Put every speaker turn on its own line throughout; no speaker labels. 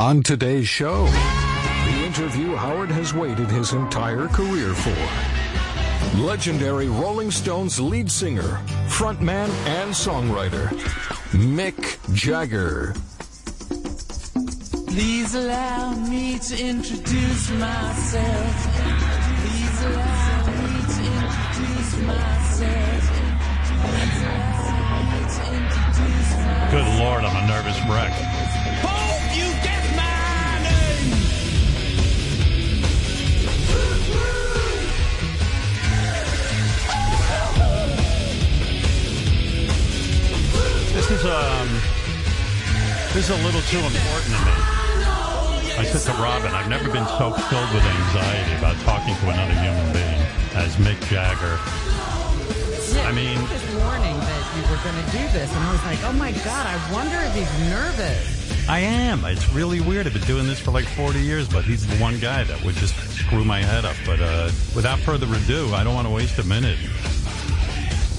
On today's show, the interview Howard has waited his entire career for. Legendary Rolling Stones lead singer, frontman, and songwriter, Mick Jagger.
Please allow me to introduce myself. Please allow me to introduce myself. Please allow me to introduce myself.
Good lord, I'm a nervous wreck. This is um, this is a little too important to me. I said to Robin, I've never been so filled with anxiety about talking to another human being as Mick Jagger.
Yeah,
I mean-
this morning that you were going to do this, and I was like, oh my god, I wonder if he's nervous.
I am. It's really weird. I've been doing this for like 40 years, but he's the one guy that would just screw my head up. But uh, without further ado, I don't want to waste a minute.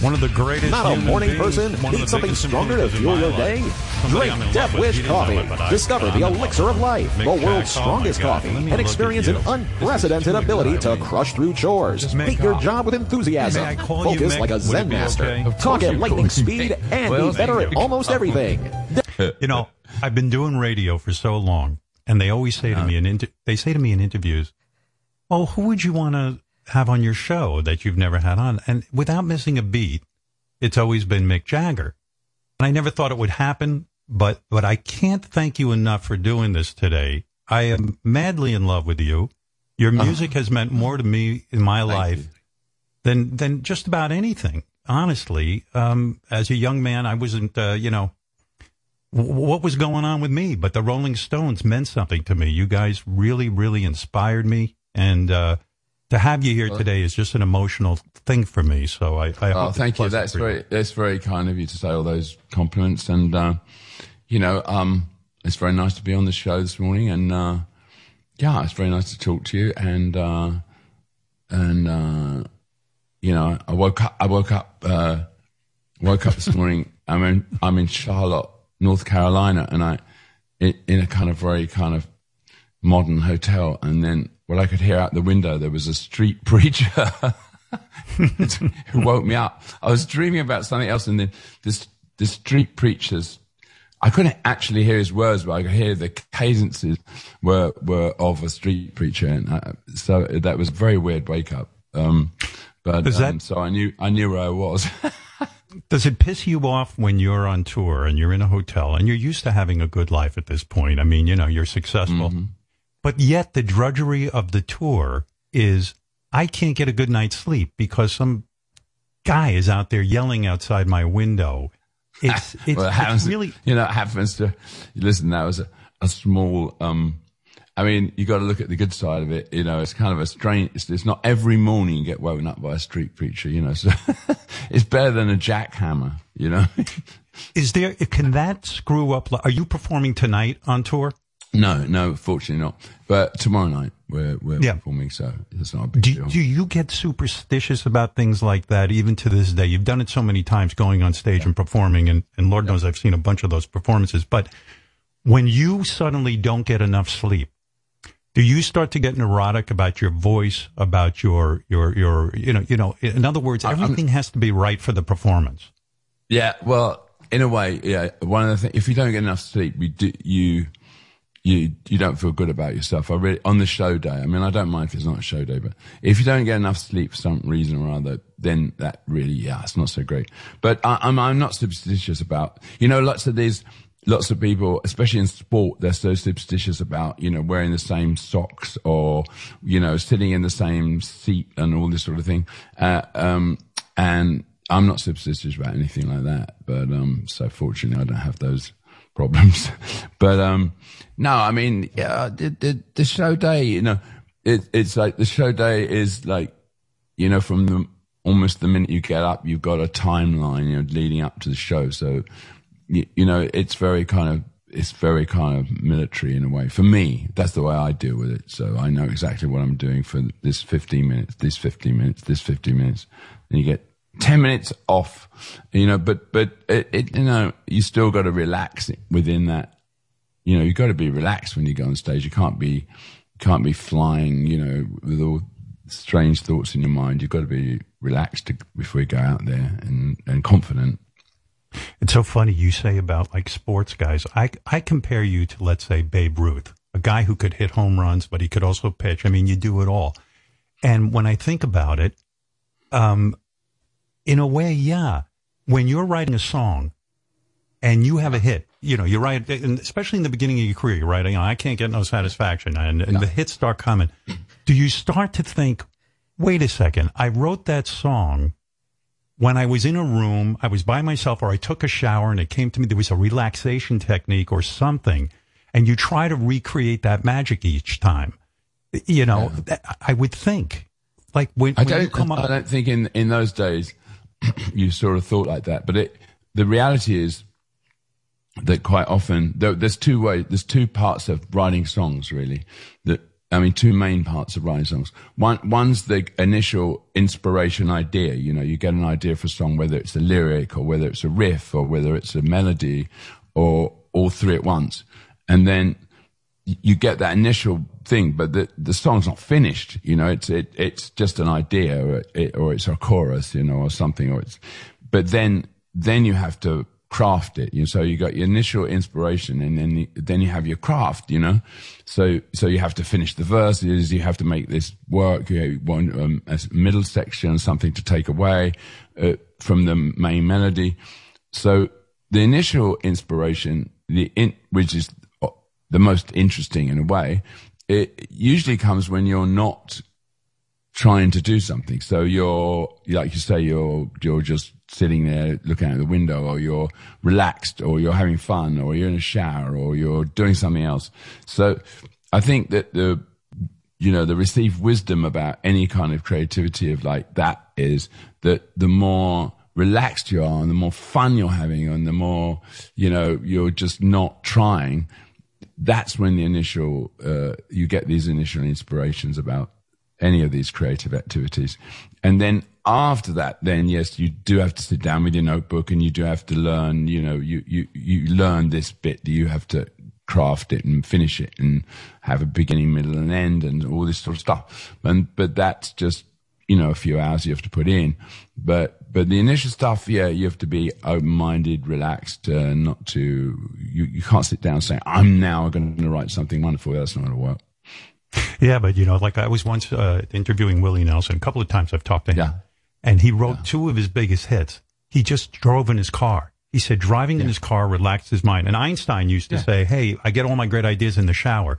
One of the greatest.
Not a morning
beings,
person? Need something stronger to fuel your day? Drink
I'm in love
Death. Wish
He didn't know
Coffee.
it,
Discover the
I'm in love
elixir of life, the world's.
Oh
strongest coffee, and experience an unprecedented
This is too
ability to crush through chores. Make your job with enthusiasm.
may I call you
Focus like a Zen master. Talk at lightning speed and be better at almost everything.
You know, I've been doing radio for so long, and they always say to uh-huh. me in inter- they say to me in interviews, "Well, who would you want to have on your show that you've never had on?" And without missing a beat, it's always been Mick Jagger. And I never thought it would happen, but but I can't thank you enough for doing this today. I am madly in love with you. Your music has meant more to me in my life
you.
than than just about anything. Honestly, um, as a young man, I wasn't, uh, you know, what was going on with me, but the Rolling Stones meant something to me. You guys really, really inspired me, and uh, to have you here today is just an emotional thing for me. So I, I
Oh, thank you. That's very that's very kind of you to say all those compliments, and uh, you know, um, it's very nice to be on the show this morning, and uh, yeah, it's very nice to talk to you, and uh, and uh, you know, I woke up. I woke up. Uh, woke up this morning. I'm in I'm in Charlotte, North Carolina, and I in, in a kind of very kind of modern hotel, and then what I could hear out the window, there was a street preacher. who woke me up. I was dreaming about something else, and then this the street preachers. I couldn't actually hear his words, but I could hear the cadences were were of a street preacher, and I, so that was a very weird wake up. Um, but
that-
um, so I knew I knew where I was.
Does it piss you off when you're on tour and you're in a hotel and you're used to having a good life at this point? I mean, you know, you're successful,
Mm-hmm.
But yet the drudgery of the tour is I can't get a good night's sleep because some guy is out there yelling outside my window. It's it's,
well, it
it's
happens,
really
you know, it happens to listen. That was a, a small. Um, I mean, you got to look at the good side of it. You know, it's kind of a strange. It's, it's not every morning you get woken up by a street preacher. You know, so it's better than a jackhammer. You know.
is there can that screw up? Are you performing tonight on tour?
No, no, fortunately not. But tomorrow night we're we're
Yeah.
performing, so it's not a big
Do,
deal.
do you get superstitious about things like that even to this day? You've done it so many times going on stage and performing, and, and Lord knows I've seen a bunch of those performances. But when you suddenly don't get enough sleep, do you start to get neurotic about your voice, about your, your, your, you know, you know, in other words, everything has to be right for the performance.
Yeah, well, in a way, yeah. One of the things, if you don't get enough sleep, you do, you you you don't feel good about yourself. I really on the show day. I mean, I don't mind if it's not a show day, but if you don't get enough sleep for some reason or other, then that really, yeah, it's not so great. But I, I'm I'm not superstitious about you know lots of these. Lots of people, especially in sport, they're so superstitious about, you know, wearing the same socks or, you know, sitting in the same seat and all this sort of thing. Uh, um, and I'm not superstitious about anything like that. But, um, so fortunately I don't have those problems. but, um, no, I mean, yeah, the, the, the show day, you know, it, it's like the show day is like, you know, from the, almost the minute you get up, you've got a timeline, you know, leading up to the show. So, you, you know, it's very kind of, it's very kind of military in a way. For me, that's the way I deal with it. So I know exactly what I'm doing for this 15 minutes, this 15 minutes, this 15 minutes. And you get 10 minutes off, you know, but, but it, it you know, you still got to relax within that you know, you've got to be relaxed when you go on stage. You can't be, can't be flying, you know, with all strange thoughts in your mind. You've got to be relaxed to, before you go out there and, and confident.
It's so funny you say about like sports guys. I I compare you to let's say Babe Ruth, a guy who could hit home runs, but he could also pitch. I mean, you do it all. And when I think about it, um, in a way, yeah, when you're writing a song and you have a hit, you know, you're right, and especially in the beginning of your career, you're writing, I can't get no satisfaction, and, and the hits start coming. Do you start to think, wait a second, I wrote that song when I was in a room, I was by myself, or I took a shower, and it came to me there was a relaxation technique or something, and you try to recreate that magic each time. You know, that- I would think, like when,
I
when you
don't.
come up.
I don't think in in those days you sort of thought like that. But it, the reality is that quite often there, there's two ways. There's two parts of writing songs really. That I mean, two main parts of writing songs. One one's the initial inspiration idea. You know, you get an idea for a song, whether it's a lyric or whether it's a riff or whether it's a melody or all three at once, and then you get that initial thing, but the the song's not finished. You know, it's it it's just an idea, or it, or it's a chorus, you know, or something, or it's. But then then you have to craft it. You so you got your initial inspiration, and then you, then you have your craft. You know, so so you have to finish the verses. You have to make this work. You want um, a middle section, something to take away uh, from the main melody. So the initial inspiration, the in, which is the most interesting in a way, it usually comes when you're not trying to do something. So you're, like you say, you're, you're just sitting there looking out the window or you're relaxed or you're having fun or you're in a shower or you're doing something else. So I think that the, you know, the received wisdom about any kind of creativity of like that is that the more relaxed you are and the more fun you're having and the more, you know, you're just not trying, that's when the initial uh, you get these initial inspirations about any of these creative activities. And then after that then yes you do have to sit down with your notebook and you do have to learn you know you you you learn this bit that you have to craft it and finish it and have a beginning middle and end and all this sort of stuff. And but that's just you know a few hours you have to put in. But but the initial stuff yeah you have to be open-minded relaxed uh, not to you, you can't sit down and say i'm now going to write something wonderful that's not going to work
yeah, but you know, like I was once uh, interviewing Willie Nelson. A couple of times I've talked to him,
Yeah.
and he wrote two of his biggest hits. He just drove in his car. He said driving in his car relaxed his mind. And Einstein used to
Yeah.
say, "Hey, I get all my great ideas in the shower.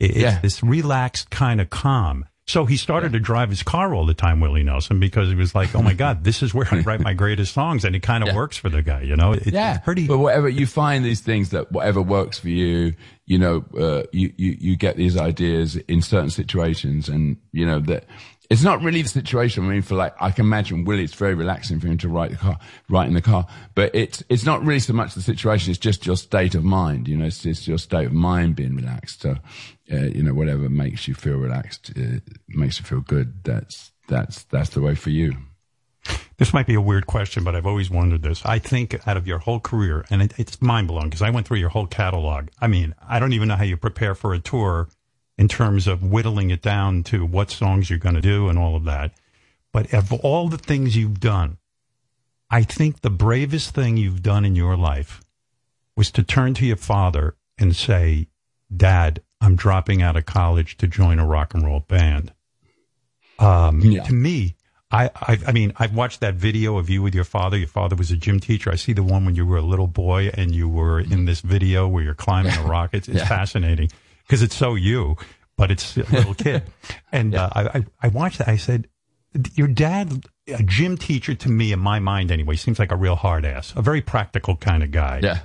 It's
Yeah.
this relaxed kind of calm." So he started to drive his car all the time, Willie Nelson, because he was like, "Oh my God, this is where I write my greatest songs," and it kind of works for the guy, you know. It,
yeah,
it's pretty.
But whatever you find these things that whatever works for you, you know, uh, you, you you get these ideas in certain situations, and you know that it's not really the situation. I mean, for like, I can imagine Willie, it's very relaxing for him to write the car, write in the car, but it's it's not really so much the situation. It's just your state of mind. You know, it's just your state of mind being relaxed. So, uh, you know, whatever makes you feel relaxed, uh, makes you feel good. That's that's that's the way for you.
This might be a weird question, but I've always wondered this. I think out of your whole career, and it, it's mind blowing because I went through your whole catalog. I mean, I don't even know how you prepare for a tour in terms of whittling it down to what songs you're going to do and all of that. But of all the things you've done, I think the bravest thing you've done in your life was to turn to your father and say, Dad, I'm dropping out of college to join a rock and roll band. Um,
Yeah.
To me, I, I, I mean, I've watched that video of you with your father. Your father was a gym teacher. I see the one when you were a little boy and you were in this video where you're climbing a rock. It's, it's
Yeah.
fascinating because it's so you, but it's a little kid. And uh, I, I, I watched that. I said, your dad, a gym teacher to me, in my mind anyway, seems like a real hard ass, a very practical kind of guy.
Yeah,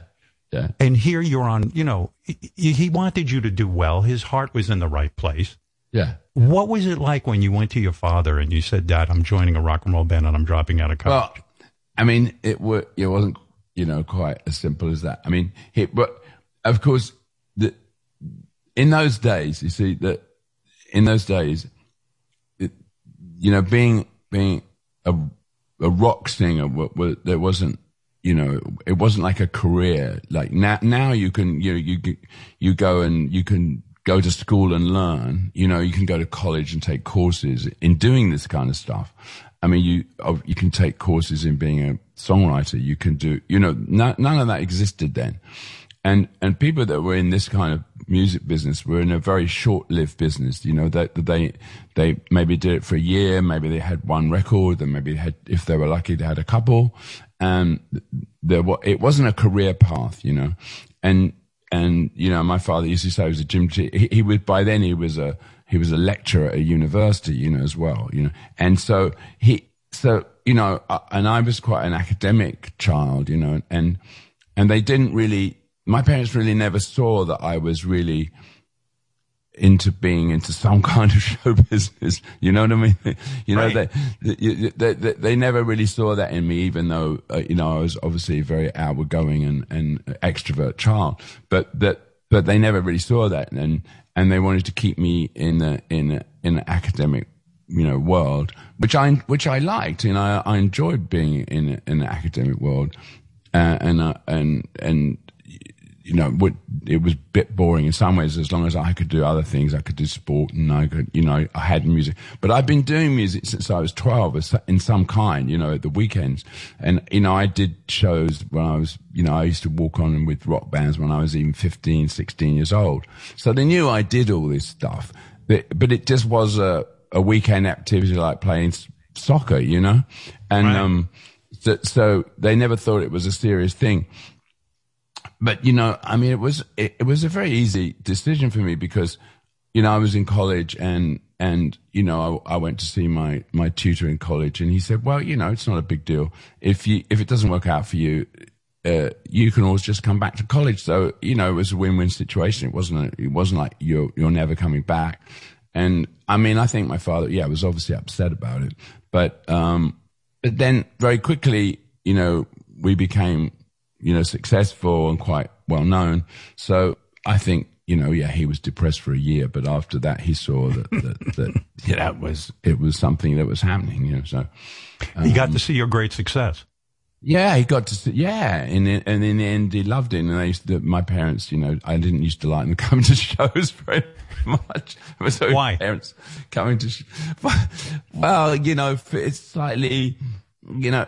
yeah.
And here you're on, you know, he, he wanted you to do well. His heart was in the right place.
Yeah.
What was it like when you went to your father and you said, Dad, I'm joining a rock and roll band and I'm dropping out of college?
Well, I mean, it were, it wasn't, you know, quite as simple as that. I mean, he, but of course, in those days, you see that in those days, it, you know, being being a a rock singer, there wasn't, you know, it wasn't like a career. Like now, now you can, you know, you, you go and you can go to school and learn, you know, you can go to college and take courses in doing this kind of stuff. I mean, you, oh, you can take courses in being a songwriter. You can do, you know, no, none of that existed then. And, and people that were in this kind of music business were in a very short-lived business. You know, that they, they maybe did it for a year. Maybe they had one record and maybe they had, if they were lucky, they had a couple. And there wa it wasn't a career path, you know, and, and, you know, my father used to say he was a gym, teacher. he, he was, by then he was a, he was a lecturer at a university, you know, as well, you know, and so he, so, you know, and I was quite an academic child, you know, and, and they didn't really, my parents really never saw that I was really into being into some kind of show business. You know what I mean? You know,
Right.
they, they, they, they never really saw that in me, even though, uh, you know, I was obviously a very outward-going and, and extrovert child, but that, but they never really saw that. And, and they wanted to keep me in a, in a, in an academic, you know, world, which I, which I liked. You know, I, I enjoyed being in, in an academic world. Uh, and, uh, and, and, you know, what, it was a bit boring in some ways. As long as I could do other things, I could do sport and I could, you know, I had music. But I've been doing music since I was 12 in some kind, you know, at the weekends. And, you know, I did shows when I was, you know, I used to walk on with rock bands when I was even 15, 16 years old. So they knew I did all this stuff. But, but it just was a, a weekend activity like playing soccer, you know? And,
Right.
um, so, so they never thought it was a serious thing but you know, I mean, it was it, it was a very easy decision for me because you know I was in college and and you know I, I went to see my my tutor in college and he said, well, you know, it's not a big deal if you if it doesn't work out for you. Uh, you can always just come back to college. So you know, it was a win-win situation. It wasn't. A, it wasn't like you're you're never coming back. And I mean, I think my father, yeah, was obviously upset about it. But um, but then very quickly, you know, we became you know, successful and quite well known. So I think, you know, yeah, he was depressed for a year, but after that, he saw that, that, that yeah, that was, it was something that was happening, you know, so.
he got to um, see your great success.
Yeah, he got to see, yeah, and in, and in the end, he loved it. And I used to, my parents, you know, I didn't used to like them coming to shows very much. So
Why?
Parents coming to, sh- well, you know, it's slightly, you know,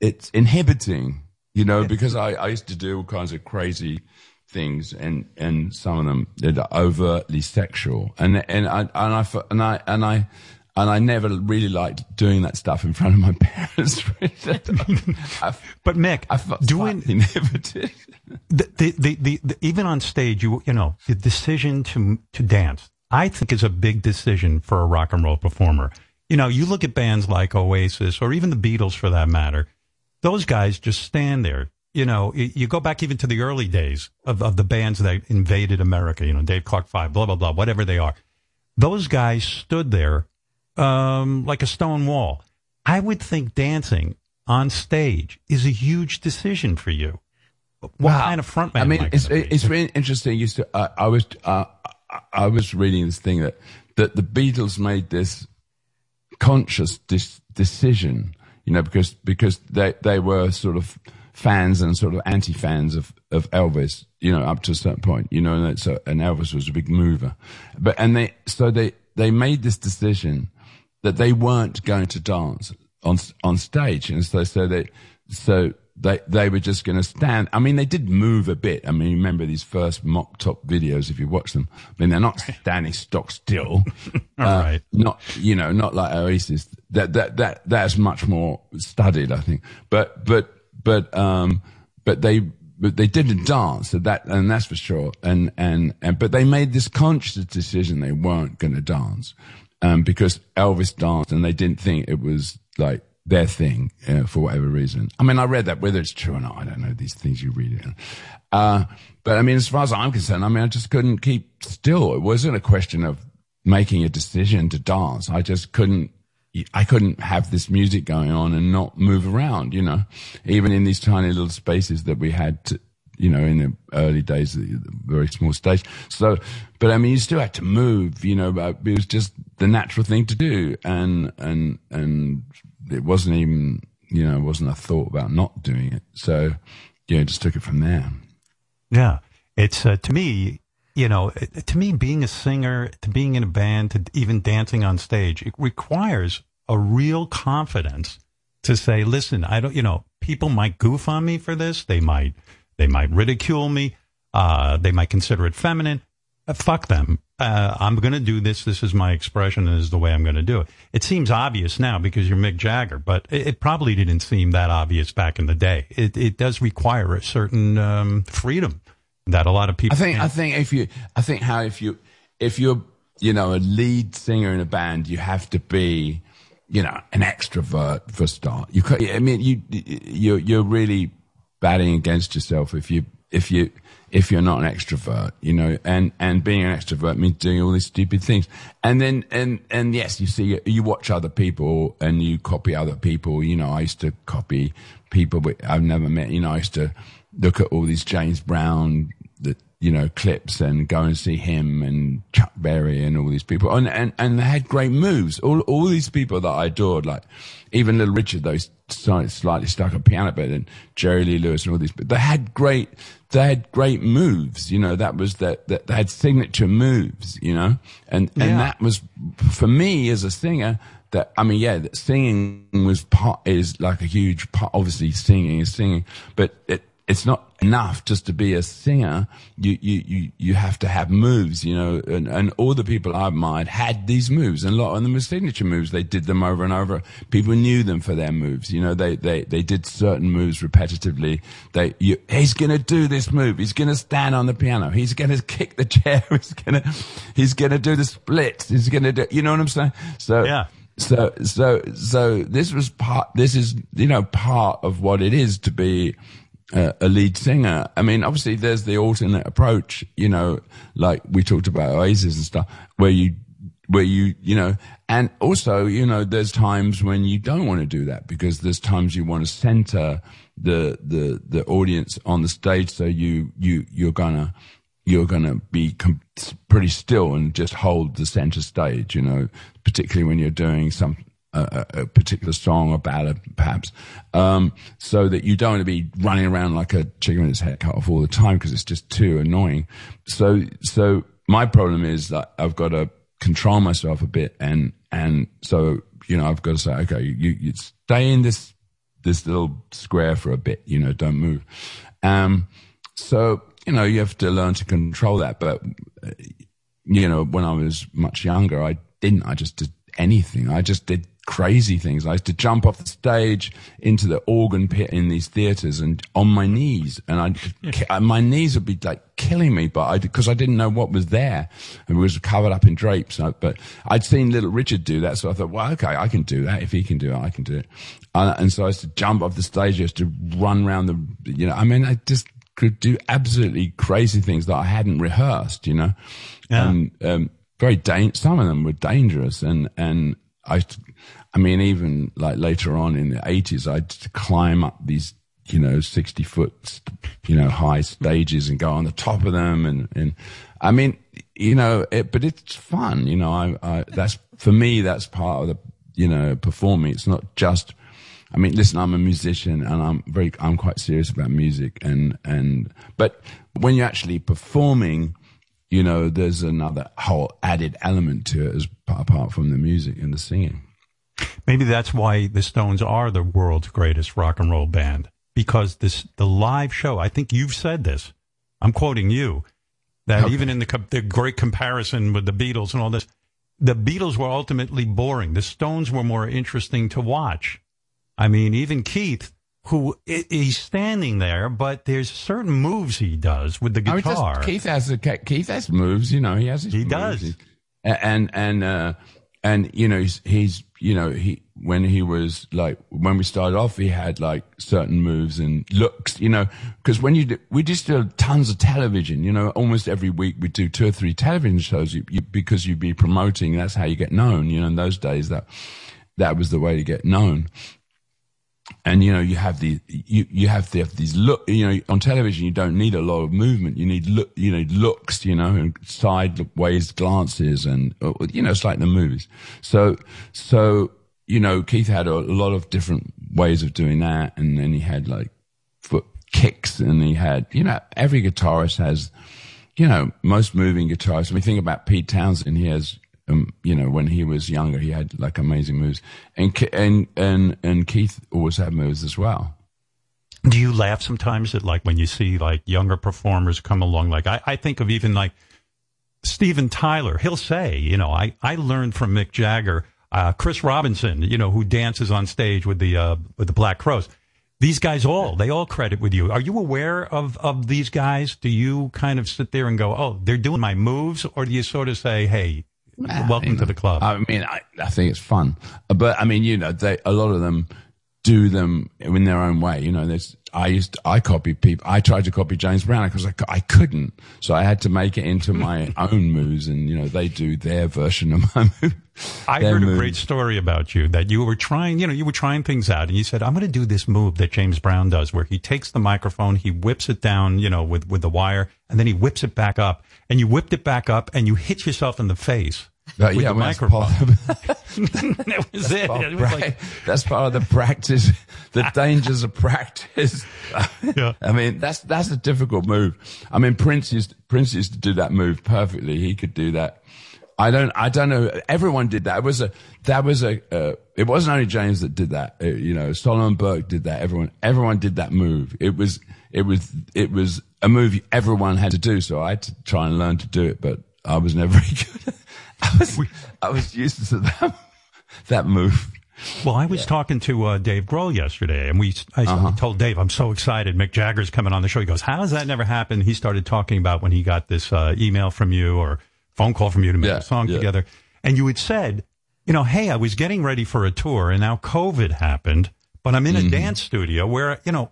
it's inhibiting, you know, because I, I used to do all kinds of crazy things and, and some of them they're overtly sexual. And, and I, and I, and I, and I, and I never really liked doing that stuff in front of my parents. I,
But Mick,
I
doing
inhibited.
the, the, the, the, the, even on stage, you you know, the decision to to dance, I think is a big decision for a rock and roll performer. You know, you look at bands like Oasis or even the Beatles, for that matter. Those guys just stand there. You know, you go back even to the early days of, of the bands that invaded America. You know, Dave Clark Five, blah blah blah, whatever they are. Those guys stood there um, like a stone wall. I would think dancing on stage is a huge decision for you. What
Wow.
kind of frontman?
I mean,
I
it's it's really interesting. You to, uh, I was uh, I- I was reading this thing that that the Beatles made this conscious dis- decision, you know, because because they they were sort of fans and sort of anti fans of of Elvis, you know, up to a certain point, you know, and so and Elvis was a big mover, but and they so they they made this decision that they weren't going to dance on on stage, and so so they so they they were just going to stand. I mean, they did move a bit. I mean, you remember these first mop top videos if you watch them. I mean, they're not standing stock still.
All
Uh,
right.
Not you know, not like Oasis. That that that that's much more studied, I think. But but but um but they but they didn't dance, that and that's for sure. And and and but they made this conscious decision they weren't going to dance, um because Elvis danced and they didn't think it was like their thing uh, for whatever reason. I mean, I read that whether it's true or not, I don't know. These things you read it. Uh, but I mean, as far as I'm concerned, I mean, I just couldn't keep still. It wasn't a question of making a decision to dance. I just couldn't. I couldn't have this music going on and not move around. You know, even in these tiny little spaces that we had to. You know, in the early days, the very small stage. So, but I mean, you still had to move. You know, but it was just the natural thing to do, and and and it wasn't even you know, it wasn't a thought about not doing it. So, yeah, just took it from there.
Yeah, it's uh, to me, you know, to me, being a singer, to being in a band, to even dancing on stage, it requires a real confidence to say, "Listen, I don't," you know, people might goof on me for this. They might, they might ridicule me. Uh, they might consider it feminine. Uh, fuck them. Uh, I'm going to do this. This is my expression. This is the way I'm going to do it. It seems obvious now because you're Mick Jagger, but it, it probably didn't seem that obvious back in the day. It, it does require a certain um, freedom that a lot of people.
I think I
can't-
think if you I think how if you if you're you know a lead singer in a band, you have to be you know an extrovert for a start. You I mean you you're you're really batting against yourself if you if you if you're not an extrovert, you know, and and being an extrovert means doing all these stupid things. And then and and yes, you see you watch other people and you copy other people. You know, I used to copy people but I've never met. You know, I used to look at all these James Brown that you know clips and go and see him and Chuck Berry and all these people and and, and they had great moves all all these people that I adored like even Little Richard those slightly stuck at piano but and Jerry Lee Lewis and all these but they had great they had great moves you know that was that that they had signature moves you know and and
Yeah.
that was for me as a singer that I mean, yeah, that singing was part is like a huge part. Obviously, singing is singing, but it it's not enough just to be a singer. You you you you have to have moves, you know. And and all the people I admired had these moves, and a lot of them were signature moves. They did them over and over. People knew them for their moves. You know, they they they did certain moves repetitively. They you, he's gonna do this move. He's gonna stand on the piano. He's gonna kick the chair. He's gonna he's gonna do the splits. He's gonna do. You know what I'm saying? So
Yeah.
so so so this was part this is you know part of what it is to be a, a lead singer. I mean obviously there's the alternate approach you know like we talked about oasis and stuff where you where you you know and also you know there's times when you don't want to do that because there's times you want to center the the the audience on the stage so you you you're gonna you're to be pretty still and just hold the center stage, you know, particularly when you're doing some a, a particular song or ballad, perhaps, um, so that you don't want to be running around like a chicken with its head cut off all the time because it's just too annoying. So, so my problem is that I've got to control myself a bit, and and so you know I've got to say, okay, you, you stay in this this little square for a bit, you know, don't move. Um, so, you know, you have to learn to control that. But, uh, you know, when I was much younger, I didn't. I just did anything. I just did crazy things. I used to jump off the stage into the organ pit in these theaters and on my knees. And I, my knees would be like killing me, but I, because I didn't know what was there and it was covered up in drapes. But I'd seen little Richard do that. So I thought, well, okay, I can do that. If he can do it, I can do it. Uh, and so I used to jump off the stage. I used to run around the, you know, I mean, I just could do absolutely crazy things that I hadn't rehearsed, you know,
Yeah.
and, um, very some of them were dangerous. And, and I, used to- I mean, even like later on in the eighties, I'd climb up these, you know, 60 foot, you know, high stages and go on the top of them. And, and I mean, you know, it, but it's fun, you know, I, I, that's, for me, that's part of the, you know, performing. It's not just, I mean, listen, I'm a musician and I'm very, I'm quite serious about music and, and, but when you're actually performing, you know, there's another whole added element to it as apart from the music and the singing.
Maybe that's why the Stones are the world's greatest rock and roll band because this the live show. I think you've said this. I'm quoting you that
Okay.
even in the the great comparison with the Beatles and all this, the Beatles were ultimately boring. The Stones were more interesting to watch. I mean, even Keith, who he's standing there, but there's certain moves he does with the
I mean,
guitar.
Keith has a, Keith has moves, you know, he has
He
moves.
does.
and and uh, and you know he's, he's you know he when he was like when we started off he had like certain moves and looks you know because when you we just do tons of television you know almost every week we do two or three television shows you, you, because you'd be promoting that's how you get known you know in those days that that was the way to get known and you know you have the you you have, the, have these look you know on television you don't need a lot of movement you need look you know looks you know and sideways glances and uh, you know it's like the movies so so you know Keith had a, lot of different ways of doing that, and then he had like foot kicks, and he had you know every guitarist has you know most moving guitarists. I mean, think about Pete Townshend. He has um, you know when he was younger, he had like amazing moves, and and and and Keith always had moves as well.
Do you laugh sometimes at like when you see like younger performers come along? Like I, I think of even like Steven Tyler. He'll say, you know, I, I learned from Mick Jagger, uh, Chris Robinson, you know, who dances on stage with the uh, with the Black Crowes. These guys all they all credit with you. Are you aware of of these guys? Do you kind of sit there and go, oh, they're doing my moves, or do you sort of say, hey, welcome to the club?
I mean, I, I think it's fun, but I mean, you know, they a lot of them do them in their own way. You know, there's I used to, I copied people. I tried to copy James Brown because I, I couldn't, so I had to make it into my own moves, and you know, they do their version of my move.
I heard a great story about you that you were trying, you know, you were trying things out and you said, I'm going to do this move that James Brown does where he takes the microphone, he whips it down, you know, with, with the wire and then he whips it back up and you whipped it back up and you hit yourself in the face
But
with
yeah,
the
that's
microphone.
part
that was it.
part
It was like,
that's part of the practice, the dangers of practice.
Yeah.
I mean, that's that's a difficult move. I mean, Prince used Prince used to do that move perfectly. He could do that. I don't. I don't know. Everyone did that. It was a. That was a. Uh, it wasn't only James that did that. Uh, you know, Solomon Burke did that. Everyone. Everyone did that move. It was. It was. It was a move everyone had to do. So I had to try and learn to do it, but I was never very good. I was. I was used to that. That move.
well, I was talking to uh, Dave Grohl yesterday and we, I,
Uh-huh.
Told Dave, I'm so excited. Mick Jagger's coming on the show. He goes, how does that never happen? He started talking about when he got this uh, email from you or phone call from you to make
Yeah,
a song
yeah.
together. And you had said, you know, hey, I was getting ready for a tour and now COVID happened, but I'm in a
Mm-hmm.
dance studio where, you know,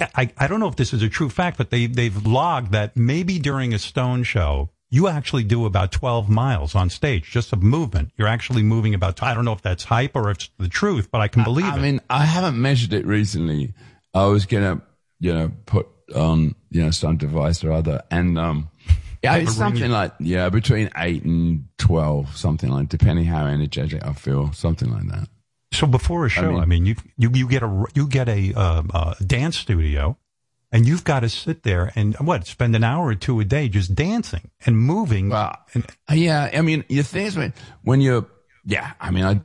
I, I don't know if this is a true fact, but they, they've logged that maybe during a Stone show, you actually do about 12 miles on stage, just of movement. You're actually moving about, I don't know if that's hype or if it's the truth, but I can believe
I
it.
I mean, I haven't measured it recently. I was gonna, you know, put on, you know, some device or other, and um, yeah, it's something like yeah, between eight and twelve, something like, depending how energetic I feel, something like that.
So before a show, I mean,
mean-
you, you, you get a, you get a, uh, uh, dance studio and you've got to sit there and what, spend an hour or two a day just dancing and moving.
Well,
and,
Yeah, I mean, the thing is when when you're, yeah, I mean, I,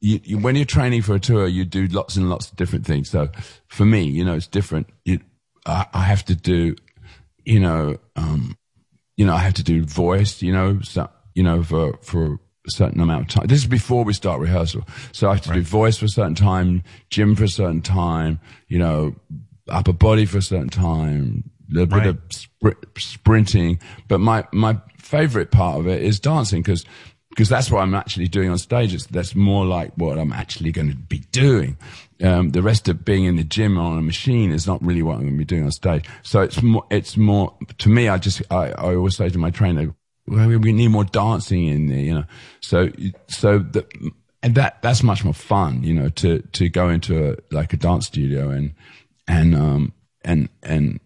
you, you, when you're training for a tour, you do lots and lots of different things. So for me, you know, it's different. You, I, I have to do, you know, um, you know, I have to do voice, you know, so, you know, for for a certain amount of time. This is before we start rehearsal, so I have to do voice for a certain time, gym for a certain time, you know, upper body for a certain time, a little
Right.
bit of spr- sprinting. But my my favorite part of it is dancing because because that's what I'm actually doing on stage. It's, that's more like what I'm actually going to be doing. Um, the rest of being in the gym on a machine is not really what I'm going to be doing on stage. So it's more, it's more, to me, I just, I, I always say to my trainer, well, we- need more dancing in there, you know. So, so the, and that, that's much more fun, you know, to, to go into a, like a dance studio and, and, um, and, and,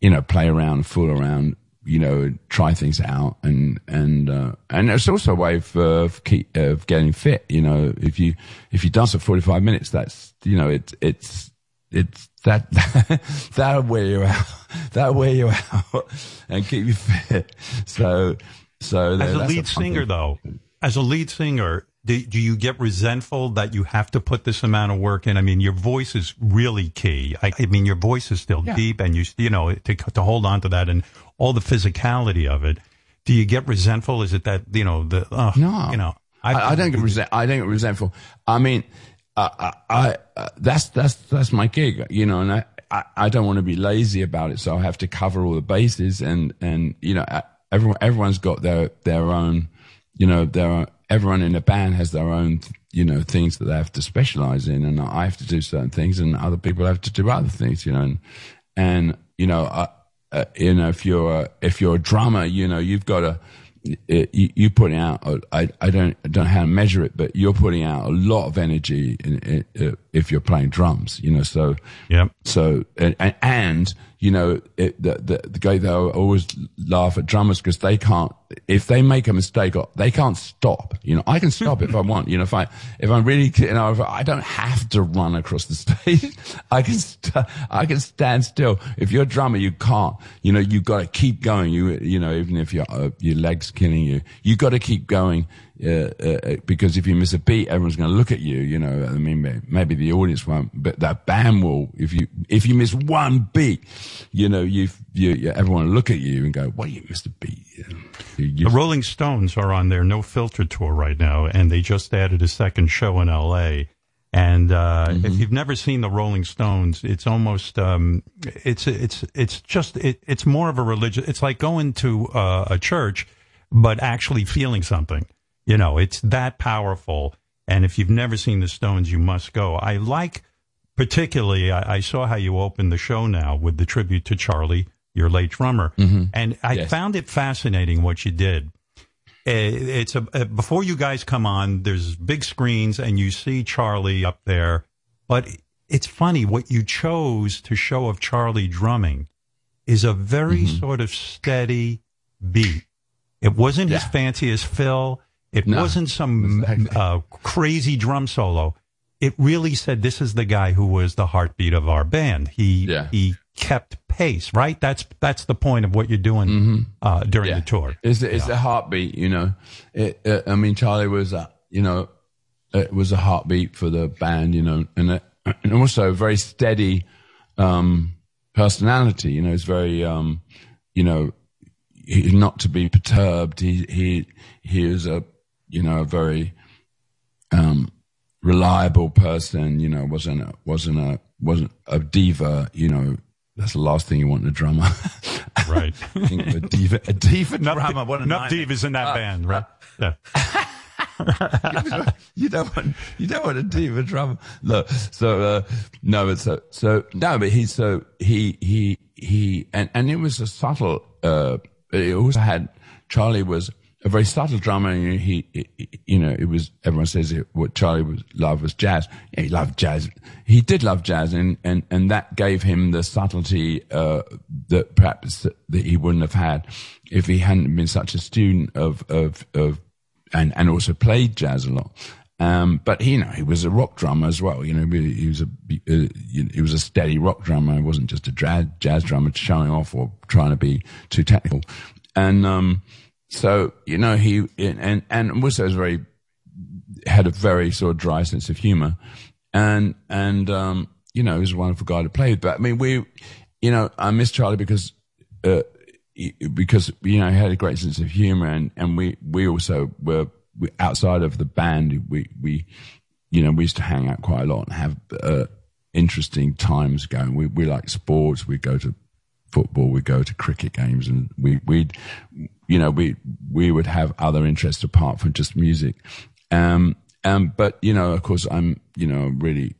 you know, play around, fool around, you know, try things out, and and uh, and it's also a way of of, keep, of getting fit. You know, if you if you dance for forty five minutes, that's you know, it's it's it's that that'll wear you out, that'll wear you out, and keep you fit. So so
as a lead singer
thing.
though, as a lead singer, do, do you get resentful that you have to put this amount of work in? I mean, your voice is really key. I, I mean, your voice is still
Yeah.
deep and you, you know, to, to hold on to that and all the physicality of it. Do you get resentful? Is it that, you know, the, uh,
No,
you know,
I, I don't get resent. I don't get resentful. I mean, I, I, I uh, that's that's that's my gig, you know, and I, I, I don't want to be lazy about it, so I have to cover all the bases, and and you know, uh, everyone everyone's got their their own, you know, their own, everyone in the band has their own, you know, things that they have to specialize in, and I have to do certain things, and other people have to do other things, you know, and and you know, uh, uh, you know, if you're a, if you're a drummer, you know, you've got to you, you putting out. I, I don't I don't know how to measure it, but you're putting out a lot of energy in, in, uh, if you're playing drums. You know, so
Yep.
so and, and you know, it, the, the, the guy, they always laugh at drummers because they can't, if they make a mistake, they can't stop. You know, I can stop if I want. You know, if I, if I'm really, you know, if I don't have to run across the stage. I can, st- I can stand still. If you're a drummer, you can't. You know, you've got to keep going. You, you know, even if your, uh, your leg's killing you, you got to keep going. Uh, uh, because if you miss a beat, everyone's going to look at you. You know, I mean, maybe the audience won't, but that band will. If you if you miss one beat, you know, you you, everyone will look at you and go, "Well, you missed a beat." You you-
The Rolling Stones are on their No Filter tour right now, and they just added a second show in L.A. And uh,
Mm-hmm.
if you've never seen the Rolling Stones, it's almost um, it's it's it's just it, it's more of a religious. It's like going to uh, a church, but actually feeling something. You know, it's that powerful. And if you've never seen the Stones, you must go. I like particularly. I, I saw how you opened the show now with the tribute to Charlie, your late drummer, and I
Yes.
found it fascinating what you did. Uh, It's a uh, before you guys come on. There's big screens, and you see Charlie up there. But it's funny what you chose to show of Charlie drumming is a very
Mm-hmm.
sort of steady beat. It wasn't as
fancy
as fill. It
No,
wasn't some uh, crazy drum solo. It really said this is the guy who was the heartbeat of our band. He
Yeah.
he kept pace, right? That's that's the point of what you're doing uh, during the tour.
It's the, it's the heartbeat, you know. It, uh, I mean, Charlie was, a, you know, it was a heartbeat for the band, you know, and uh, and also a very steady um, personality. You know, he's very, um, you know, he's not to be perturbed. He he he is a, you know, a very um, reliable person. You know, wasn't a, wasn't a wasn't a diva. You know, that's the last thing you want in a drummer.
Right.
Think of a diva, a diva
enough
drummer. What a
enough
nightmare.
divas in that band, right? Yeah.
you don't want you don't want a diva drummer. No, so uh, no, but so so no, but he's so he he he and and it was a subtle. Uh, it also had Charlie was a very subtle drummer. And he, he you know, it was everyone says it, what Charlie was loved was jazz. Yeah, he loved jazz. He did love jazz, and and and that gave him the subtlety uh, that perhaps that he wouldn't have had if he hadn't been such a student of of of and and also played jazz a lot. Um, but he, you know, he was a rock drummer as well. You know, he he was a uh, he was a steady rock drummer. He wasn't just a jazz jazz drummer showing off or trying to be too technical. And um, so you know, he and and also was very had a very sort of dry sense of humor, and and um, you know, he was a wonderful guy to play with. But I mean, we, you know, I miss Charlie because. Uh, because you know he had a great sense of humor and and we we also were we, outside of the band we we you know we used to hang out quite a lot and have uh, interesting times going we we like sports we go to football we go to cricket games and we we'd you know we we would have other interests apart from just music um um but you know of course i'm you know really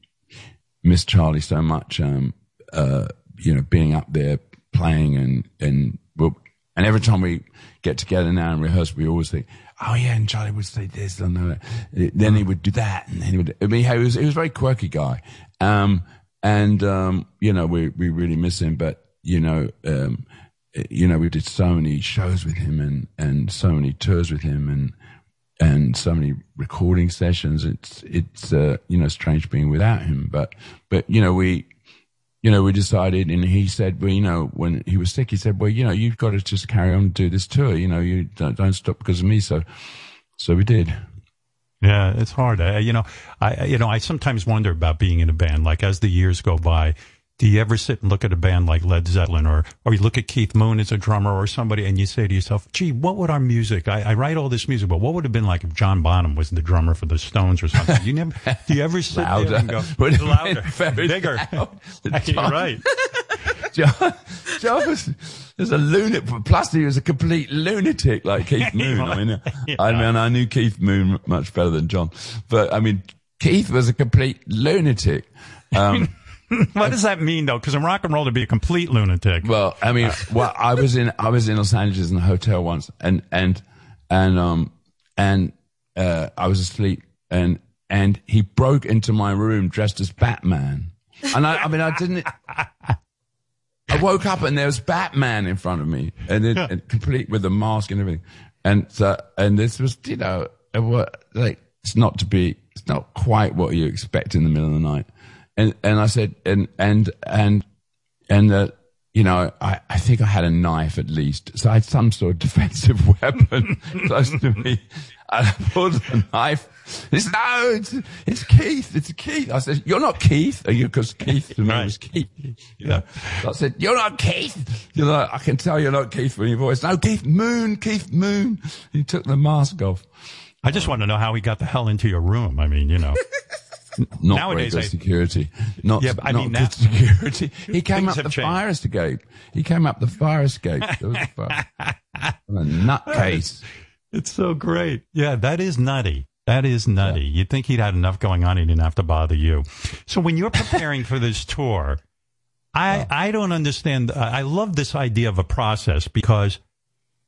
miss Charlie so much. Um, uh, you know, being up there playing and and well, and every time we get together now and rehearse, we always think, oh yeah, and Charlie would say this and that. Then he would do that, and then he would. I mean, he was he was a very quirky guy. Um, and um, you know, we we really miss him, but you know, um, you know, we did so many shows with him and and so many tours with him and and so many recording sessions. It's it's uh, you know strange being without him, but but you know we you know we decided, and he said, well, you know, when he was sick, he said, well, you know, you've got to just carry on and do this tour. You know, you don't, don't stop because of me. So so we did.
Yeah, it's hard. Uh, you know, I you know I sometimes wonder about being in a band. Like as the years go by, do you ever sit and look at a band like Led Zeppelin, or or you look at Keith Moon as a drummer or somebody, and you say to yourself, "Gee, what would our music? I, I write all this music, but what would have been like if John Bonham was the drummer for the Stones or something?" You never. Do you ever sit
Louder.
there and go louder, bigger?
loud.
You're right.
John, John was, was a lunatic. Plus, he was a complete lunatic like Keith Moon. I mean, I mean, I knew Keith Moon much better than John, but I mean, Keith was a complete lunatic. Um,
What does that mean though? Because in rock and roll, to be a complete lunatic.
Well, I mean, well, I was in I was in Los Angeles in a hotel once, and and and um and uh, I was asleep, and and he broke into my room dressed as Batman, and I, I mean, I didn't. I woke up and there was Batman in front of me, and, it, and complete with the mask and everything. And so, and this was, you know, it wa- like it's not to be, it's not quite what you expect in the middle of the night. And and I said, and and and and uh, you know, I, I think I had a knife at least, so I had some sort of defensive weapon close to me. And I pulled the knife. He said, no, it's, it's Keith. It's Keith. I said, you're not Keith. Are you? Because Keith to me
Right.
was Keith. You know, so I said, you're not Keith. You know, I can tell you're not Keith from your voice. No, Keith Moon, Keith Moon. He took the mask off.
I just want to know how he got the hell into your room. I mean, you know.
Not
Nowadays,
very
I-
good security. Not,
Yeah, I
not
mean, now-
security. He came up the
changed.
fire escape. He came up the fire escape. There was a fire. What a nutcase.
It's so great. Yeah, that is nutty. That is nutty. You'd think he'd had enough going on. He didn't have to bother you. So when you're preparing for this tour, I, I don't understand. I I love this idea of a process because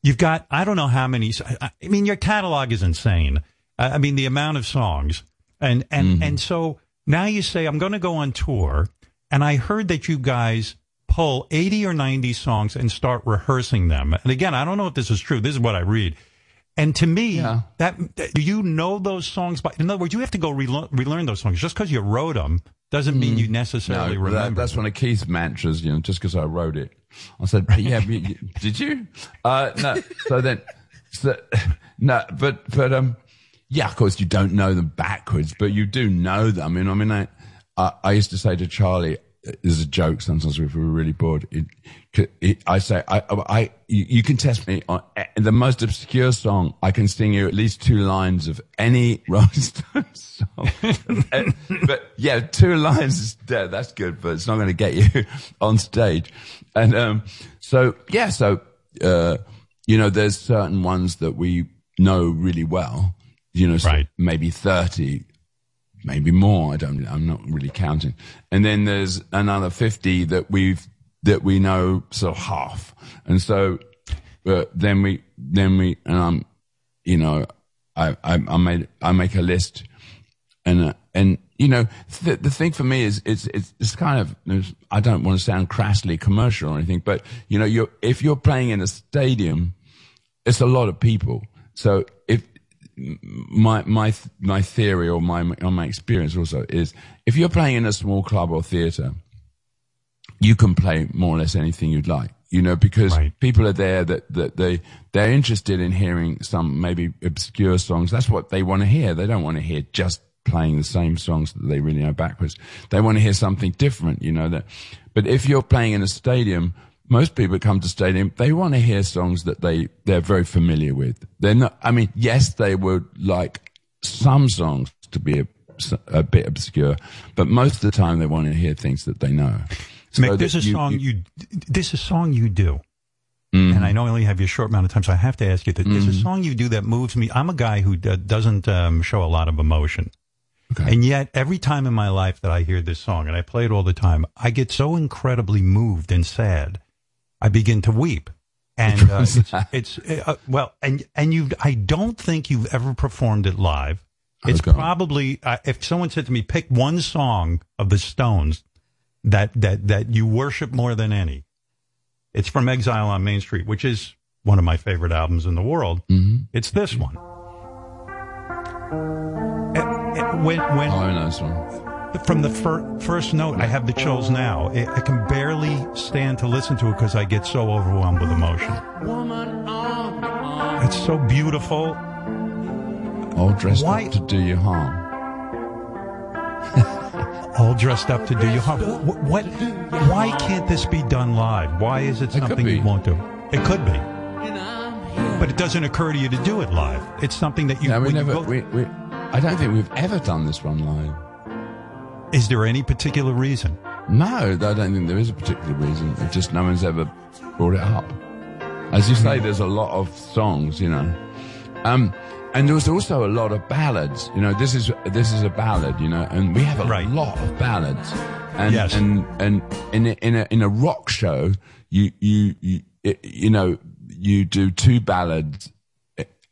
you've got, I don't know how many, I mean, your catalog is insane. I mean, the amount of songs and, and, and so now you say, I'm going to go on tour. And I heard that you guys pull 80 or 90 songs and start rehearsing them. And again, I don't know if this is true. This is what I read. And to me,
Yeah.
that do you know those songs? By, in other words, you have to go relearn, relearn those songs. Just because you wrote them doesn't mean you necessarily
Mm. No, that,
remember.
that's one of Keith's mantras, you know, just because I wrote it. I said, yeah, but did you? Uh, no. So then, so, no, but, but, um, yeah, of course you don't know them backwards, but you do know them. I mean, I mean, I, I, I used to say to Charlie, as a joke sometimes if we were really bored, it, it, I say, I, I, you, you can test me on eh, the most obscure song. I can sing you at least two lines of any Rolling Stones song. Eh, but yeah, two lines is dead. That's good, but it's not going to get you on stage. And, um, so yeah, so, uh, you know, there's certain ones that we know really well, you know, so
Right.
maybe 30, maybe more. I don't, I'm not really counting. And then there's another 50 that we've, that we know sort of half. And so, uh, then we, then we, and I'm, you know, I, I, I made, I make a list and, uh, and, you know, the, the thing for me is, it's, it's, it's kind of, it's- I don't want to sound crassly commercial or anything, but, you know, you're, if you're playing in a stadium, it's a lot of people. So if my my my theory or my or my experience also is if you're playing in a small club or theater, you can play more or less anything you'd like. You know, because
Right.
people are there that, that they they're interested in hearing some maybe obscure songs. That's what they want to hear. They don't want to hear just playing the same songs that they really know backwards. They want to hear something different, you know that. But if you're playing in a stadium, most people come to stadium, they want to hear songs that they, they're very familiar with. They're not, I mean, yes, they would like some songs to be a, a bit obscure, but most of the time they want to hear things that they know. So
Mick, there's
that
a song you, there's a song you do.
Mm-hmm.
And I know I only have you a short amount of time, so I have to ask you that. There's a song you do that moves me. I'm a guy who d- doesn't um, show a lot of emotion.
Okay.
And yet, every time in my life that I hear this song, and I play it all the time, I get so incredibly moved and sad. I begin to weep. And uh, it's, it's uh, well, and and you, I don't think you've ever performed it live. It's
Okay.
probably uh, if someone said to me, pick one song of the Stones that that that you worship more than any. It's from Exile on Main Street, which is one of my favorite albums in the world.
Mm-hmm.
It's this one. Eh, eh, When when
Oh, I know this one.
From the fir- first note, I have the chills now. I, I can barely stand to listen to it because I get so overwhelmed with emotion.
Woman on the arm.
It's so beautiful.
All dressed
Why-
up to do you harm.
All dressed up to do you harm. What, what? Why can't this be done live? Why is it something
be.
you won't do? It could be,
And I'm here.
but it doesn't occur to you to do it live. It's something that you.
Yeah, we
when you
never.
go-
We, we, I don't think we've ever done this one live.
Is there any particular reason?
No, I don't think there is a particular reason. It's just no one's ever brought it up. As you say, there's a lot of songs, you know. Um, and there was also a lot of ballads. You know, this is this is a ballad, you know, and we have a
Right.
lot of ballads. And
Yes.
and and in a, in a in a rock show, you you you you know you do two ballads.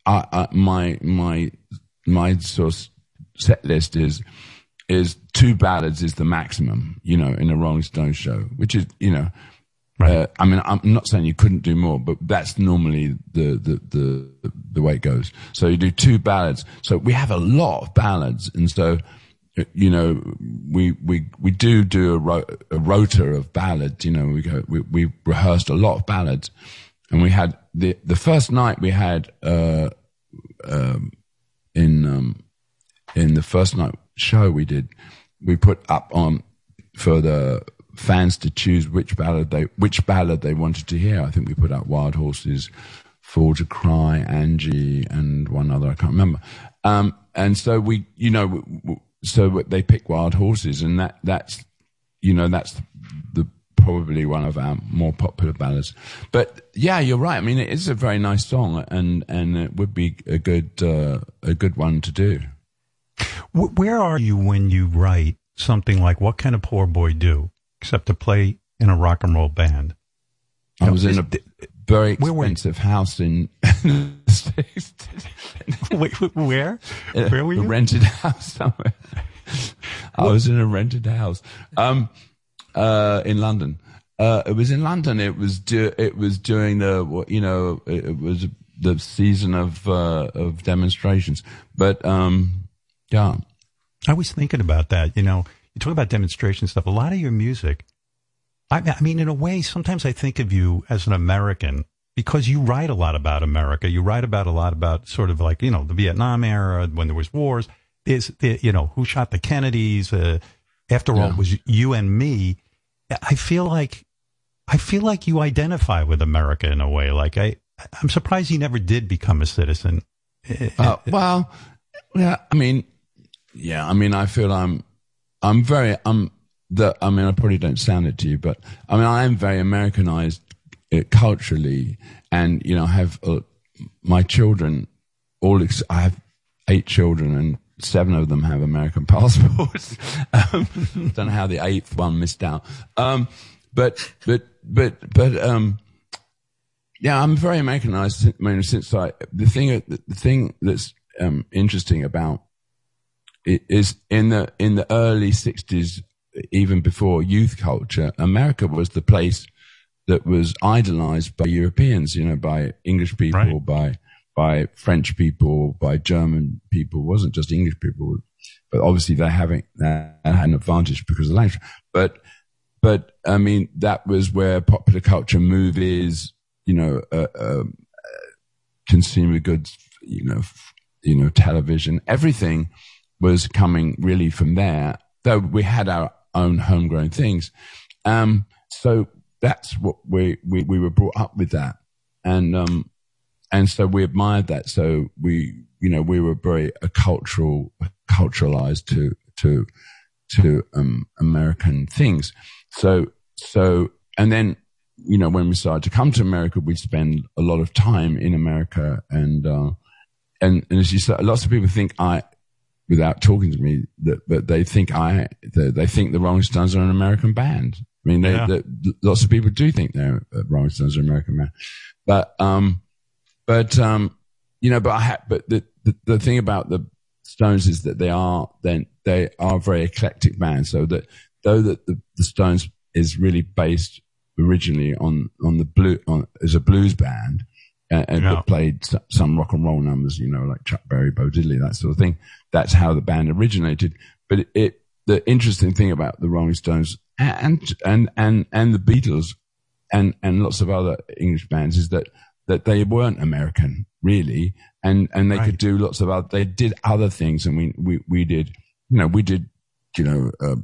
I, I, my my my sort of set list is is two ballads is the maximum, you know, in a Rolling Stones show, which is, you know,
Right.
Uh, I mean, I'm not saying you couldn't do more, but that's normally the, the, the, the way it goes. So you do two ballads. So we have a lot of ballads. And so, you know, we, we, we do do a, ro- a rota of ballads. You know, we go, we, we rehearsed a lot of ballads and we had the, the first night we had, uh, um, in, um, in the first night show we did, we put up on for the fans to choose which ballad they which ballad they wanted to hear. I think we put out Wild Horses, Fool to Cry, Angie, and one other I can't remember. Um, and so we, you know, so they pick Wild Horses, and that that's you know that's the probably one of our more popular ballads. But yeah, you're right. I mean, it is a very nice song, and and it would be a good uh, a good one to do.
Wh- Where are you when you write something like "What Can a Poor Boy Do?" except to play in a rock and roll band?
I was in a very
Where were you?
expensive house in the
Wait, where? Where were you?
a rented house somewhere. I was in a rented house, um, uh, in London. Uh, it was in London. It was du- it was during the you know it, it was the season of uh, of demonstrations. But um, yeah,
I was thinking about that. You know, you talk about demonstration stuff. A lot of your music, I, I mean, in a way, sometimes I think of you as an American because you write a lot about America. You write about a lot about sort of like, you know, the Vietnam era when there was wars. Is the, you know, who shot the Kennedys? Uh, after all, it was you and me. I feel like, I feel like you identify with America in a way. Like I, I'm surprised you never did become a citizen.
Uh, well, yeah, I mean, yeah, I mean, I feel I'm, I'm very, I'm the, I mean, I probably don't sound it to you, but I mean, I am very Americanized uh, culturally, and you know, have uh, my children all. Ex- I have eight children, and seven of them have American passports. um, don't know how the eighth one missed out. Um, but, but, but, but, um, yeah, I'm very Americanized. I mean, since I the thing the thing that's um, interesting about is in the in the early '60s, even before youth culture, America was the place that was idolized by Europeans. You know, by English people,
Right.
by by French people, by German people. It wasn't just English people, but obviously they having that had an advantage because of the language. But but I mean, that was where popular culture, movies, you know, uh, um, uh, consumer goods, you know, f- you know, television, everything was coming really from there. Though we had our own homegrown things, um, so that's what we, we we were brought up with that, and um, and so we admired that. So we, you know, we were very a cultural, culturalized to to to um, American things. So so and then you know when we started to come to America, we'd spend a lot of time in America, and uh, and and as you said, lots of people think I. Without talking to me, that but they think I they, they think the Rolling Stones are an American band. I mean, they,
Yeah.
they, lots of people do think they're uh, Rolling Stones are an American band, but um, but um, you know, but I ha- but the, the the thing about the Stones is that they are then they are a very eclectic band. So that though that the, the Stones is really based originally on on the blue on as a blues band, and, and
Yeah.
played some rock and roll numbers, you know, like Chuck Berry, Bo Diddley, that sort of thing. That's how the band originated. But it, it the interesting thing about the Rolling Stones and and and and the Beatles and and lots of other English bands is that that they weren't American really, and and they
Right.
could do lots of other. They did other things, and we we we did, you know, we did, you know, uh,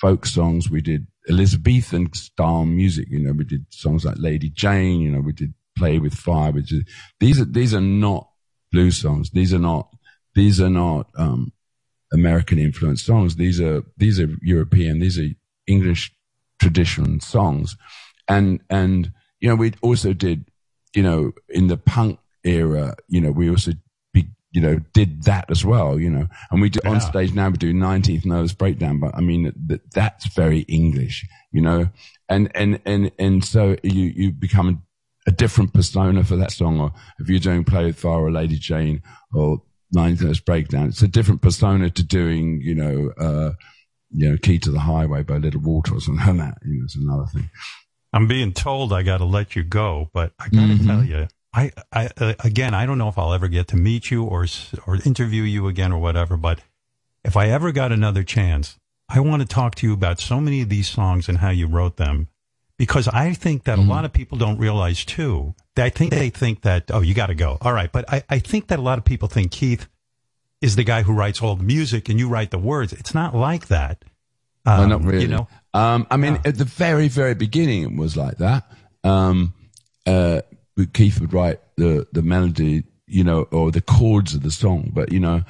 folk songs. We did Elizabethan style music. You know, we did songs like Lady Jane. You know, we did Play with Fire. Which is these are these are not blues songs. These are not these are not um, American influenced songs. These are these are European. These are English tradition songs, and and you know we also did you know in the punk era. You know we also be, you know did that as well. You know, and we do on stage now we do Nineteenth Nervous Breakdown. But I mean that that's very English. You know, and and and and so you you become a different persona for that song, or if you're doing Play with Fire or Lady Jane or Ninth Nervous Breakdown, it's a different persona to doing, you know, uh, you know, Key to the Highway by Little Walter or something like that. You know, it's another thing.
I'm being told I got to let you go, but I got to
Mhm.
tell you, I, I uh, again, I don't know if I'll ever get to meet you or or interview you again or whatever. But if I ever got another chance, I want to talk to you about so many of these songs and how you wrote them, because I think that a lot of people don't realize too. I think they think that oh, you got to go, all right. But I, I think that a lot of people think Keith is the guy who writes all the music and you write the words. It's not like that. Um,
not really.
You know,
um, I mean, at the very, very beginning, it was like that. Um, uh, Keith would write the the melody, you know, or the chords of the song, but you know,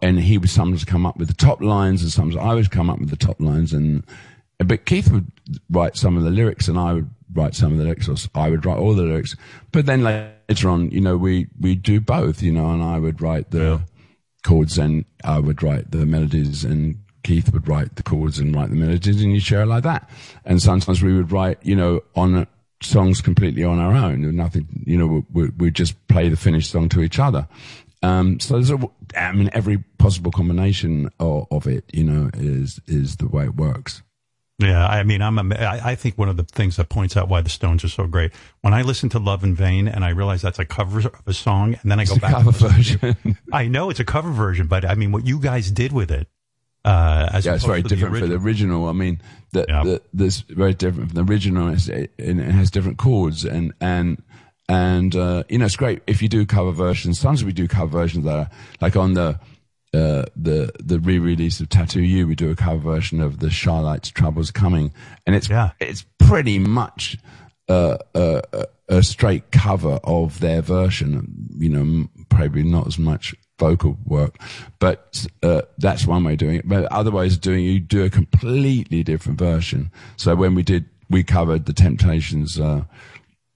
and he would sometimes come up with the top lines, and sometimes I would come up with the top lines, and but Keith would write some of the lyrics, and I would write some of the lyrics, or I would write all the lyrics. But then later on, you know, we we do both, you know, and I would write the chords and I would write the melodies and Keith would write the chords and write the melodies and you share it like that. And sometimes we would write, you know, on songs completely on our own nothing, you know, we, we just play the finished song to each other. Um, so there's a, I mean, every possible combination of, of it, you know, is, is the way it works.
Yeah, I mean, I'm. A, I I think one of the things that points out why the Stones are so great. When I listen to "Love in Vain" and I realize that's a cover of a song, and then I go
It's a
back.
cover
and to-
version.
I know it's a cover version, but I mean, what you guys did with it, uh, as
yeah, it's very
the
different for the
original.
I mean, the,
Yeah.
the, this very different from the original. It's, it, and it has different chords and and and uh, you know it's great if you do cover versions. Sometimes we do cover versions that are like on the uh, the the re-release of Tattoo You. We do a cover version of the Chi-Lites' Troubles Coming, and it's
Yeah.
it's pretty much uh, a, a, a straight cover of their version. You know, probably not as much vocal work, but uh, that's one way of doing it. But other ways doing you do a completely different version. So when we did, we covered the Temptations. Uh,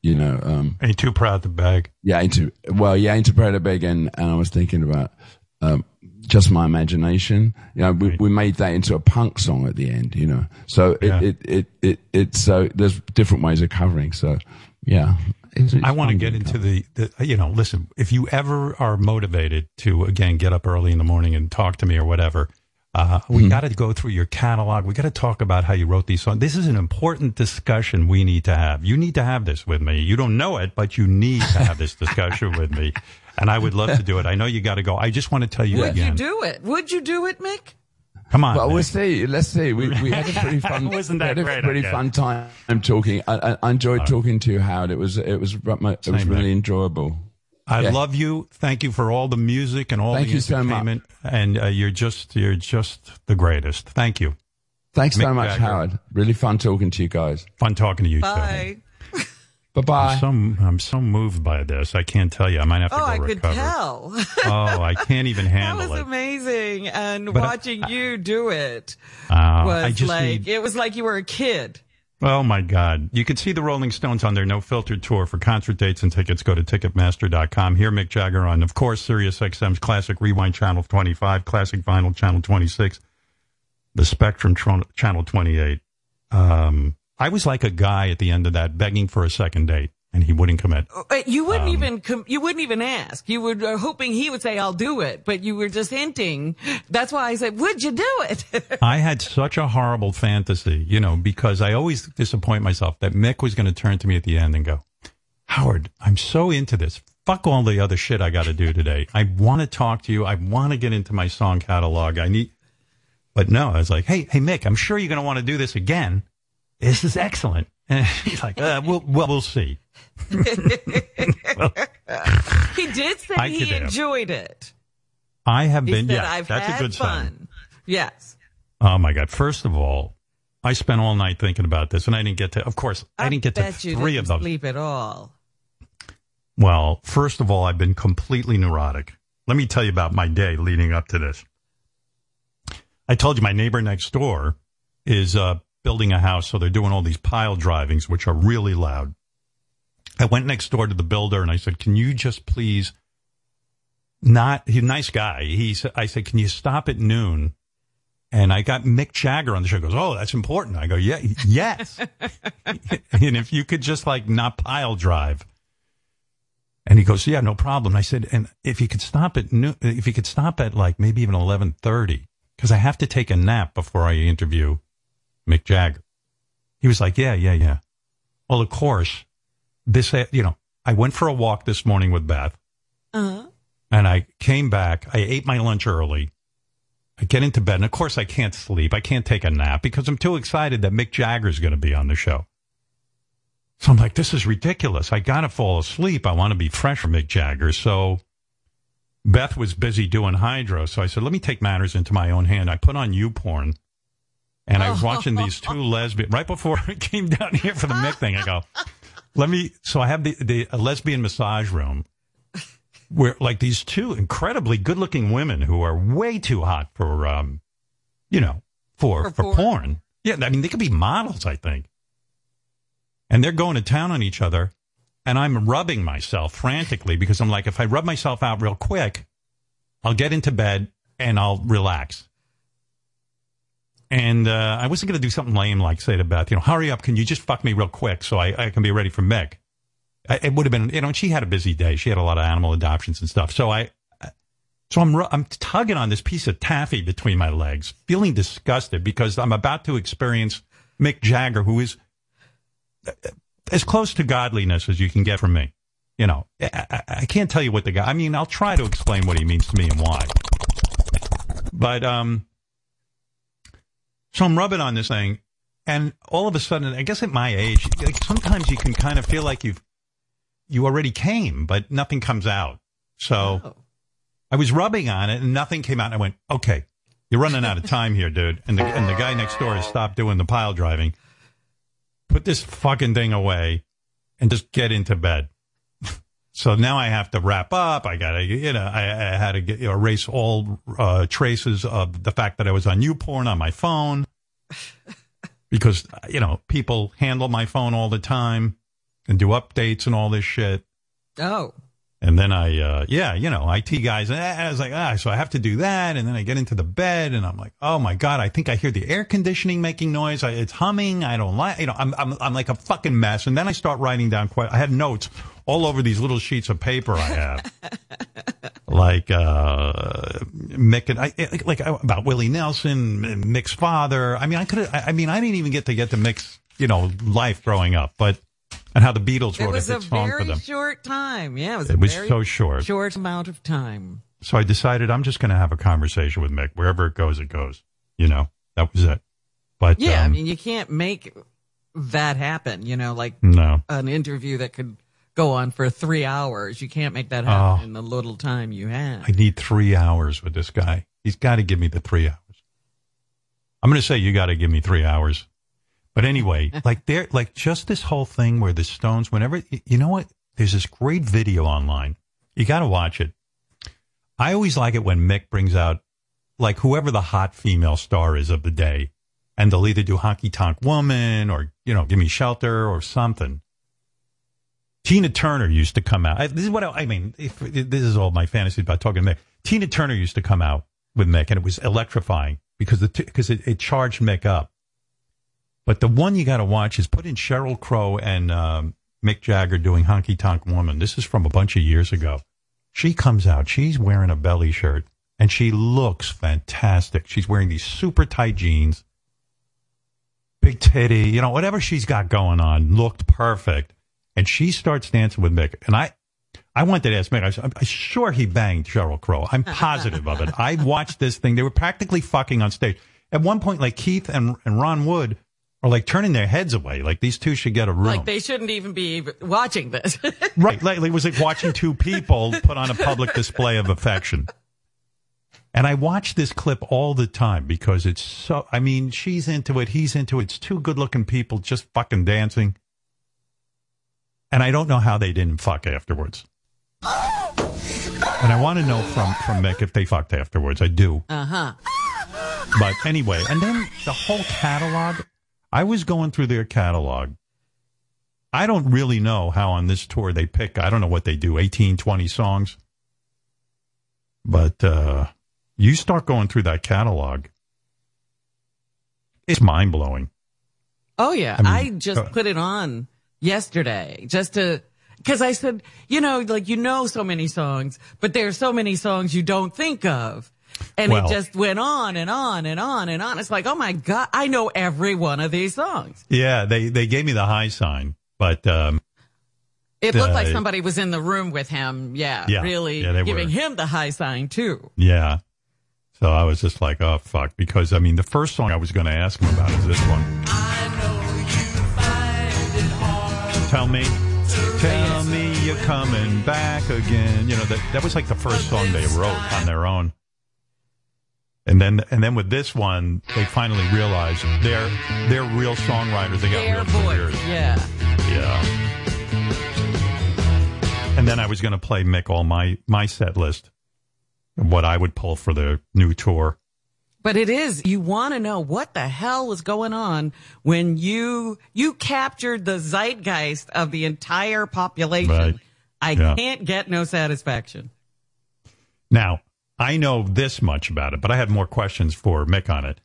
you know, um,
Ain't too proud to beg.
yeah, into well, yeah, into Predator Big, and, and I was thinking about um, just my imagination. You know, we, we made that into a punk song at the end. You know, so it
Yeah.
it, it, it it's so there's different ways of covering. So yeah, It's- it's
I want to get into the, the, you know, listen, if you ever are motivated to, again, get up early in the morning and talk to me or whatever, uh, we
Hmm.
got to go through your catalog. We got to talk about how you wrote these songs. This is an important discussion we need to have. You need to have this with me. You don't know it, but you need to have this discussion with me. And I would love to do it. I know you got to go. I just want to tell you
Would you do it? Would you do it, Mick?
Come on.
Well, we'll see. Let's see. We, we had a pretty fun.
Wasn't that
we had
great,
a pretty
I guess?
fun time talking. I, I, I enjoyed talking to you, Howard. It was it was it was
Same,
really
Nick.
enjoyable.
I
Yeah.
love you. Thank you for all the music and all
Thank
the
you so much.
entertainment. And uh, you're just you're just the greatest. Thank you.
Thanks so much,
Jagger.
Howard. Really fun talking to you guys.
Fun talking to you. too.
Bye.
Bye.
I'm so I'm so moved by this. I can't tell you. I might have to
Oh,
go
I could
recover.
tell.
Oh, I can't even handle it.
that was
it.
amazing. And
But I-
watching you do it
Uh,
was
I just
like,
need.
it was like you were a kid.
Oh my God! You can see the Rolling Stones on their No Filter tour. For concert dates and tickets, go to Ticketmaster.com. Hear Mick Jagger on, of course, Sirius XM's Classic Rewind Channel 25, Classic Vinyl Channel 26, the Spectrum Channel 28. Um, I was like a guy at the end of that begging for a second date, and he wouldn't commit.
Uh, You
Um,
wouldn't even com- you wouldn't even ask. You were uh, hoping he would say, "I'll do it," but you were just hinting. That's why I said, "Would you do it?"
I had such a horrible fantasy, you know, because I always disappoint myself that Mick was going to turn to me at the end and go, Howard, I'm so into this. Fuck all the other shit I got to do today. I want to talk to you. I want to get into my song catalog. I need, but no, I was like, hey, hey, Mick, I'm sure you're going to want to do this again. This is excellent. And he's like, uh, we'll, well, we'll see.
he did say
I
he
could have.
enjoyed it.
I have
He
been,
said,
yeah,
"I've
that's
had
a good
fun."
sign.
Yes.
Oh my God. First of all, I spent all night thinking about this and I didn't get to, of course, I, didn't get to
you
three
didn't
of those.
sleep at all.
Well, first of all, I've been completely neurotic. Let me tell you about my day leading up to this. I told you my neighbor next door is uh, building a house, so they're doing all these pile drivings, which are really loud. I went next door to the builder and I said, "Can you just please not?" He's a nice guy. He said, "I said, can you stop at noon?" And I got Mick Jagger on the show. He goes, "Oh, that's important." I go, "Yeah, yes." and if you could just like not pile drive. And he goes, "Yeah, no problem." I said, "And if you could stop at noon, if you could stop at like maybe even eleven thirty, because I have to take a nap before I interview Mick Jagger." He was like, "Yeah, yeah, yeah." Well, of course, this, uh, you know, I went for a walk this morning with Beth
Uh-huh.
and I came back. I ate my lunch early. I get into bed, and of course, I can't sleep. I can't take a nap because I'm too excited that Mick Jagger is going to be on the show. So I'm like, this is ridiculous. I got to fall asleep. I want to be fresh for Mick Jagger. So Beth was busy doing hydro. So I said, let me take matters into my own hand. I put on YouPorn. And I was watching these two lesbian right before I came down here for the Mick thing. I go, let me. So I have the, the a lesbian massage room where like these two incredibly good looking women who are way too hot for um you know for
For
for,
porn.
porn. Yeah, I mean they could be models, I think. And they're going to town on each other and I'm rubbing myself frantically because I'm like if I rub myself out real quick, I'll get into bed and I'll relax. And uh, I wasn't going to do something lame like say to Beth, you know, hurry up, can you just fuck me real quick so I, I can be ready for Mick? I- it would have been, you know, she had a busy day. She had a lot of animal adoptions and stuff. So I, so I'm, I'm tugging on this piece of taffy between my legs, feeling disgusted because I'm about to experience Mick Jagger, who is uh, as close to godliness as you can get from me. You know, I, I can't tell you what the guy, I mean, I'll try to explain what he means to me and why. But, um, so I'm rubbing on this thing and all of a sudden, I guess at my age, like sometimes you can kind of feel like you've, you already came, but nothing comes out. So
Oh.
I was rubbing on it and nothing came out. And I went, okay, you're running out of time here, dude. And the, and the guy next door has stopped doing the pile driving. Put this fucking thing away and just get into bed. So now I have to wrap up. I gotta, you know, I, I had to get, erase all uh, traces of the fact that I was on YouPorn on my phone because, you know, people handle my phone all the time and do updates and all this shit.
Oh.
And then I, uh, yeah, you know, IT guys, and I was like, ah, so I have to do that. And then I get into the bed and I'm like, oh my God, I think I hear the air conditioning making noise. I, it's humming. I don't like, you know, I'm, I'm, I'm like a fucking mess. And then I start writing down quite, I had notes all over these little sheets of paper I have. like, uh, Mick and I, like, like about Willie Nelson, and Mick's father. I mean, I could I I mean, I didn't even get to get to Mick's, you know, life growing up, but, and how the Beatles
It
wrote a
was
hit
a
song for them.
short time. Yeah, it was,
It
a
was so short.
Short amount of time.
So I decided I'm just going to have a conversation with Mick. Wherever it goes, it goes. You know, that was it. But
Yeah, I
um,
mean, you can't make that happen. You know, like
no,
an interview that could go on for three hours. You can't make that happen
Oh.
in the little time you have.
I need three hours with this guy. He's got to give me the three hours. I'm going to say you got to give me three hours. But anyway, like there, like just this whole thing where the Stones, whenever you know what, there's this great video online. You got to watch it. I always like it when Mick brings out like whoever the hot female star is of the day, and they'll either do Honky Tonk Woman or you know Give Me Shelter or something. Tina Turner used to come out. I, this is what I, I mean. If, this is all my fantasy about talking to Mick. Tina Turner used to come out with Mick, and it was electrifying because the because it, it charged Mick up. But the one you got to watch is put in Sheryl Crow and um, Mick Jagger doing Honky Tonk Woman. This is from a bunch of years ago. She comes out. She's wearing a belly shirt, and she looks fantastic. She's wearing these super tight jeans, big titty, you know, whatever she's got going on looked perfect. And she starts dancing with Mick, and I. I wanted to ask Mick. I was, I'm sure he banged Sheryl Crow. I'm positive of it. I watched this thing. They were practically fucking on stage. At one point, like Keith and, and Ron Wood are like turning their heads away. Like these two should get a room.
Like they shouldn't even be watching this.
Right. Like, it was like watching two people put on a public display of affection. And I watch this clip all the time because it's so, I mean, she's into it. He's into it. It's two good looking people just fucking dancing. And I don't know how they didn't fuck afterwards. And I want to know from, from Mick if they fucked afterwards. I do.
uh huh.
But anyway, and then the whole catalog, I was going through their catalog. I don't really know how on this tour they pick, I don't know what they do, 18, 20 songs. But uh, you start going through that catalog, it's mind blowing.
Oh yeah,
I
I, just
uh,
put it on yesterday just to because I said, you know, like you know so many songs, but there are so many songs you don't think of. And
Well-
it just went on and on and on and on. It's like, oh my God, I know every one of these songs.
Yeah, they, they gave me the high sign. But um,
It looked like
Uh,
somebody was in the room with him. Yeah.
Yeah.
Really
Yeah,
giving
were.
him the high sign too.
yeah. So I was just like, oh fuck, because I mean, the first song I was going to ask him about is this one. Tell me, tell me you're coming back again. You know that that was like the first song they wrote on their own. And then and then with this one, they finally realized they're they're real songwriters. They got
Their
real
voice.
careers.
Yeah.
Yeah. And then I was going to play Mick all my my set list, what I would pull for the new tour.
But it is, you want to know what the hell was going on when you, you captured the zeitgeist of the entire population.
Right.
I
Yeah.
can't get no satisfaction.
Now, I know this much about it, but I have more questions for Mick on it.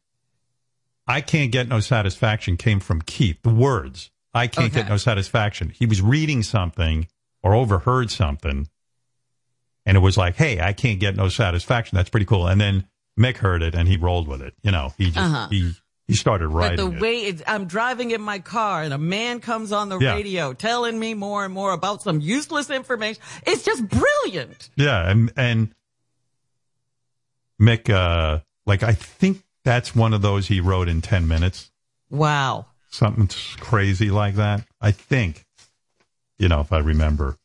I can't get no satisfaction came from Keith. The words, I can't get no satisfaction. He was reading something or overheard something, and it was like, hey, I can't get no satisfaction. That's pretty cool. And then Mick heard it and he rolled with it. You know, he just,
Uh-huh.
he, he started
But
writing
the
it.
way it's, I'm driving in my car and a man comes on the
Yeah.
radio telling me more and more about some useless information. It's just brilliant.
Yeah, and and Mick, uh, like I think that's one of those he wrote in ten minutes,
Wow.
something crazy like that. I think, you know, if I remember.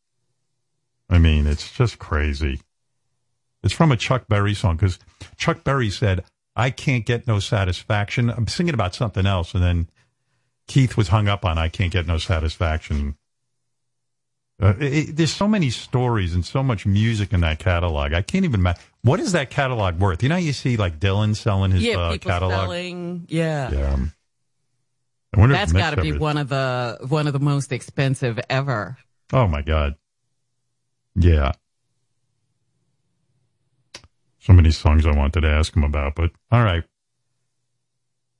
I mean, it's just crazy. It's from a Chuck Berry song because Chuck Berry said, "I can't get no satisfaction." I'm singing about something else, and then Keith was hung up on, "I can't get no satisfaction." Uh, it, it- there's so many stories and so much music in that catalog. I can't even. Ma- what is that catalog worth? You know, you see like Dylan selling his
Yeah,
uh, catalog.
selling. Yeah.
Yeah. I wonder if
That's got to be one of the one of the most expensive ever.
Oh my god. Yeah. So many songs I wanted to ask him about, but all right.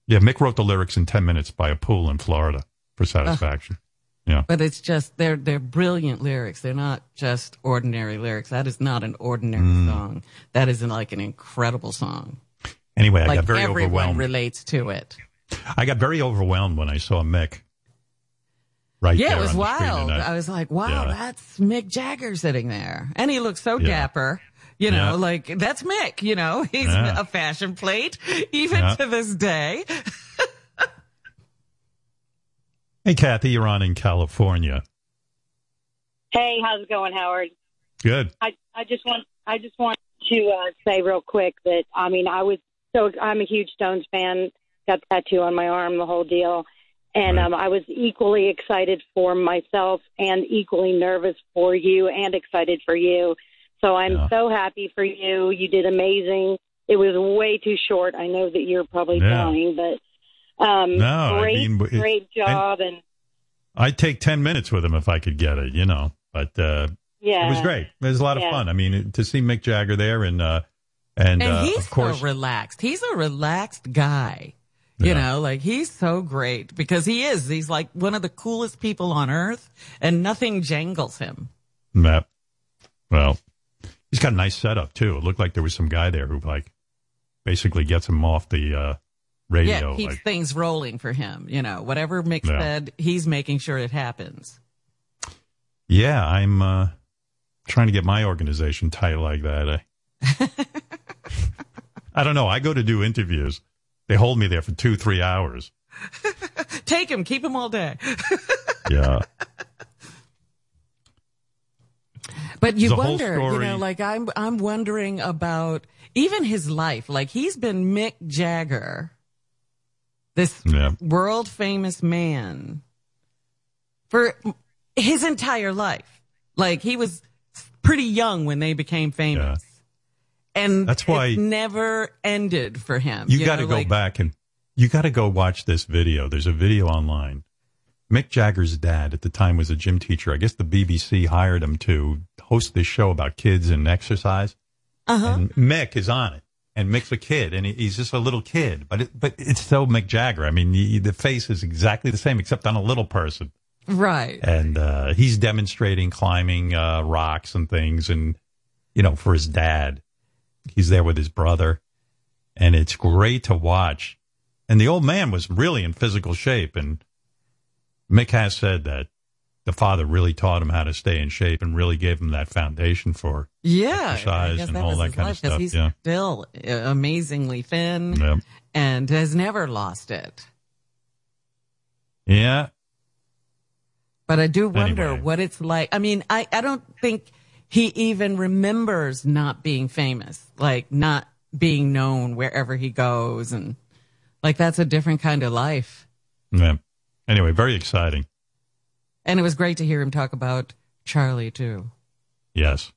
Yeah, Mick wrote the lyrics in ten minutes by a pool in Florida for satisfaction. yeah.
But it's just they're they're brilliant lyrics. They're not just ordinary lyrics. That is not an ordinary
Mm.
song. That is like an incredible song.
Anyway, I
like
got very
everyone
overwhelmed.
relates to it.
I got very overwhelmed when I saw Mick. Right
Yeah, it was
on the screen,
wild. I was like, wow,
Yeah.
that's Mick Jagger sitting there. And he looks so
Yeah.
dapper. You know,
Yeah.
like that's Mick, you know, he's
Yeah.
a fashion plate even
Yeah.
to this day.
Hey, Kathy, you're on in California.
Hey, how's it going, Howard?
Good.
I I just want I just want to uh, say real quick that I mean I was so I'm a huge Stones fan. Got the tattoo on my arm, the whole deal, and
Right.
um, I was equally excited for myself and equally nervous for you and excited for you. So I'm
Yeah.
so happy for you. You did amazing. It was way too short. I know that you're probably
Yeah.
dying, but um,
No, I
great,
mean, it-
great job, and,
I'd take 10 minutes with him if I could get it, you know, but uh,
yeah,
it was great. It was a lot of fun. I mean, to see Mick Jagger there and, uh, and,
And
uh,
he's
of course,
so relaxed. He's a relaxed guy. You
Yeah.
know, like he's so great because he is. He's like one of the coolest people on earth and nothing jangles him.
Matt, well, he's got a nice setup too. It looked like there was some guy there who like basically gets him off the uh, radio.
yeah, keeps
like,
things rolling for him. You know, whatever Mick
Yeah.
said, he's making sure it happens.
yeah, I'm uh, trying to get my organization tight like that. I, I don't know. I go to do interviews. They hold me there for two, three hours.
Take him, keep him all day.
Yeah.
But you wonder, you know, like I'm, I'm wondering about even his life. Like he's been Mick Jagger, this
Yeah.
world famous man for his entire life. Like he was pretty young when they became famous. And
That's why-
it never ended for him.
You, got to go
like-
back and you got to go watch this video. There's a video online. Mick Jagger's dad at the time was a gym teacher. I guess the BBC hired him to host this show about kids and exercise.
Uh-huh.
And Mick is on it. And Mick's a kid, and he, he's just a little kid, but it, but it's so Mick Jagger. I mean, he, the face is exactly the same, except on a little person.
Right.
And uh, he's demonstrating climbing uh, rocks and things, and you know, for his dad, he's there with his brother, and it's great to watch. And the old man was really in physical shape, and Mick has said that the father really taught him how to stay in shape and really gave him that foundation for
Yeah,
exercise and
that
all that kind of stuff.
He's
Yeah.
still uh, amazingly thin
Yeah.
and has never lost it.
Yeah.
But I do wonder
Anyway.
what it's like. I mean, I, I don't think he even remembers not being famous, like not being known wherever he goes. And like that's a different kind of life.
Yeah. Anyway, very exciting.
And it was great to hear him talk about Charlie too.
Yes.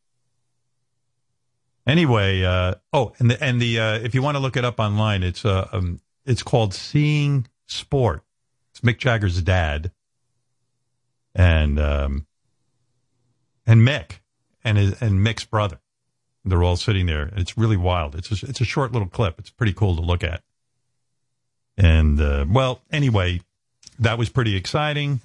Anyway, uh, oh, and the, and the uh, if you want to look it up online, it's uh, um, it's called Seeing Sport. It's Mick Jagger's dad, and um, and Mick and his, and Mick's brother. They're all sitting there. It's really wild. It's a, it's a short little clip. It's pretty cool to look at. And uh, well, anyway, that was pretty exciting.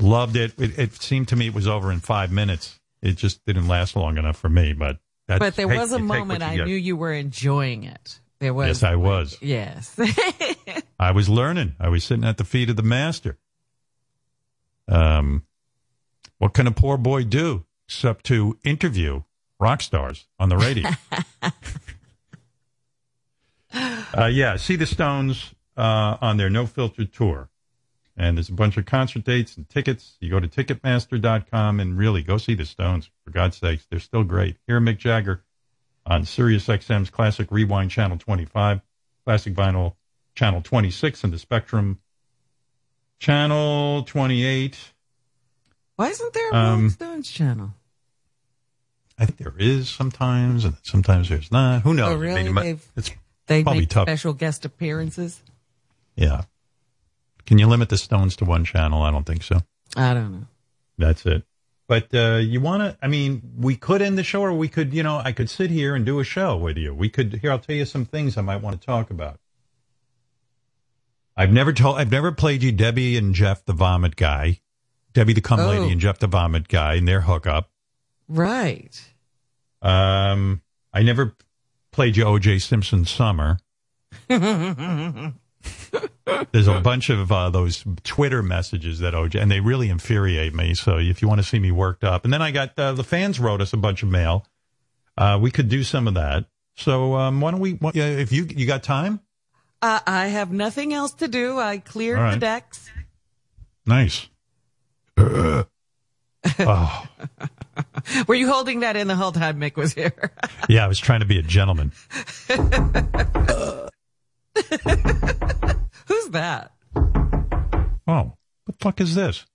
Loved it. it. It seemed to me it was over in five minutes. It just didn't last long enough for me. But that's,
but there was a
you take what
moment I
get.
knew you were enjoying it. There was.
Yes, I was.
Yes.
I was learning. I was sitting at the feet of the master. Um, what can a poor boy do except to interview rock stars on the radio? uh, yeah, see the Stones uh, on their No Filter tour. And there's a bunch of concert dates and tickets. You go to Ticketmaster.com and really go see the Stones. For God's sakes, they're still great. Hear Mick Jagger on Sirius XM's Classic Rewind Channel 25, Classic Vinyl Channel 26, and the Spectrum Channel 28.
Why isn't there a
Um,
Rolling Stones channel?
I think there is sometimes, and sometimes there's not. Who knows?
Oh, really?
I mean, it might-
They've-
it's
They
probably
make
tough.
special guest appearances.
Yeah. Can you limit the Stones to one channel? I don't think so.
I don't know.
That's it. But uh, you want to? I mean, we could end the show, or we could, you know, I could sit here and do a show with you. We could. Here, I'll tell you some things I might want to talk about. I've never told. I've never played you Debbie and Jeff the Vomit Guy, Debbie the Cum
Oh.
Lady and Jeff the Vomit Guy, and their hookup.
Right.
Um, I never played you O.J. Simpson Summer. There's a bunch of uh, those Twitter messages that OJ, and they really infuriate me. So if you want to see me worked up, and then I got uh, the fans wrote us a bunch of mail. Uh, we could do some of that. So um, why don't we? If you you got time,
Uh, I have nothing else to do. I cleared
All
the decks.
nice. oh
Were you holding that in the whole time Mick was here?
yeah, I was trying to be a gentleman.
Who's that?
Oh, what the fuck is this?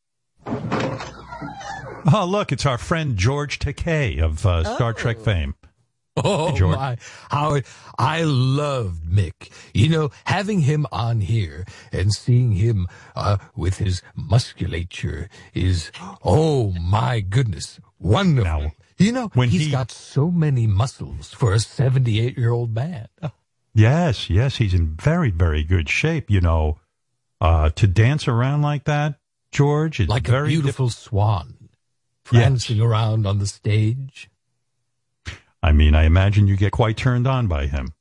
Oh, look, it's our friend George Takei of uh, Star Trek fame.
Oh
Hey, George.
my, Howard, I loved Mick. You know, having him on here and seeing him uh, with his musculature is, oh my goodness, wonderful.
Now,
you know,
when
he's
he-
got so many muscles for a 78 year old man.
Yes, yes, he's in very, very good shape. You know, uh, to dance around like that, George, it's
Like
very
a beautiful swan prancing around on the stage.
I mean, I imagine you get quite turned on by him.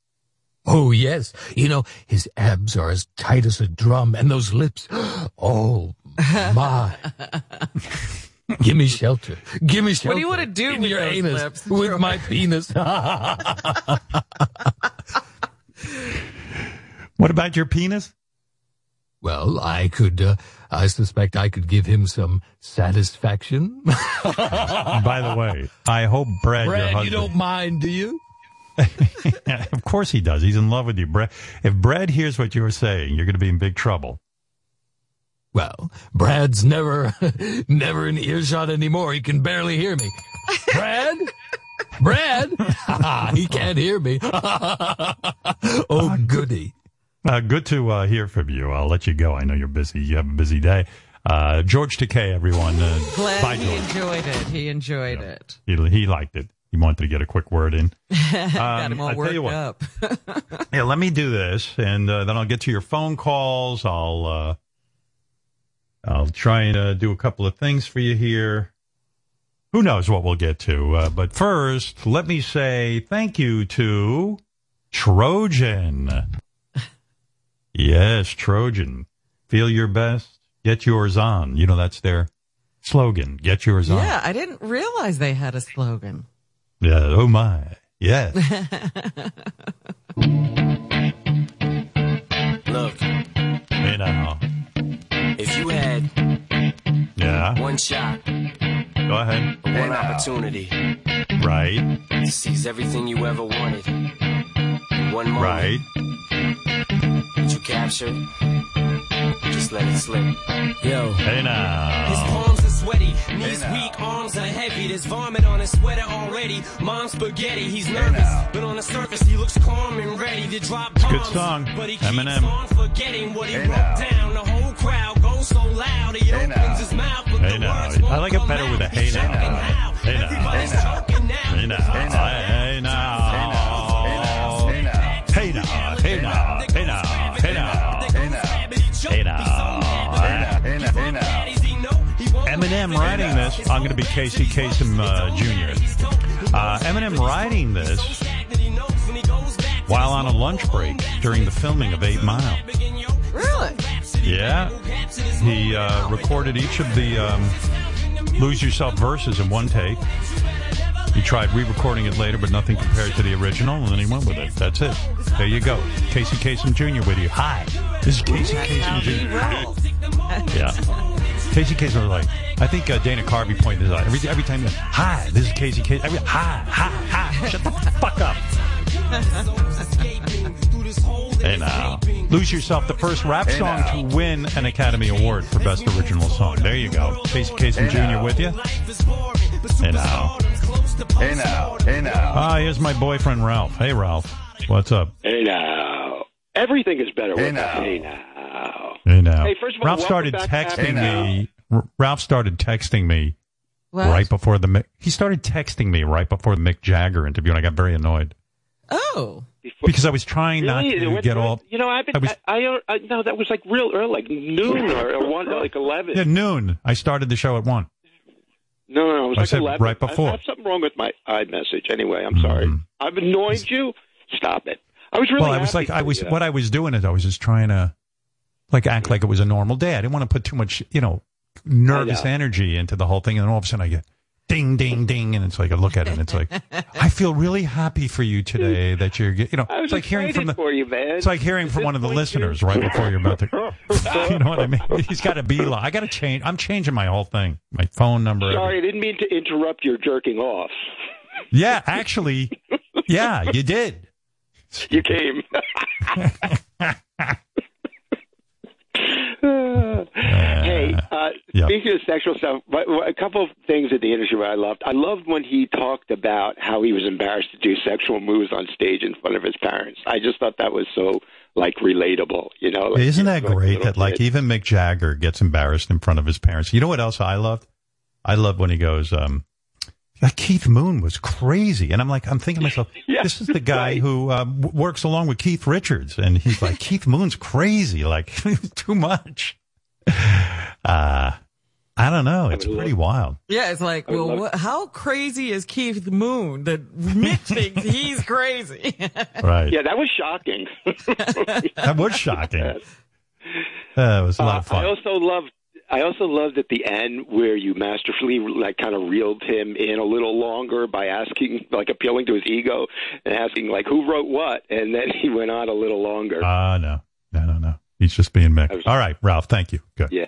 Oh, yes. You know, his abs are as tight as a drum and those lips. Oh, my. Give me shelter. Give me shelter.
What do you wanna do
In
with
your anus
lips?
with my penis?
What about your penis?
well, I could, uh, I suspect I could give him some satisfaction.
by the way, I hope Brad, your
Brad, you don't mind, do you?
of course he does. He's in love with you, Brad. If Brad hears what you're saying, you're going to be in big trouble.
Well, Brad's never, never in earshot anymore. He can barely hear me. Brad? Brad? he can't hear me. oh, goody.
Uh, good to uh, hear from you. I'll let you go. I know you're busy. You have a busy day. Uh, George Takei, everyone. Uh,
Glad
bye,
he
George.
enjoyed it. He enjoyed it.
He, he liked it. He wanted to get a quick word in.
Got
Um,
him all worked
what.
up.
Yeah, let me do this, and uh, then I'll get to your phone calls. I'll uh, I'll try and uh, do a couple of things for you here. Who knows what we'll get to? Uh, but first, let me say thank you to Trojan. Yes, Trojan. Feel your best. Get yours on. You know that's their slogan. Get yours on.
Yeah, I didn't realize they had a slogan.
Yeah. Oh my. Yes.
Look,
hey now.
if you had
Yeah.
one shot,
Go ahead.
one opportunity
Right.
to seize everything you ever wanted in one moment
Right.
that you captured, just let it slip. Yo.
Hey now.
His
now.
palms are sweaty, knees weak, arms are heavy. There's vomit on his sweater already. Mom's spaghetti, he's nervous, but on the surface he looks calm and ready to drop bombs.
good song.
But he
Eminem.
keeps on forgetting what he wrote down. The whole crowd goes so loud, he opens his mouth, but
Hey
the
now.
words won't
I like it better with a
out.
hey now.
choking how?
Hey now.
Choking now.
Hey now. Hey now. Hey now. Eminem writing this. I'm going to be Casey Kasem uh, Jr. Uh, Eminem writing this while on a lunch break during the filming of Eight Mile.
Really?
Yeah. He uh, recorded each of the um, Lose Yourself verses in one take. He tried re-recording it later, but nothing compared to the original, and then he went with it. That's it. There you go. Casey Kasem Jr. with you. Hi. This is Casey Kasem Jr. Yeah. Casey Kasem was like, I think uh, Dana Carvey pointed this out. Every, every time, you hi, this is Casey Kasem. Every, hi, hi, hi. Shut the fuck up. Hey now. Lose Yourself, the first rap song to win an Academy Award for Best Original Song. There you go. Casey Kasem Jr. with you. Hey now.
Hey now, hey now.
Ah, here's my boyfriend Ralph. Hey Ralph. What's up?
Hey now. Everything is better
Hey
with
now.
Hey now.
Hey now.
Hey, first of all,
Ralph started texting
Abby.
me. R- Ralph started texting me
What?
right before the He started texting me right before the Mick Jagger interview, and I got very annoyed
Oh.
Before-
because I was trying not
Really? It
to
went
get all.
You know, I've been.
I was-
I, I, no, that was like real early, like noon or, one, like eleven.
Yeah, noon. I started the show at one.
No, no, it was
I
like
said
eleven.
right before.
I have something wrong with my iMessage. Anyway, I'm sorry.
Mhm.
I've annoyed you. Stop it. I was really.
well, I was like, I was
you.
what I was doing is I was just trying to like act like it was a normal day. I didn't want to put too much, you know, nervous
know.
energy into the whole thing, and then all of a sudden I get ding, ding, ding, and it's like I look at it and it's like I feel really happy for you today that you're, you know, it's like hearing from the.
for you, man.
It's like hearing from one of the listeners right before you're about to. You know what I mean? He's got to be like, I got to change. I'm changing my whole thing, my phone number.
Sorry, I didn't mean to interrupt your jerking off.
Yeah, actually, yeah, you did.
You came. hey, uh,
yeah.
speaking of sexual stuff, what- a couple of things at the interview I loved. I loved when he talked about how he was embarrassed to do sexual moves on stage in front of his parents. I just thought that was so like relatable, you know. Like,
Isn't that
like
great that like
kid.
even Mick Jagger gets embarrassed in front of his parents? You know what else I loved? I love when he goes, um, that Keith Moon was crazy. And I'm like, I'm thinking to myself,
Yeah,
this is the guy
right.
who uh, w- works along with Keith Richards. And he's like, Keith Moon's crazy, like too much. Uh, I don't know. It's
would
pretty
love-
wild.
Yeah, it's like,
would
well,
love-
what, how crazy is Keith Moon that Mick thinks he's crazy?
Right.
Yeah, that was shocking.
That was shocking. Uh, it was a lot
Uh,
of fun.
I also loved. I also loved at the end where you masterfully like kind of reeled him in a little longer by asking, like appealing to his ego and asking like who wrote what, and then he went on a little longer.
Ah, no. No, no, no. He's just being Mick.
Was-
All right, Ralph, thank you. Good.
Yeah.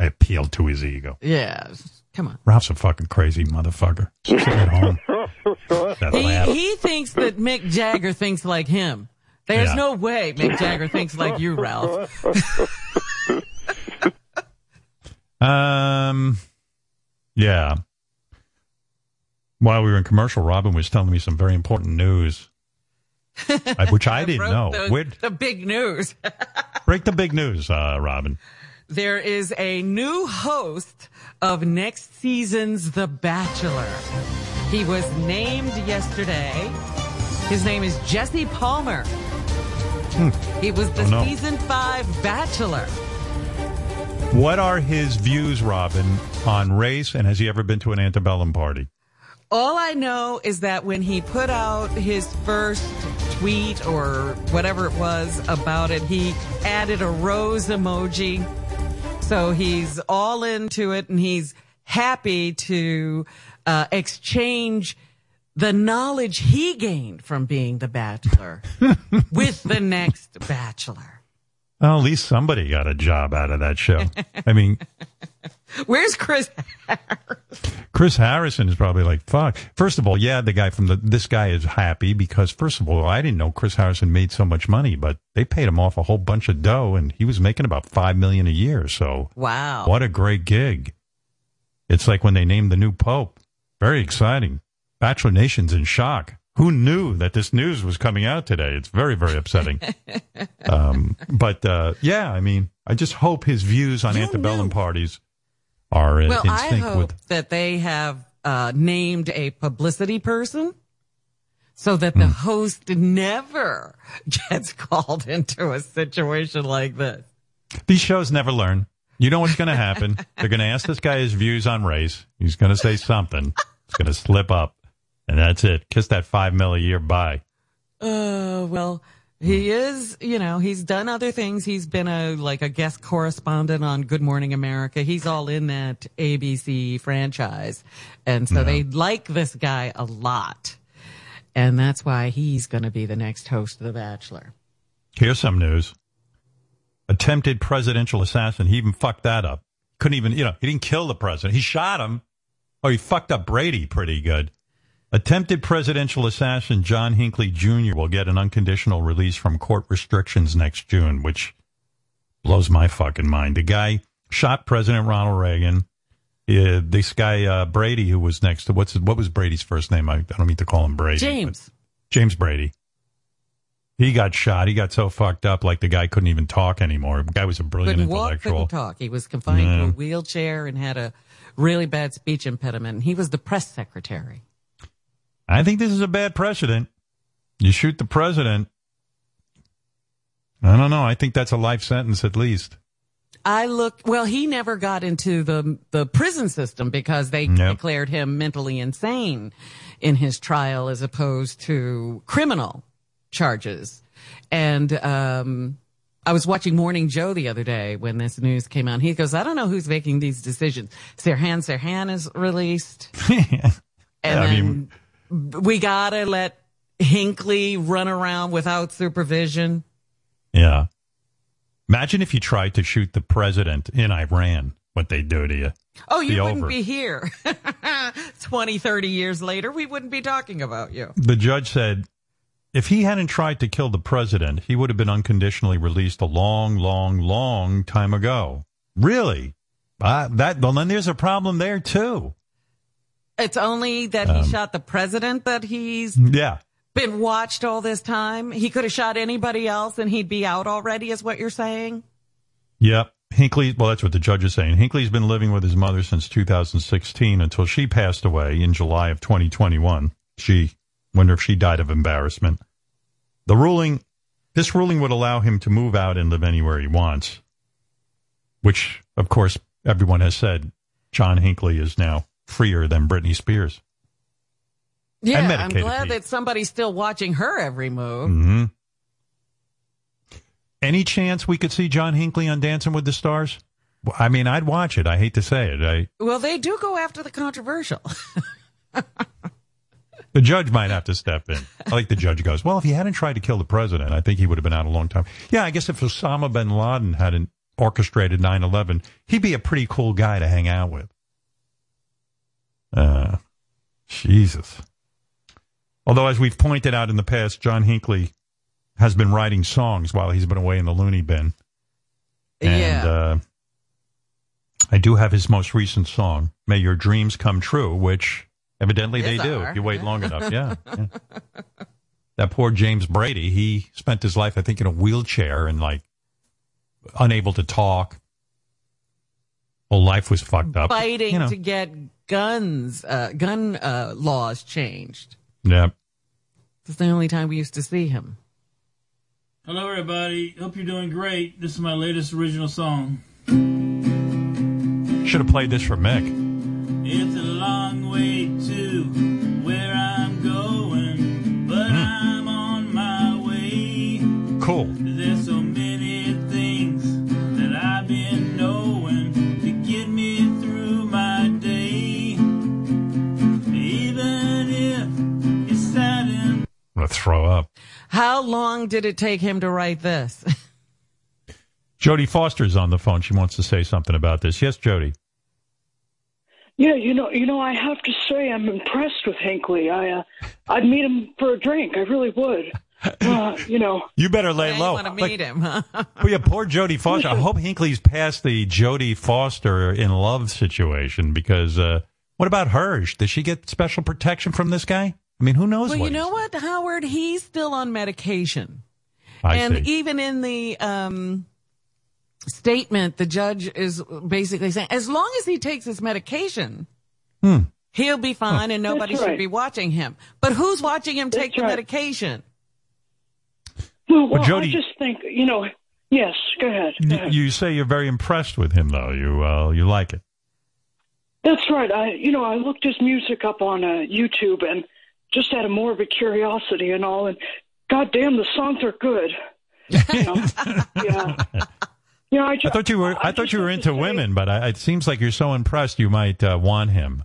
I appealed to his ego.
yeah, come on.
Ralph's a fucking crazy motherfucker. Sitting at home.
He, he thinks that Mick Jagger thinks like him. There's
Yeah.
no way Mick Jagger thinks like you, Ralph.
Um, yeah. While we were in commercial, Robin was telling me some very important news, which I didn't know.
The, the big news.
break the big news, uh, Robin.
There is a new host of next season's The Bachelor. He was named yesterday. His name is Jesse Palmer. He was the
Oh, no.
season five Bachelor.
What are his views, Robin, on race, and has he ever been to an antebellum party?
All I know is that when he put out his first tweet or whatever it was about it, he added a rose emoji. So he's all into it and he's happy to uh, exchange the knowledge he gained from being the bachelor with the next bachelor.
Well, at least somebody got a job out of that show. I mean,
Where's Chris?
Chris Harrison is probably like, fuck. First of all, yeah, the guy from the, this guy is happy because first of all, I didn't know Chris Harrison made so much money, but they paid him off a whole bunch of dough and he was making about five million a year. So
Wow.
what a great gig. It's like when they named the new Pope. Very exciting. Bachelor Nation's in shock. Who knew that this news was coming out today? It's very, very upsetting. um, but, uh, yeah, I mean, I just hope his views on
You
antebellum parties are uh,
Well,
in
I hope
with
that they have uh, named a publicity person so that the
Hmm.
host never gets called into a situation like this.
These shows never learn. You know what's going to happen. They're going to ask this guy his views on race. He's going to say something. It's going to slip up. And that's it. Kiss that five mil a year bye.
Uh, well, he is, you know, he's done other things. He's been a, like a guest correspondent on Good Morning America. He's all in that ABC franchise. And so they like this guy a lot. And that's why he's going to be the next host of The Bachelor.
Here's some news. Attempted presidential assassin. He even fucked that up. Couldn't even, you know, he didn't kill the president. He shot him. Oh, he fucked up Brady pretty good. Attempted presidential assassin John Hinckley Jr. will get an unconditional release from court restrictions next June, which blows my fucking mind. The guy shot President Ronald Reagan. Uh, this guy uh, Brady, who was next to what's what was Brady's first name? I, I don't mean to call him Brady.
James.
James Brady. He got shot. He got so fucked up, like the guy couldn't even talk anymore. The guy was a brilliant
couldn't walk,
intellectual.
couldn't talk. He was confined to a wheelchair and had a really bad speech impediment. And he was the press secretary.
I think this is a bad precedent. You shoot the president. I don't know. I think that's a life sentence at least.
I look well. He never got into the the prison system because they declared him mentally insane in his trial, as opposed to criminal charges. And um, I was watching Morning Joe the other day when this news came out. He goes, "I don't know who's making these decisions. Sirhan Sirhan is released, and
I
then we gotta let Hinckley run around without supervision."
Yeah. Imagine if you tried to shoot the president in Iran, what they do to you.
Oh, you
Be
wouldn't
over.
be here. 20, 30 years later, we wouldn't be talking about you.
The judge said if he hadn't tried to kill the president, he would have been unconditionally released a long, long, long time ago. Really? Uh, that well, then there's a problem there too.
It's only that
Um,
he shot the president that he's
Yeah.
been watched all this time. He could have shot anybody else and he'd be out already, is what you're saying?
Yep. Hinckley, well, that's what the judge is saying. Hinckley's been living with his mother since 2016 until she passed away in July of 2021. She, wonder if she died of embarrassment. The ruling, this ruling would allow him to move out and live anywhere he wants, which, of course, everyone has said John Hinckley is now freer than Britney Spears.
Yeah, I'm glad that somebody's still watching her every move.
hmm Any chance we could see John Hinckley on Dancing with the Stars? I mean, I'd watch it. I hate to say it. I,
Well, they do go after the controversial.
The judge might have to step in. I like the judge goes, well, if he hadn't tried to kill the president, I think he would have been out a long time. Yeah, I guess if Osama bin Laden hadn't orchestrated 9-11, he'd be a pretty cool guy to hang out with. Uh, Jesus. Although, as we've pointed out in the past, John Hinckley has been writing songs while he's been away in the loony bin. And,
yeah.
uh, I do have his most recent song, May Your Dreams Come True, which evidently they do
are.
if you wait long enough. Yeah. yeah. That poor James Brady, he spent his life, I think, in a wheelchair and like unable to talk. Whole life was fucked up.
Fighting
You know.
to get guns, uh, gun uh, laws changed.
Yeah.
It's the only time we used to see him.
Hello, everybody. Hope you're doing great. This is my latest original song.
Should have played this for Mick.
It's a long way to
How long did it take him to write this?
Jodie Foster's on the phone. She wants to say something about this. Yes, Jodie.
Yeah, you know, you know, I have to say I'm impressed with Hinckley. I, uh, I'd meet him for a drink. I really would. Uh, you know,
You better lay
you
low.
want to
Like,
meet him, huh?
well, yeah, poor Jodie Foster. I hope Hinckley's past the Jodie Foster in love situation because uh, what about her? Does she get special protection from this guy? I mean, who knows
Well,
what
you know what, Howard? He's still on medication.
I
and
see.
even in the um, statement, the judge is basically saying, as long as he takes his medication,
Hmm.
he'll be fine and nobody
That's
should
right.
be watching him. But who's watching him take
That's
the
right.
medication?
well, well, I
Jodie-
just think, you know, yes. Go ahead. Go ahead.
You say you're very impressed with him, though. You uh, you like it.
That's right. I, you know, I looked his music up on uh, YouTube and just out of morbid curiosity and all, and goddamn, the songs are good. You know? yeah. Yeah, I, ju-
I thought you were. I, thought you were into women, but I, it seems like you're so impressed. You might uh, want him.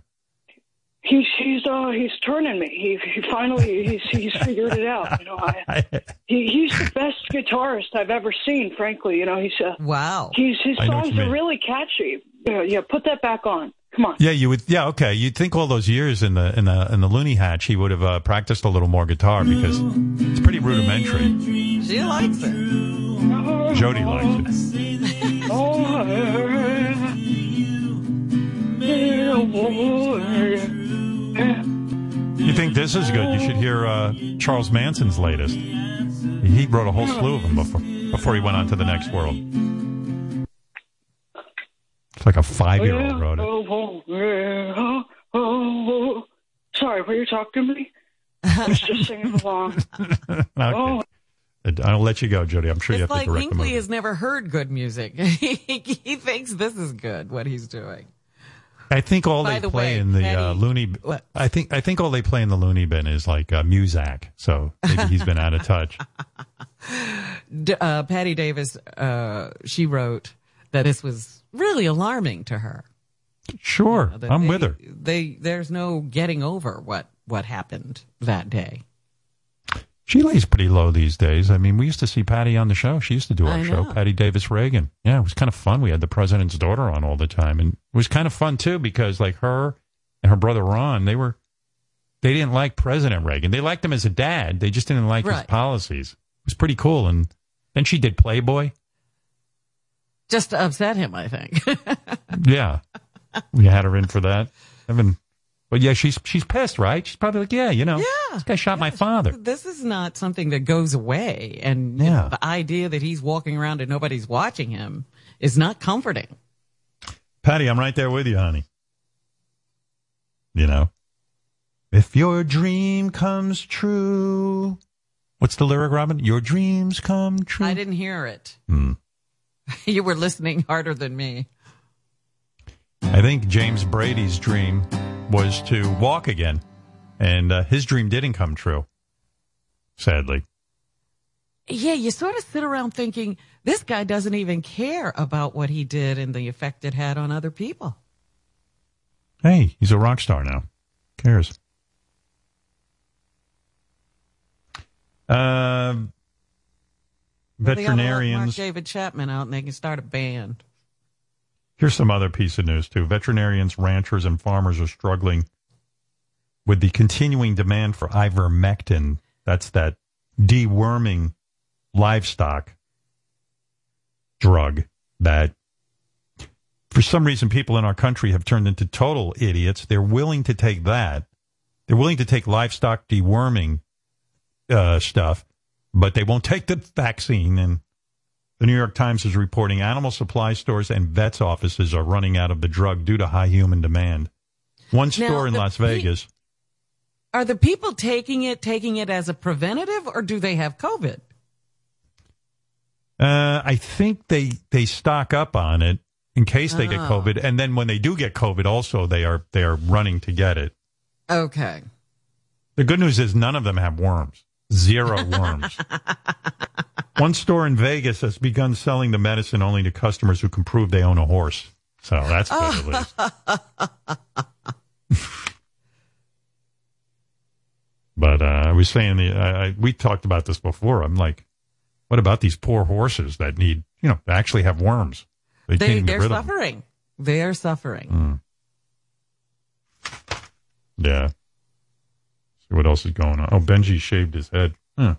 He's he's uh he's turning me. He he finally he's he's figured it out. You know, I, he he's the best guitarist I've ever seen. Frankly, you know, he's uh,
Wow.
he's his
I know what
songs are
mean.
really catchy. Yeah, yeah. Put that back on. Come on.
Yeah, you would. Yeah, okay. You'd think all those years in the in the in the loony hatch, he would have uh, practiced a little more guitar because it's pretty rudimentary.
She likes it.
Jodie likes it. You think this is good? You should hear uh, Charles Manson's latest. He wrote a whole slew of them before before he went on to the next world. It's like a five year old wrote it.
Sorry, were you talking to me? I was just singing along.
Okay.
Oh,
I'll let you go, Jodie. I'm sure you have
like
to direct the
Hinckley
movie.
has never heard good music. he, he thinks this is good, what he's doing.
I think all
By
they
the
play
way,
in the uh, loony.
What?
I think I think all they play in the loony bin is like uh, Muzak. So maybe he's been out of touch.
D- uh, Patti Davis, uh, she wrote that this was really alarming to her.
Sure,
That
I'm
they-
with her.
They there's no getting over what what happened that day.
She lays pretty low these days. I mean, we used to see Patti on the show. She used to do our
I
show,
know.
Patti Davis Reagan. Yeah, it was kind of fun. We had the president's daughter on all the time, and it was kind of fun too because like her and her brother Ron, they were they didn't like President Reagan. They liked him as a dad. They just didn't like his policies. It was pretty cool. And then she did Playboy.
Just to upset him, I think.
Yeah, we had her in for that. Evan, but yeah, she's she's pissed, right? She's probably like, yeah, you know,
Yeah.
this guy shot my father.
this is not something that goes away, and you
Yeah.
know, the idea that he's walking around and nobody's watching him is not comforting.
Patti, I'm right there with you, honey. You know, if your dream comes true, what's the lyric, Robin? Your dreams come true.
I didn't hear it.
Hmm.
You were listening harder than me.
I think James Brady's dream was to walk again, and uh, his dream didn't come true. Sadly,
Yeah, you sort of sit around thinking this guy doesn't even care about what he did and the effect it had on other people.
hey, he's a rock star now. cares? Uh,
Well, they ought to let Mark
veterinarians.
David Chapman out and they can start a band.
Here's some other piece of news too. Veterinarians, ranchers, and farmers are struggling with the continuing demand for ivermectin. That's that deworming livestock drug that for some reason people in our country have turned into total idiots. They're willing to take that. They're willing to take livestock deworming uh, stuff, but they won't take the vaccine. And the New York Times is reporting animal supply stores and vets offices are running out of the drug due to high human demand. One
Now,
store in Las
pe-
Vegas.
Are the people taking it, taking it as a preventative or do they have COVID?
Uh, I think they they stock up on it in case they get
Oh.
COVID, and then when they do get COVID, also they are they are running to get it.
Okay.
The good news is none of them have worms. Zero worms. One store in Vegas has begun selling the medicine only to customers who can prove they own a horse. So that's good at least. But uh, I was saying the I, I, we talked about this before. I'm like, what about these poor horses that need you know actually have worms? They,
They,
can't even get
they're
of them.
suffering. They are suffering.
Mm. Yeah. See what else is going on. Oh, Benji shaved his head. Huh.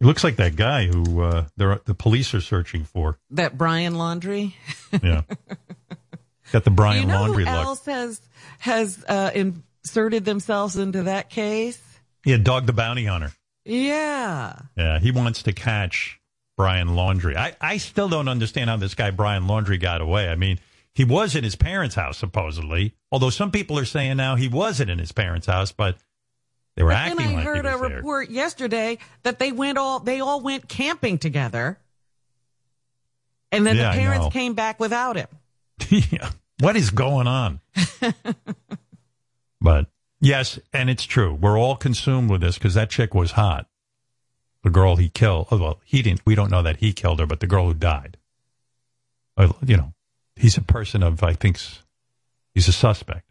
He looks like that guy who uh, they're, the police are searching for.
That Brian Laundrie.
Yeah. Got the Brian
you know
Laundrie
who
look.
else has has uh, inserted themselves into that case?
Yeah, Dog the Bounty Hunter.
Yeah.
Yeah, he wants to catch Brian Laundrie. I, I still don't understand how this guy Brian Laundrie got away. I mean, he was in his parents' house supposedly, although some people are saying now he wasn't in his parents' house, but they were
But
acting
then I
like
heard
he
a
was there.
report yesterday that they went all they all went camping together, and then
Yeah,
the parents came back without him.
yeah. What is going on? but yes, and it's true. We're all consumed with this because that chick was hot. The girl he killed. oh, Well, he didn't. We don't know that he killed her, but the girl who died. You know, he's a person of. I think he's a suspect.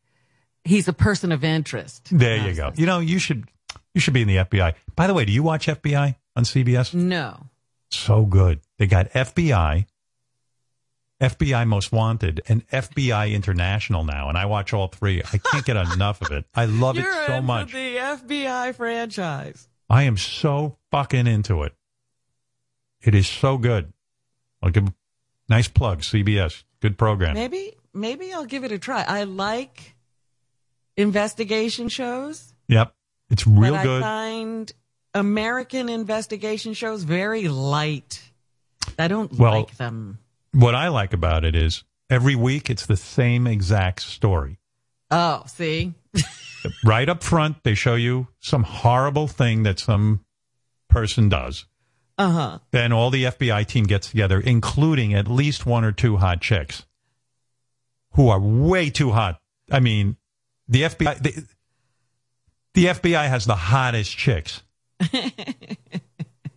He's a person of interest.
There you go. You know, you should you should be in the FBI. By the way, do you watch FBI on CBS?
No.
So good. They got FBI, FBI Most Wanted, and FBI International now, and I watch all three. I can't get enough of it. I love
You're
it so much.
the FBI franchise.
I am so fucking into it. It is so good. I'll give nice plug, CBS. Good program.
Maybe maybe I'll give it a try. I like investigation shows.
Yep. It's real
but
good.
I find American investigation shows very light. I don't
Well,
like them.
What I like about it is every week it's the same exact story.
Oh, see?
right up front, they show you some horrible thing that some person does.
Uh huh.
Then all the FBI team gets together, including at least one or two hot chicks who are way too hot. I mean, the FBI, the, the FBI has the hottest chicks.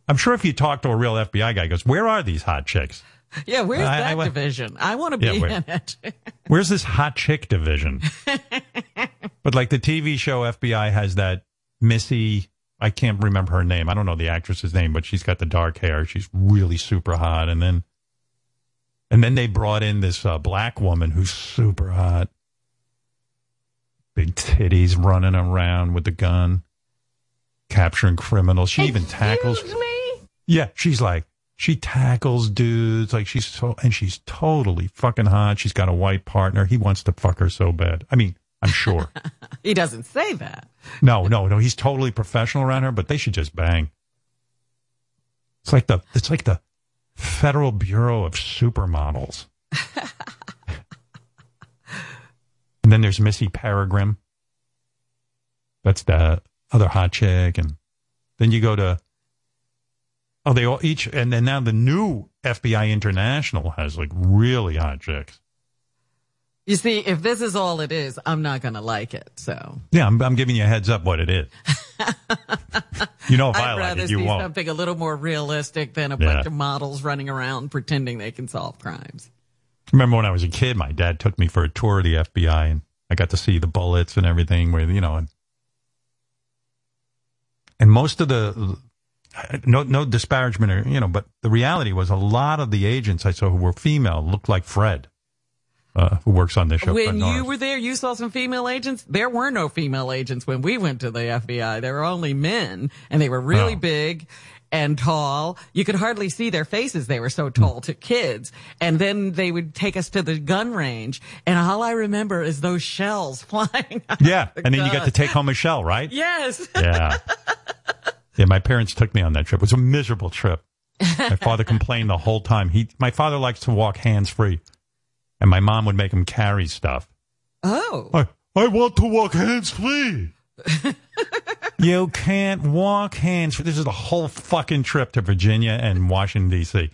I'm sure if you talk to a real FBI guy, he goes, "Where are these hot chicks?
Yeah, where's
I- I
that division? I want to
Yeah,
be
where-
in it.
Where's this hot chick division?" but like the TV show FBI has that Missy, I can't remember her name. I don't know the actress's name, but she's got the dark hair. She's really super hot. And then, and then they brought in this uh, black woman who's super hot, big titties, running around with the gun, capturing criminals. She even tackles. Me? Yeah, she's like she tackles dudes like she's so and she's totally fucking hot. She's got a white partner. He wants to fuck her so bad. I mean, I'm sure.
he doesn't say that.
no, no, no. He's totally professional around her, but they should just bang. It's like the it's like the Federal Bureau of Supermodels. and then there's Missy Peregrym. That's the other hot chick, and then you go to oh, they all each, and then now the new FBI International has like really hot chicks.
You see, if this is all it is, I'm not going to like it. So
Yeah, I'm, I'm giving you a heads up what it is. you know, if I
I'd
like
rather
it, you
see
won't.
something a little more realistic than a
Yeah.
bunch of models running around pretending they can solve crimes.
Remember when I was a kid, my dad took me for a tour of the FBI, and I got to see the bullets and everything. Where you know, and and most of the no no disparagement or you know, but the reality was a lot of the agents I saw who were female looked like Fred, uh, who works on this show.
When you were there, you saw some female agents. There were no female agents when we went to the FBI. There were only men, and they were really
Oh.
big and tall. You could hardly see their faces. They were
Hmm.
so tall to kids. And then they would take us to the gun range, and all I remember is those shells flying.
yeah,
the
and then you got to take home a shell, right?
Yes.
Yeah. Yeah, my parents took me on that trip. It was a miserable trip. My father complained the whole time. He, my father likes to walk hands free, and my mom would make him carry stuff.
Oh.
I, I want to walk hands free. you can't walk hands free. This is the whole fucking trip to Virginia and Washington D.C.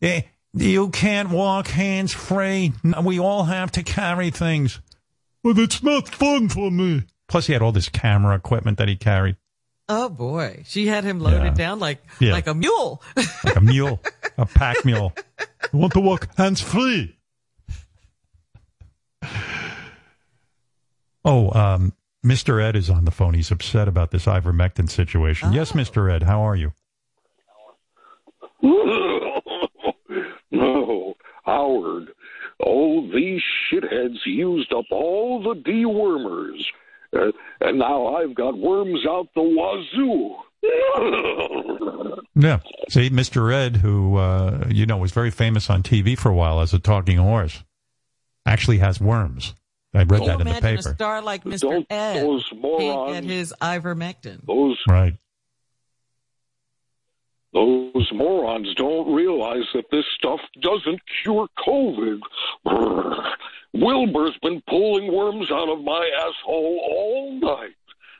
Eh, You can't walk hands free. We all have to carry things. But it's not fun for me. Plus, he had all this camera equipment that he carried.
Oh boy, she had him loaded
Yeah.
down like
Yeah.
like a mule.
like a mule, a pack mule. I want to walk hands free. Oh, um, Mr. Ed is on the phone. He's upset about this ivermectin situation. Yes, Mr. Ed, how are you?
no, Howard. Oh, these shitheads used up all the dewormers. Uh, and now I've got worms out the wazoo.
Yeah. See, Mr. Ed, who, uh, you know, was very famous on TV for a while as a talking horse, actually has worms. I read
Can
that in the
imagine
paper.
a star like Mr.
Don't
Ed
those
can't
morons-
get his ivermectin.
Those
Right.
those morons don't realize that this stuff doesn't cure COVID. Brr. Wilbur's been pulling worms out of my asshole all night.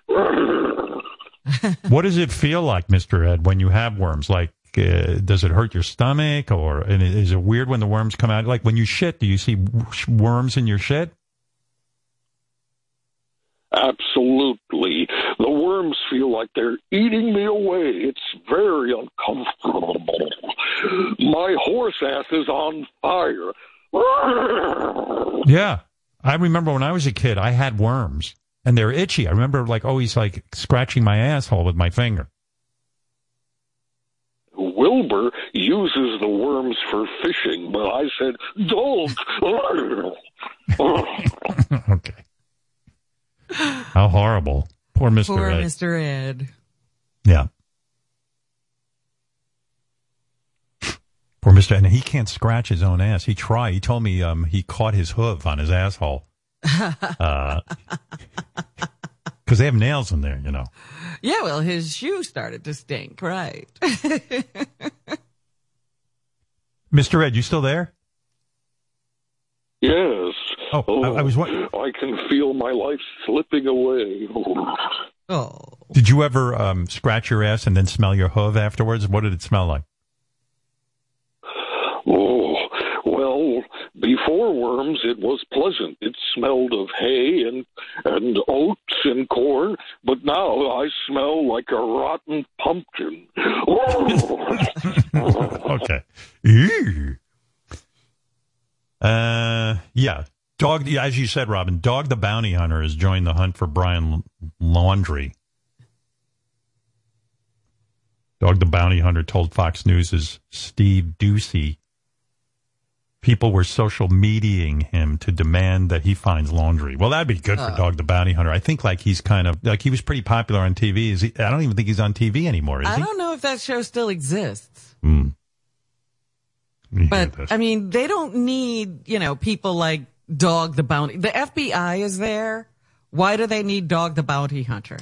Brr.
What does it feel like, Mr. Ed, when you have worms? Like, uh, does it hurt your stomach, or and is it weird when the worms come out? Like when you shit, do you see worms in your shit?
Absolutely. The worms feel like they're eating me away. It's very uncomfortable. My horse ass is on fire.
Yeah, I remember when I was a kid, I had worms, and they're itchy. I remember like always like scratching my asshole with my finger.
Wilbur uses the worms for fishing, but I said, don't.
okay. How horrible. Poor Mr.
Ed Poor
Ed.
Mr. Ed.
Yeah. Poor Mr. And he can't scratch his own ass. He tried. He told me um, he caught his hoof on his asshole. Because they have nails in there, you know.
Yeah, well, his shoe started to stink, right?
Mr. Ed, you still there?
yes.
Oh, I- I was wa-
I can feel my life slipping away.
oh.
Did you ever um, scratch your ass and then smell your hoof afterwards? What did it smell like?
Oh, well, before worms, it was pleasant. It smelled of hay and and oats and corn, but now I smell like a rotten pumpkin.
okay. Ew. Uh, yeah. Dog, as you said, Robin, Dog the Bounty Hunter has joined the hunt for Brian Laundrie. Dog the Bounty Hunter told Fox News' Steve Doocy people were social mediating him to demand that he finds laundry. Well, that'd be good for. Dog the Bounty Hunter. I think like he's kind of like he was pretty popular on TV. Is he, I don't even think he's on TV anymore. Is
I
he?
don't know if that show still exists.
Hmm. Yeah,
But I mean, they don't need, you know, people like Dog the Bounty. The FBI is there. Why do they need Dog the Bounty Hunter?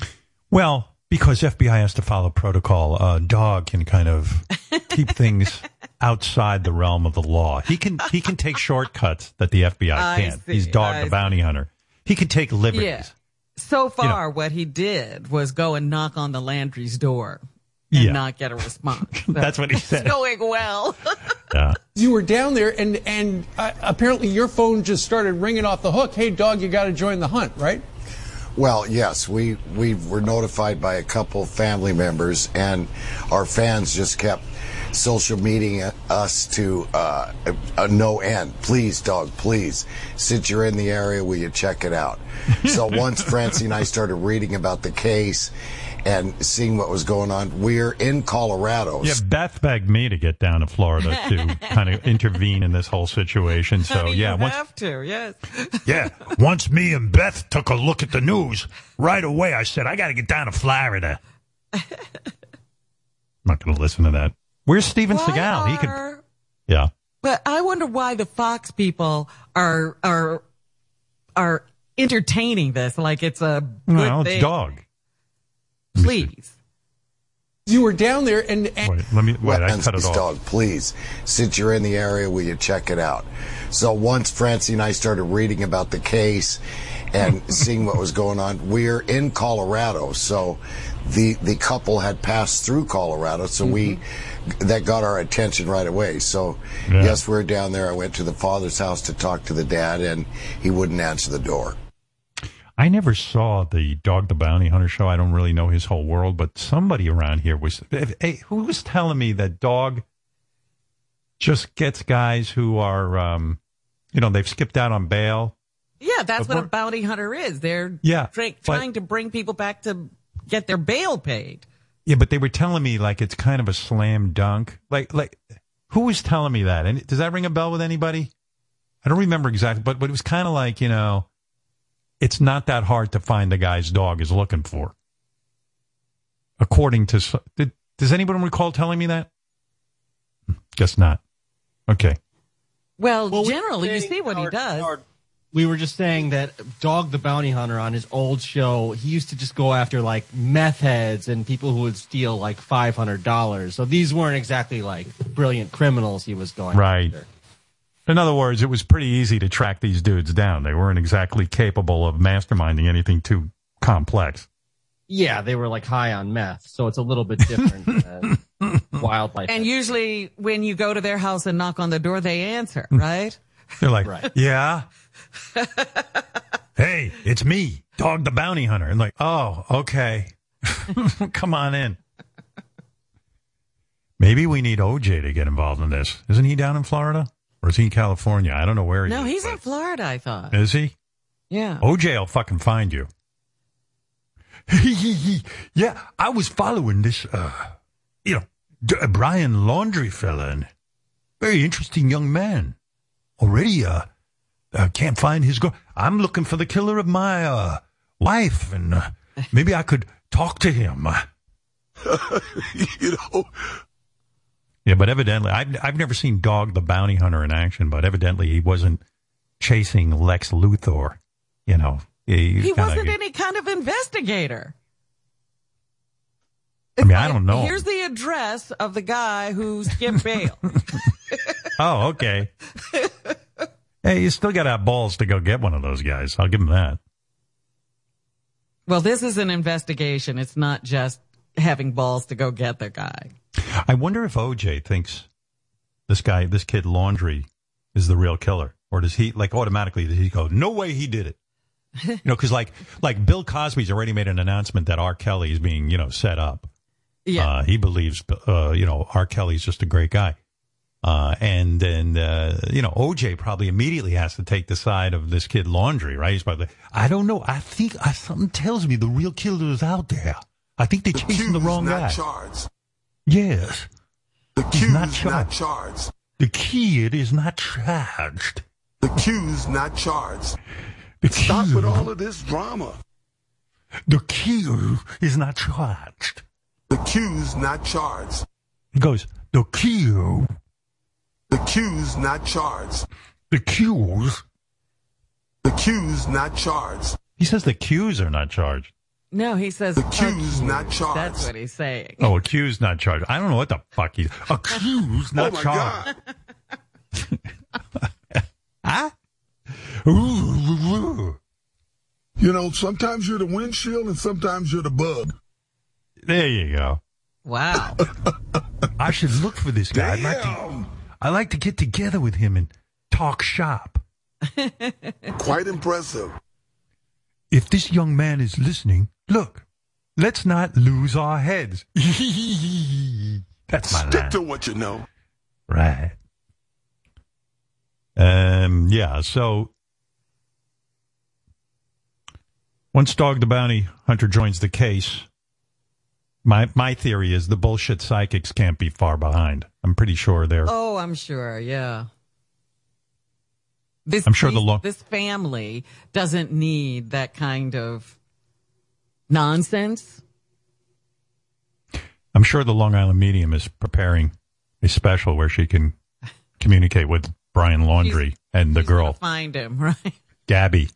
Well, because FBI has to follow protocol, uh, dog can kind of keep things outside the realm of the law. He can he can take shortcuts that the FBI can't. He's dog
I
the
see.
bounty hunter. He can take liberties.
Yeah. So far, what he did was go and knock on the Laundrie's door and
Yeah.
not get a response.
That's what he said.
It's going well.
Yeah.
You were down there, and and uh, apparently your phone just started ringing off the hook. Hey, dog, you got to join the hunt, right?
Well, yes, we we were notified by a couple family members, and our fans just kept social meeting us to uh, a, a no end. Please, dog, please. Since you're in the area, will you check it out? So once Francie and I started reading about the case and seeing what was going on, we're in Colorado.
Yeah, Beth begged me to get down to Florida to kind of intervene in this whole situation. So
Honey,
yeah,
you
once
have to. Yes.
yeah, once me and Beth took a look at the news, right away I said I got to get down to Florida. I'm not going to listen to that. Where's Steven
Why
Seagal? He could. Yeah.
But I wonder why the Fox people are are are entertaining this like it's a good
No, it's
thing.
dog.
Please.
You were down there, and, and
Wait, let me wait. I
Weapons
cut it off.
dog, please. Since you're in the area, will you check it out? So once Francie and I started reading about the case and seeing what was going on, we're in Colorado. So the the couple had passed through Colorado, so we mm-hmm. that got our attention right away. So
Yeah.
yes, we are down there. I went to the father's house to talk to the dad, and he wouldn't answer the door.
I never saw the Dog the Bounty Hunter show. I don't really know his whole world, but somebody around here was. Hey, who was telling me that Dog just gets guys who are, um, you know, they've skipped out on bail,
Yeah, that's
But
what a bounty hunter is. They're
Yeah,
tra-
but-
trying to bring people back to get their bail paid.
Yeah, but they were telling me like it's kind of a slam dunk. Like, like who was telling me that? And does that ring a bell with anybody? I don't remember exactly, but but it was kind of like you know, it's not that hard to find the guy's dog is looking for. According to, did, does anyone recall telling me that? Guess not. Okay.
Well,
Well, we-
generally, you see what he does.
We were just saying that Dog the Bounty Hunter on his old show, he used to just go after like meth heads and people who would steal like five hundred dollars. So these weren't exactly like brilliant criminals he was going
Right.
after.
In other words, it was pretty easy to track these dudes down. They weren't exactly capable of masterminding anything too complex.
Yeah, they were like high on meth, so it's a little bit different wildlife.
And usually, when you go to their house and knock on the door, they answer, mm. right?
They're like,
Right.
yeah. hey, it's me, Dog the Bounty Hunter. And like, oh, okay. Come on in. Maybe we need OJ to get involved in this. Isn't he down in Florida? Or is he in California? I don't know where he
No,
is.
he's in Florida, I thought.
Is he?
Yeah.
OJ will fucking find you. yeah, I was following this, uh, you know, D- uh, Brian Laundrie fella, and very interesting young man. Already, uh, uh, can't find his girl. I'm looking for the killer of my uh, wife, and uh, maybe I could talk to him. you know. Yeah, but evidently, I've I've never seen Dog the Bounty Hunter in action, but evidently he wasn't chasing Lex Luthor. You know, he,
he wasn't any kind of investigator.
I mean, I don't know.
Here's the address of the guy who skipped bail.
Oh, okay. hey, you still got to have balls to go get one of those guys. I'll give him that.
well, this is an investigation. It's not just having balls to go get the guy.
I wonder if OJ thinks this guy, this kid Laundrie, is the real killer, or does he like automatically does he go, "No way, he did it"? you know, because like like Bill Cosby's already made an announcement that R. Kelly is being you know set up.
Yeah.
Uh, he believes, uh, you know, R. Kelly's just a great guy. Uh, and then, uh, you know, OJ probably immediately has to take the side of this kid Laundrie, right? He's probably, I don't know. I think I, something tells me the real killer is out there. I think they're chasing the wrong guy.
charged.
Yes.
The Q's
not
not
charged.
charged.
The kid is not charged.
The Q's not charged.
The
Stop
Q-
with all of this drama.
The Q is not charged.
The Q's not charged.
He goes, the Q,
The Q's not charged.
the Q's.
The Q's not charged.
He says the Q's are not charged.
No, he says
accused, not charged.
That's what he's saying.
Oh, accused, not charged. I don't know what the fuck he's. accused, oh not
oh
charged.
God.
Huh?
You know, sometimes you're the windshield and sometimes you're the bug.
There you go.
Wow.
I should look for this guy. I'd like to, I like to get together with him and talk shop.
Quite impressive.
If this young man is listening, look, let's not lose our heads. That's my
Stick
line.
to what you know.
Right. Um. Yeah. So once Dog the Bounty Hunter joins the case, my my theory is the bullshit psychics can't be far behind. I'm pretty sure they're.
Oh, I'm sure. Yeah. This,
I'm sure the
these-
law-
this family doesn't need that kind of nonsense.
I'm sure the Long Island Medium is preparing a special where she can communicate with Brian Laundrie and the girl
Find him, right?
Gabby.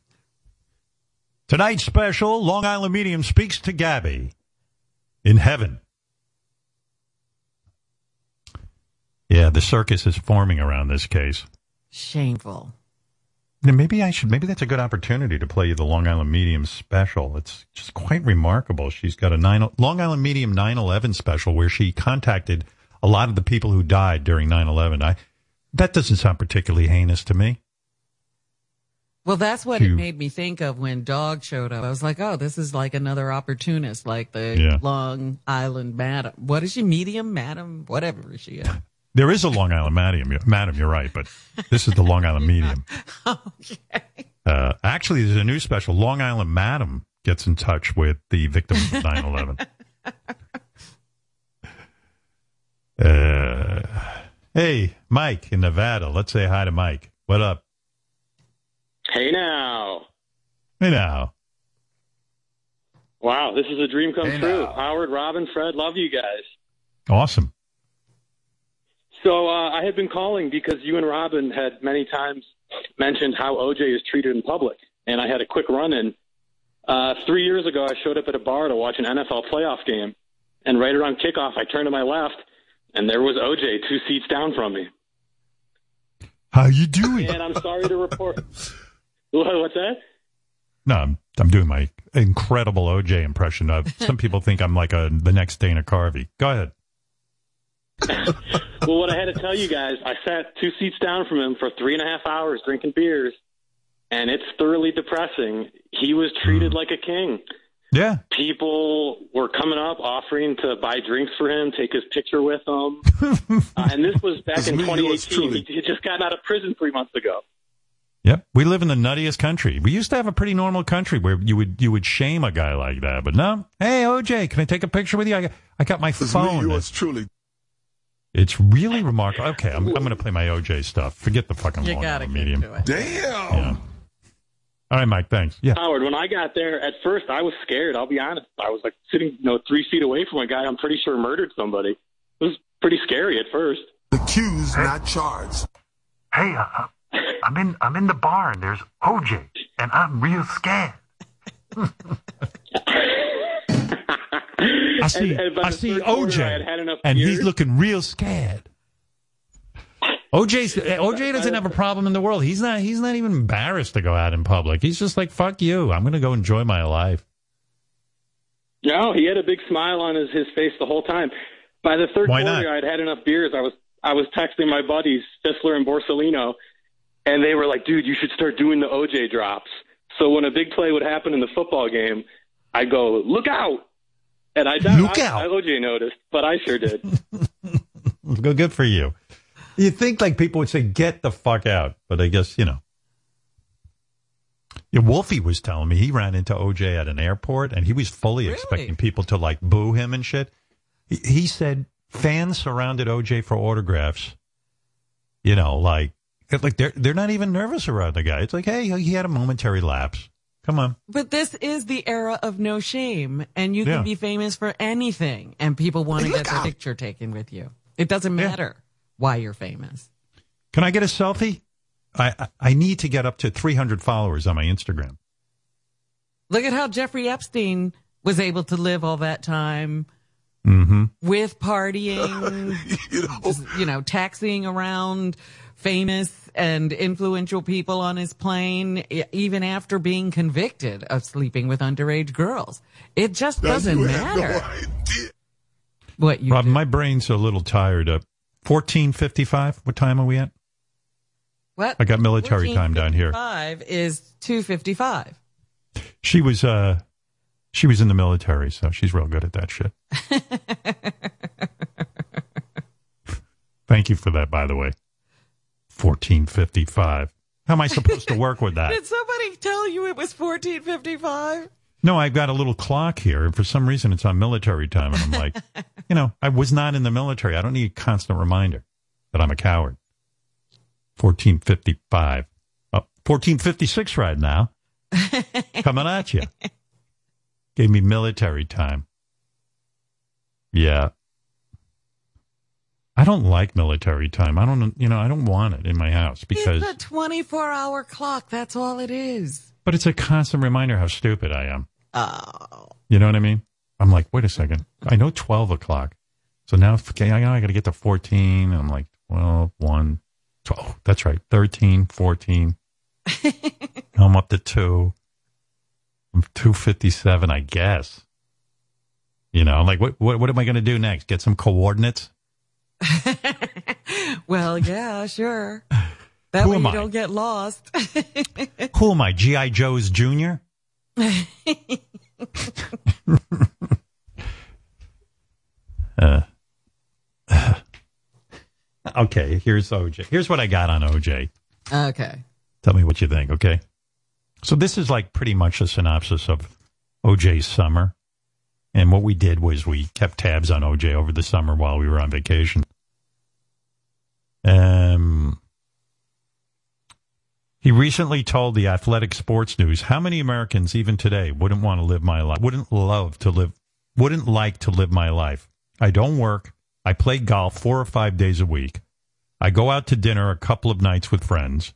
Tonight's special, Long Island Medium speaks to Gabby in heaven. Yeah, the circus is forming around this case.
Shameful.
Now, maybe I should. Maybe that's a good opportunity to play you the Long Island Medium special. It's just quite remarkable. She's got a nine Long Island Medium 9/11 special where she contacted a lot of the people who died during 9/11. I that doesn't sound particularly heinous to me.
Well, that's what
To-
it made me think of when Dog showed up. I was like, oh, this is like another opportunist, like the
Yeah.
Long Island Madam. What is she? Medium, Madam, whatever is she? At?
There is a Long Island Medium, madam. You're right, but this is the Long Island Medium.
okay.
Uh, actually, there's a new special. Long Island Madam gets in touch with the victims of 9 11. Uh, hey, Mike in Nevada. Let's say hi to Mike. What up?
Hey now.
Hey now.
Wow, this is a dream come true. Howard, Robin, Fred, love you guys.
Awesome.
So uh, I had been calling because you and Robin had many times mentioned how OJ is treated in public, and I had a quick run-in. Uh, three years ago, I showed up at a bar to watch an NFL playoff game, and right around kickoff, I turned to my left, and there was OJ two seats down from me.
How you doing?
And I'm sorry to report. What's that?
No, I'm, I'm doing my incredible OJ impression of. Some people think I'm like a the next Dana Carvey. Go ahead.
well, what I had to tell you guys, I sat two seats down from him for three and a half hours drinking beers, and it's thoroughly depressing. He was treated like a king.
Yeah.
People were coming up offering to buy drinks for him, take his picture with them. uh, and this was back in
This is
2018. He, he just got out of prison three months ago.
Yep. We live in the nuttiest country. We used to have a pretty normal country where you would you would shame a guy like that, but no. Hey, OJ, can I take a picture with you? I got, I got my
This is
phone.
yours truly.
It's really remarkable. Okay, I'm, I'm going to play my OJ stuff. Forget the fucking
You
Long
gotta
Island
get
medium.
to it.
Damn.
All right, Mike. Thanks. Yeah.
Howard, when I got there, at first I was scared. I'll be honest. I was like sitting, you know, three feet away from a guy I'm pretty sure murdered somebody. It was pretty scary at first.
Accused, not charged.
Hey, uh, I'm in I'm in the bar and there's OJ and I'm real scared. I see
And- and
I see
quarter,
OJ
I had had enough
and he's looking real scared. OJ's OJ doesn't have a problem in the world. He's not he's not even embarrassed to go out in public. He's just like fuck you. I'm going to go enjoy my life.
No, he had a big smile on his, his face the whole time. By the third
Why
quarter? I'd had enough beers. I was I was texting my buddies Sisler and Borsellino, and they were like, "Dude, you should start doing the OJ drops." So when a big play would happen in the football game, I go, "Look out!" And I doubt
Look
I,
out.
I OJ noticed, but I sure did.
Good good for you. You think like people would say get the fuck out, but I guess, you know. Yeah, Wolfie was telling me he ran into OJ at an airport and he was fully expecting people to like boo him and shit. He, he said fans surrounded OJ for autographs. You know, like like they're they're not even nervous around the guy. It's like, hey, he had a momentary lapse. Come on.
But this is the era of no shame, and you
Yeah.
can be famous for anything, and people want to get their picture taken with you. It doesn't matter why you're famous.
Can I get a selfie? I I- I need to get up to 300 followers on my Instagram.
Look at how Jeffrey Epstein was able to live all that time
Mhm.
with partying, just, you know, taxiing around famous and influential people on his plane, even after being convicted of sleeping with underage girls. It just doesn't
You have no
matter. What you
Rob, my brain's a little tired. Uh, fourteen fifty five. What time are we at?
What?
I got military time down here.
Five is two fifty five.
She was uh, she was in the military, so she's real good at that shit. Thank you for that, by the way. Fourteen fifty five. How am I supposed to work with that?
Did somebody tell you it was fourteen fifty five?
No, I've got a little clock here, and for some reason it's on military time, and I'm like, you know, I was not in the military. I don't need a constant reminder that I'm a coward. 1455. Oh, 1456 right now. Coming at you. Gave me military time. Yeah. I don't like military time. I don't, you know, I don't want it in my house because,
It's a twenty four hour clock. That's all it is.
but it's a constant reminder how stupid I am.
Oh.
You know what I mean? I'm like, wait a second. I know 12 o'clock. So now okay, I, I got to get to 14. I'm like, 12, 1, 12. That's right. 13, 14. I'm up to 2. I'm 257, I guess. You know, I'm like, what, what, what am I going to do next? Get some coordinates?
Well, yeah, sure. That
Who
way you
I?
don't get lost.
Who am I? G.I. Joe's Jr.? Uh, okay, here's OJ. Here's what I got on OJ.
okay.
Tell me what you think, okay? So this is like pretty much a synopsis of OJ's summer. And what we did was we kept tabs on OJ over the summer while we were on vacation. Um, he recently told the Athletic Sports News how many Americans, even today, wouldn't want to live my life, wouldn't love to live, wouldn't like to live my life. I don't work. I play golf four or five days a week. I go out to dinner a couple of nights with friends.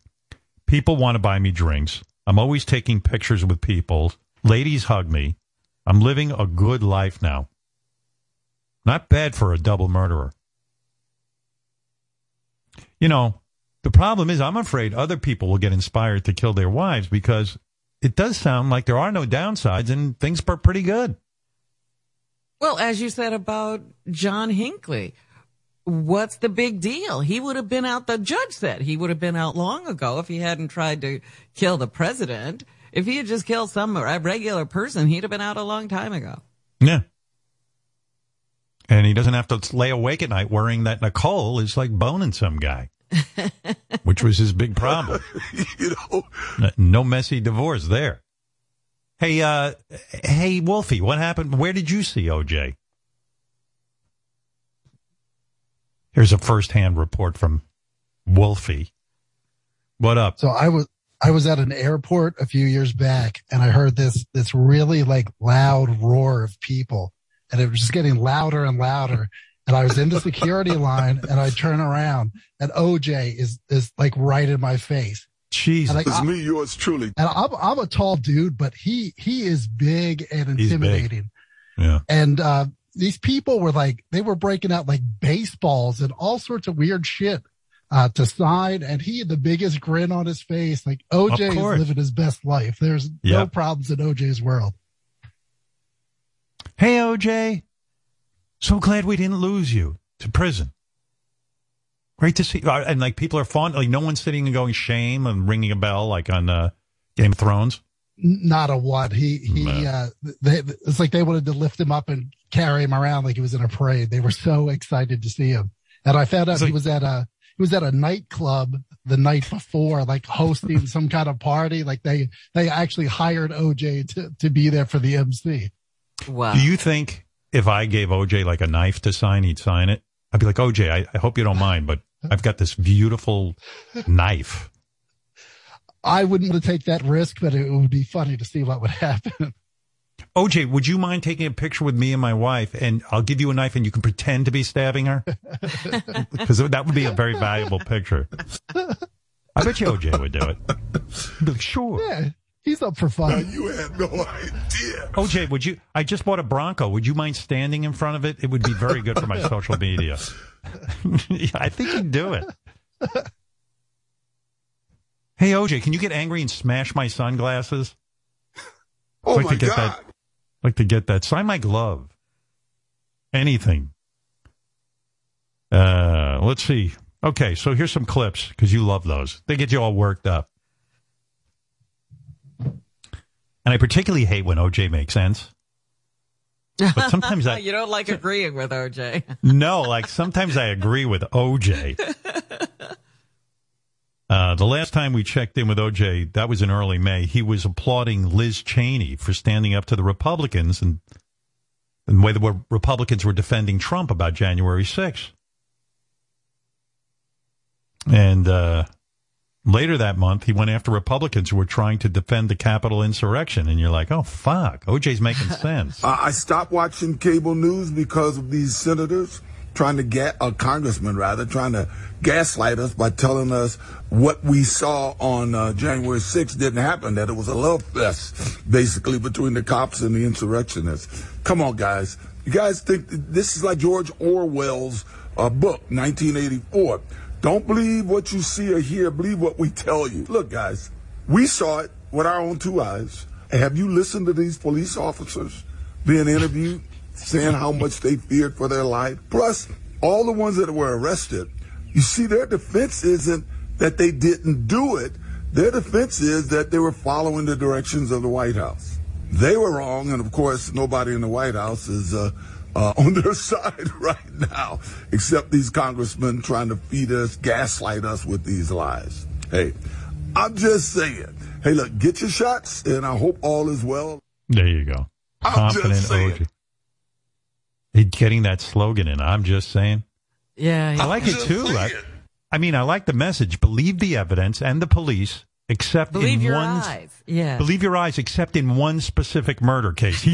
People want to buy me drinks. I'm always taking pictures with people. Ladies hug me. I'm living a good life now. Not bad for a double murderer. You know, the problem is I'm afraid other people will get inspired to kill their wives because it does sound like there are no downsides and things are pretty good.
Well, as you said about John Hinckley, what's the big deal? He would have been out, the judge said he would have been out long ago if he hadn't tried to kill the president. If he had just killed some regular person, he'd have been out a long time ago.
Yeah. And he doesn't have to lay awake at night worrying that Nicole is like boning some guy, which was his big problem.
you know,
N- No messy divorce there. Hey, uh, hey, Wolfie, what happened? Where did you see OJ? Here's a first-hand report from Wolfie. What up?
So I was I was at an airport a few years back and I heard this this really like loud roar of people and it was just getting louder and louder. And I was in the security line and I turn around and OJ is is like right in my face.
Jesus.
And, like,
it's
I-
me, yours truly.
and I'm I'm a tall dude, but he he is big and
He's big.
intimidating.
Yeah.
And uh, these people were like, they were breaking out like baseballs and all sorts of weird shit uh, to sign. And he had the biggest grin on his face. Like OJ is living his best life. There's no problems in OJ's world.
Hey, OJ. So glad we didn't lose you to prison. Great to see. uh, And like people are fond, like no one's sitting and going shame and ringing a bell like on uh, Game of Thrones.
Not a what. He, he, uh, they, it's like they wanted to lift him up and carry him around like he was in a parade. They were so excited to see him. And I found out he was at a, he was at a nightclub the night before, like hosting some kind of party. Like they, they actually hired OJ to, to be there for the MC.
Wow.
Do you think if I gave OJ like a knife to sign, he'd sign it? I'd be like, OJ, I, I hope you don't mind, but I've got this beautiful knife.
I wouldn't want to take that risk, but it would be funny to see what would happen.
OJ, would you mind taking a picture with me and my wife and I'll give you a knife and you can pretend to be stabbing her? Because that would be a very valuable picture. I bet you OJ would do it. He'd be like, sure.
Yeah, he's up for fun.
You had no idea.
OJ, would you? I just bought a Bronco. Would you mind standing in front of it? It would be very good for my social media. yeah, I think you'd do it. Hey, OJ, can you get angry and smash my sunglasses?
Oh
like
my
to get
God.
that. Like to get that. Sign my glove. Anything. Uh, let's see. Okay, so here's some clips because you love those. They get you all worked up. And I particularly hate when OJ makes sense. But sometimes I
you don't like agreeing with OJ.
no, like sometimes I agree with OJ. Uh, the last time we checked in with OJ, that was in early May. He was applauding Liz Cheney for standing up to the Republicans and, and the way the Republicans were defending Trump about January 6th. And uh, later that month, he went after Republicans who were trying to defend the Capitol insurrection. And you're like, oh, fuck. OJ's making sense.
I stopped watching cable news because of these senators trying to get, a congressman rather, trying to gaslight us by telling us what we saw on uh, January 6th didn't happen, that it was a love fest, basically, between the cops and the insurrectionists. Come on, guys. You guys think this is like George Orwell's uh, book, 1984. Don't believe what you see or hear, believe what we tell you. Look, guys, we saw it with our own two eyes. Have you listened to these police officers being interviewed, saying how much they feared for their life? Plus, all the ones that were arrested, you see, their defense isn't that they didn't do it. Their defense is that they were following the directions of the White House. They were wrong, and of course, nobody in the White House is uh, uh, on their side right now, except these congressmen trying to feed us, gaslight us with these lies. Hey, I'm just saying. Hey, look, get your shots, and I hope all is well.
There you go.
I'm
Confident
just saying.
OJ. He getting that slogan in. I'm just saying.
Yeah,
I like it too. I, I mean, I like the message. Believe the evidence and the police, except
Believe
in
your
one.
eyes. Yeah.
Believe your eyes, except in one specific murder case.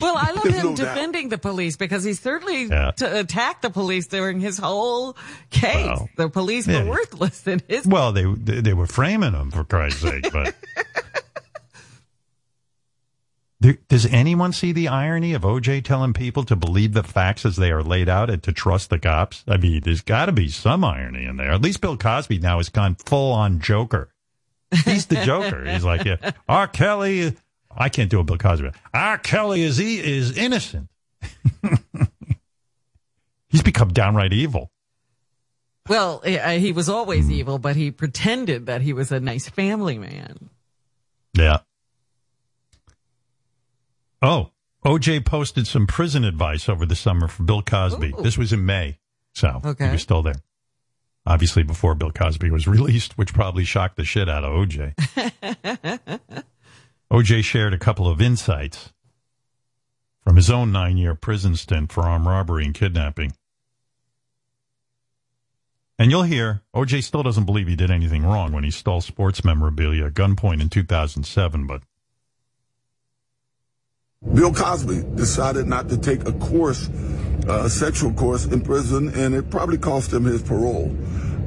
Well, I love
There's
him
no doubt.
defending the police because he certainly
Yeah.
t- attacked the police during his whole case.
Well,
the police
yeah.
were worthless in his.
well, they they they were framing him for Christ's sake, but. There- Does anyone see the irony of OJ telling people to believe the facts as they are laid out and to trust the cops? I mean, there's got to be some irony in there. At least Bill Cosby now has gone full on Joker. He's the Joker. He's like, yeah, R. Kelly. I can't do a Bill Cosby. R. Kelly is he is innocent. He's become downright evil.
Well, he was always hmm. evil, but he pretended that he was a nice family man.
Yeah. Oh, OJ posted some prison advice over the summer for Bill Cosby.
Ooh.
This was in May, so
Okay.
he was still there. Obviously, before Bill Cosby was released, which probably shocked the shit out of OJ. OJ shared a couple of insights from his own nine-year prison stint for armed robbery and kidnapping. And you'll hear OJ still doesn't believe he did anything wrong when he stole sports memorabilia at gunpoint in 2007, but
Bill Cosby decided not to take a course, uh, a sexual course in prison, and it probably cost him his parole.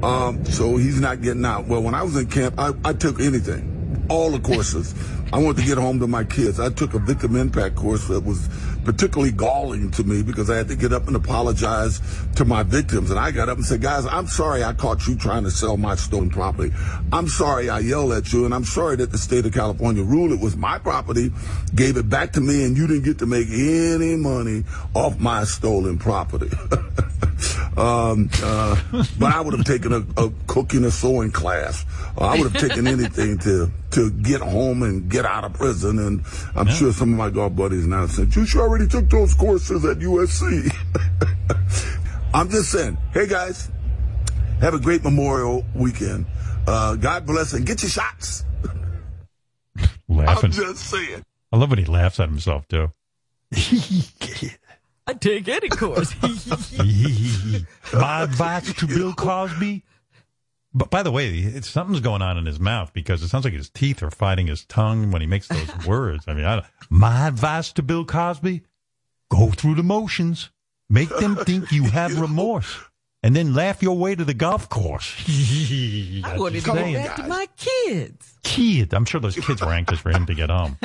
Um, so he's not getting out. Well, when I was in camp, I, I took anything, all the courses. I wanted to get home to my kids. I took a victim impact course that was particularly galling to me because I had to get up and apologize to my victims. And I got up and said, guys, I'm sorry I caught you trying to sell my stolen property. I'm sorry I yelled at you, and I'm sorry that the state of California ruled it was my property, gave it back to me, and you didn't get to make any money off my stolen property. um, uh, but I would have taken a, a cooking or sewing class. Uh, I would have taken anything to to get home and get out of prison. And I'm sure some of my golf buddies now said, "You sure already took those courses at USC." I'm just saying, hey guys, have a great Memorial weekend. Uh, God bless and get your shots.
laughing.
I'm just saying.
I love when he laughs at himself too.
I take any course.
My advice to Bill Cosby. But by the way, it's, something's going on in his mouth because it sounds like his teeth are fighting his tongue when he makes those words. I mean, I my advice to Bill Cosby: go through the motions, make them think you have remorse, and then laugh your way to the golf course.
I wanted to go back to my kids.
kid. I'm sure those kids were anxious for him to get home.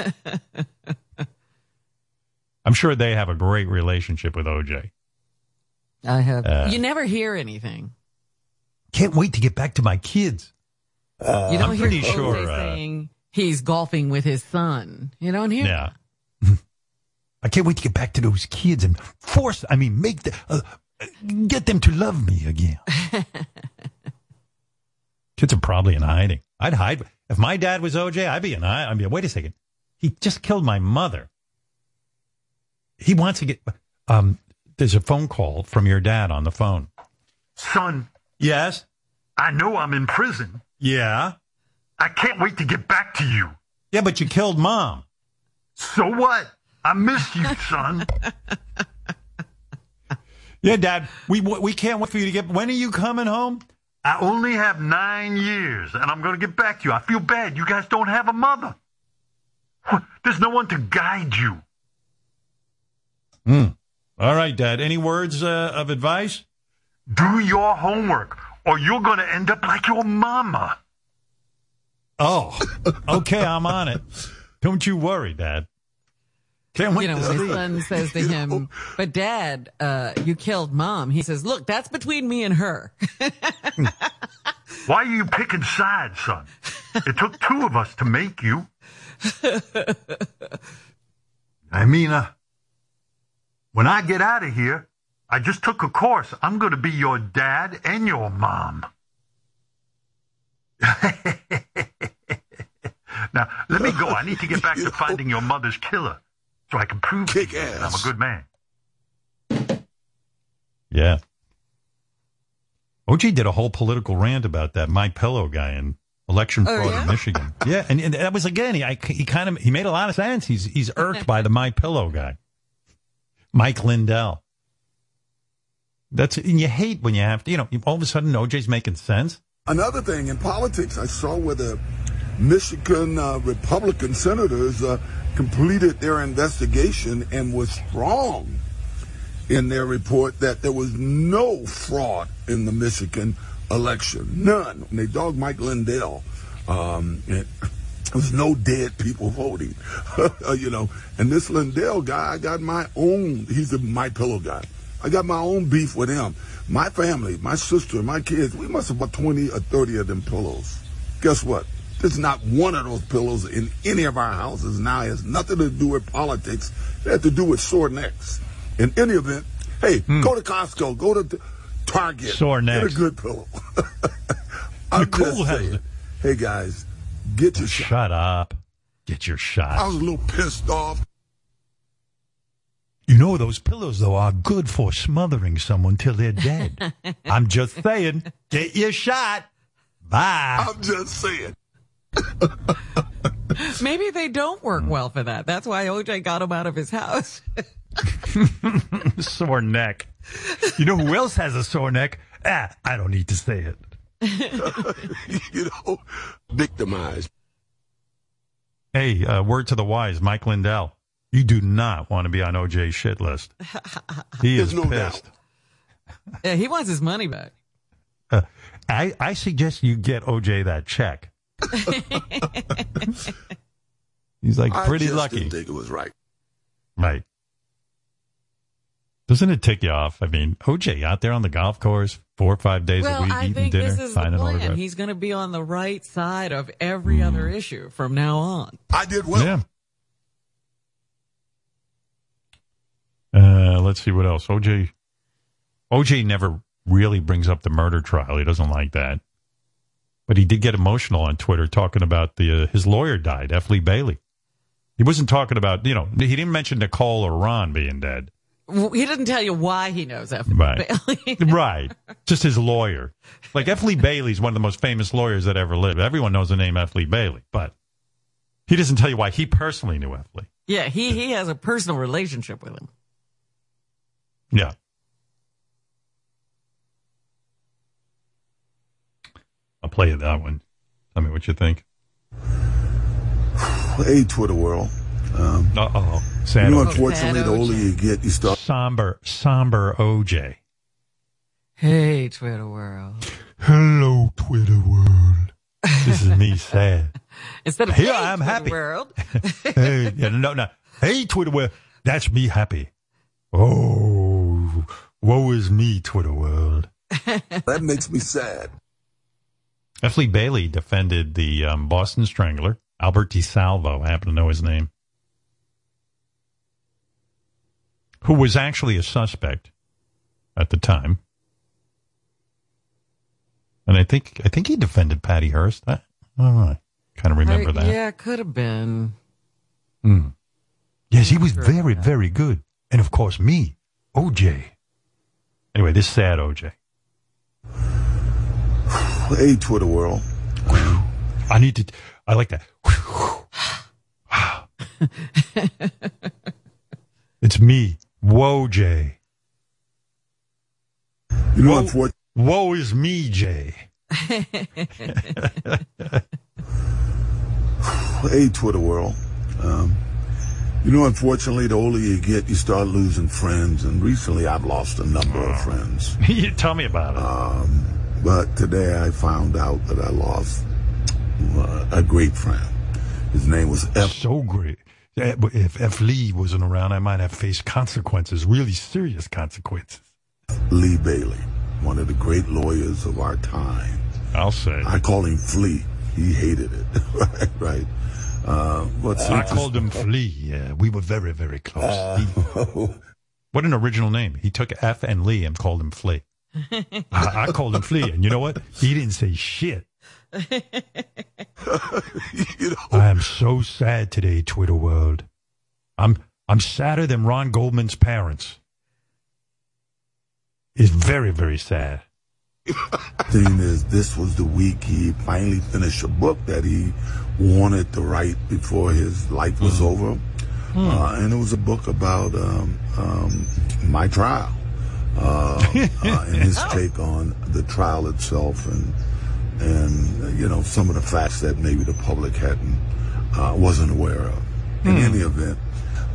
I'm sure they have a great relationship with OJ.
I have.
Uh,
you never hear anything.
Can't wait to get back to my kids.
you don't
I'm
hear
pretty
OJ
sure. Uh,
saying he's golfing with his son. You don't hear.
yeah. I can't wait to get back to those kids and force. I mean, make the, uh, get them to love me again. kids are probably in hiding. I'd hide if my dad was OJ. I'd be in. I'd be. Wait a second. He just killed my mother. He wants to get. Um, there's a phone call from your dad on the phone. Son. Yes. I know I'm in prison. Yeah. I can't wait to get back to you. Yeah, but you killed mom. So what? I miss you, son. yeah, Dad. We we can't wait for you to get. When are you coming home? I only have nine years, and I'm going to get back to you. I feel bad. You guys don't have a mother. There's no one to guide you. Hmm. All right, Dad. Any words uh, of advice? Do your homework, or you're going to end up like your mama. Oh, okay. I'm on it. Don't you worry, Dad. Can't wait
You know,
to
when his
see.
son says to him, "But Dad, uh, you killed Mom." He says, "Look, that's between me and her."
Why are you picking sides, son? It took two of us to make you. I mean, uh, when I get out of here, I just took a course. I'm going to be your dad and your mom. now, let me go. I need to get back to finding your mother's killer so I can prove to you that I'm a good man. Yeah. OJ did a whole political rant about that My Pillow guy in election
Oh,
fraud
yeah?
in Michigan. Yeah, and, and that was again. He, I, he kind of he made a lot of sense. He's he's irked by the My Pillow guy, Mike Lindell. That's and you hate when you have to. You know, all of a sudden OJ's making sense.
Another thing in politics, I saw where the Michigan uh, Republican senators uh, completed their investigation and was strong in their report that there was no fraud in the Michigan election, none. And they dogged Mike Lindell. Um, and there was no dead people voting, you know. And this Lindell guy, I got my own. He's a my pillow guy. I got my own beef with him. My family, my sister, my kids, we must have about 20 or 30 of them pillows. Guess what? There's not one of those pillows in any of our houses now. It has nothing to do with politics. It has to do with sore necks. In any event, hey, hmm. go to Costco, go to Target.
Sore
Get
necks.
a good pillow. I'm just saying. Hey guys, get your shot.
Shut up. Get your shot.
I was a little pissed off.
You know those pillows though are good for smothering someone till they're dead. I'm just saying. Get your shot. Bye.
I'm just saying.
Maybe they don't work well for that. That's why OJ got him out of his house.
sore neck. You know who else has a sore neck? Ah, I don't need to say it.
you know, victimized.
Hey, uh, word to the wise, Mike Lindell. You do not want to be on OJ's shit list. He is
There's no
pissed.
yeah, he wants his money back.
Uh, I, I suggest you get OJ that check. He's like
I
pretty
just
lucky.
Didn't think it was right.
Right. Doesn't it tick you off? I mean, OJ out there on the golf course four or five days
well,
a week
I
eating
think
dinner,
this is the
signing
plan.
autographs.
He's going to be on the right side of every other issue from now on.
I did well.
Yeah. Uh, let's see what else. OJ, OJ never really brings up the murder trial. He doesn't like that. But he did get emotional on Twitter talking about the uh, his lawyer died, F. Lee Bailey. He wasn't talking about you know he didn't mention Nicole or Ron being dead.
He didn't tell you why he knows F.
Right.
Bailey.
right. Just his lawyer. Like F. Lee Bailey's one of the most famous lawyers that ever lived. Everyone knows the name F. Lee Bailey, but he doesn't tell you why he personally knew F. Lee.
yeah, he he has a personal relationship with him.
Yeah. I'll play you that one. Tell me what you think.
Hey, Twitter world. Um,
Uh oh.
you know,
OJ.
unfortunately, the older you get, you start.
Somber, somber OJ.
Hey, Twitter world.
Hello, Twitter world. This is me sad.
Instead of
Here
hey,
I am
Twitter
happy.
world.
hey, yeah, no, no. Hey, Twitter world. That's me happy. Oh, woe is me, Twitter world.
that makes me sad.
F. Lee Bailey defended the um, Boston Strangler, Albert DeSalvo. I happen to know his name. Who was actually a suspect at the time. And I think I think he defended Patty Hearst. I, I don't know. I kind of remember
I-
that.
Yeah, it could have been.
Hmm. Yes, he was very, very good. And of course, me, OJ. Anyway, this sad OJ.
Hey, Twitter world.
I need to, I like that. it's me, Whoa, Jay.
You know, unfortunately,
woe is me, Jay.
hey, Twitter world. Um, you know, unfortunately, the older you get, you start losing friends. And recently, I've lost a number of friends.
you tell me about it.
Um, but today, I found out that I lost uh, a great friend. His name was F.
So great. If F. Lee wasn't around, I might have faced consequences, really serious consequences.
Lee Bailey, one of the great lawyers of our time.
I'll say.
I call him Flea. He hated it. right, right. Uh, but
I called him Flea. Yeah, we were very, very close.
Uh,
what an original name. He took F and Lee and called him Flea. I, I called him Flea, and you know what? He didn't say shit. I am so sad today, Twitter world. I'm I'm sadder than Ron Goldman's parents. It's very, very sad.
thing is, this was the week he finally finished a book that he wanted to write before his life was over. Uh, and it was a book about um, um, my trial uh, uh, and his take on the trial itself and and uh, you know some of the facts that maybe the public hadn't uh, wasn't aware of in
Hmm.
any event.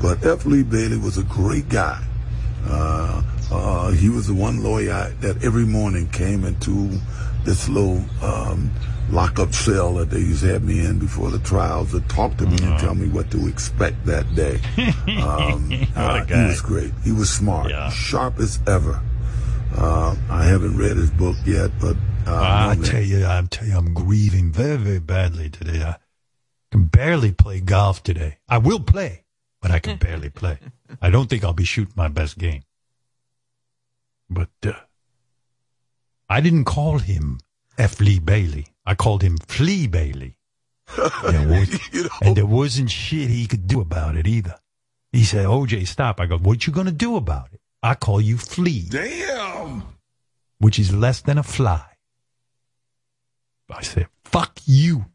But F. Lee Bailey was a great guy. Uh, uh, he was the one lawyer that every morning came into this little um, lockup cell that they used to have me in before the trials to talk to me and tell me what to expect that day. Um, uh,
guy.
He was great. He was smart, sharp as ever. Uh, I haven't read his book yet, but uh,
I tell you, I tell you, I'm grieving very, very badly today. I can barely play golf today. I will play, but I can barely play. I don't think I'll be shooting my best game. But uh, I didn't call him F. Lee Bailey. I called him Flea Bailey. There was- and there wasn't shit he could do about it either. He said, OJ, stop. I go, what you going to do about it? I call you Flea.
Damn.
Which is less than a fly. I said, fuck you.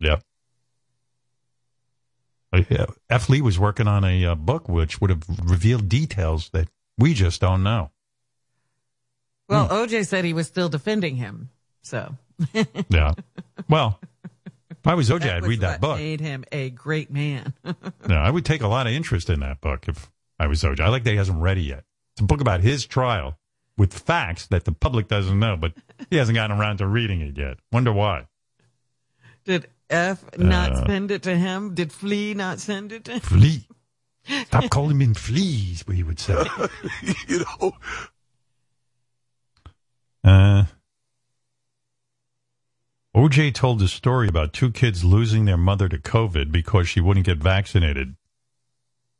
Yep. Uh, yeah, F. Lee was working on a uh, book which would have revealed details that we just don't know.
Well, OJ said he was still defending him. So
Yeah. Well, if I was OJ,
that
I'd
was
read that
what
book.
Made him a great man.
No, I would take a lot of interest in that book if I was OJ. I like that he hasn't read it yet. It's a book about his trial with facts that the public doesn't know, but he hasn't gotten around to reading it yet. Wonder why.
Did F not
Uh,
send it to him? Did Flea not send it to him?
Flea. Stop calling him fleas, we would say.
you know.
Uh, OJ told a story about two kids losing their mother to COVID because she wouldn't get vaccinated.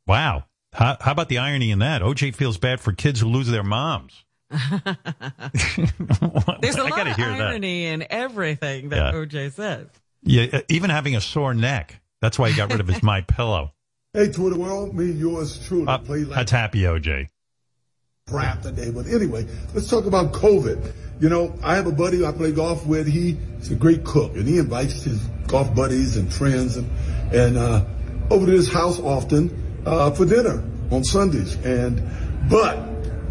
Wow. How, how about the irony in that? OJ feels bad for kids who lose their moms.
There's a lot of
hear that.
irony in everything that
Yeah.
OJ says.
Yeah, uh, even having a sore neck. That's why he got rid of his My Pillow.
Hey, Twitter world, me, yours truly,
Uh,
play like
that's happy, OJ.
Crap today. But anyway, let's talk about COVID. You know, I have a buddy I play golf with. He's a great cook, and he invites his golf buddies and friends and and uh, over to his house often uh, for dinner on Sundays. And but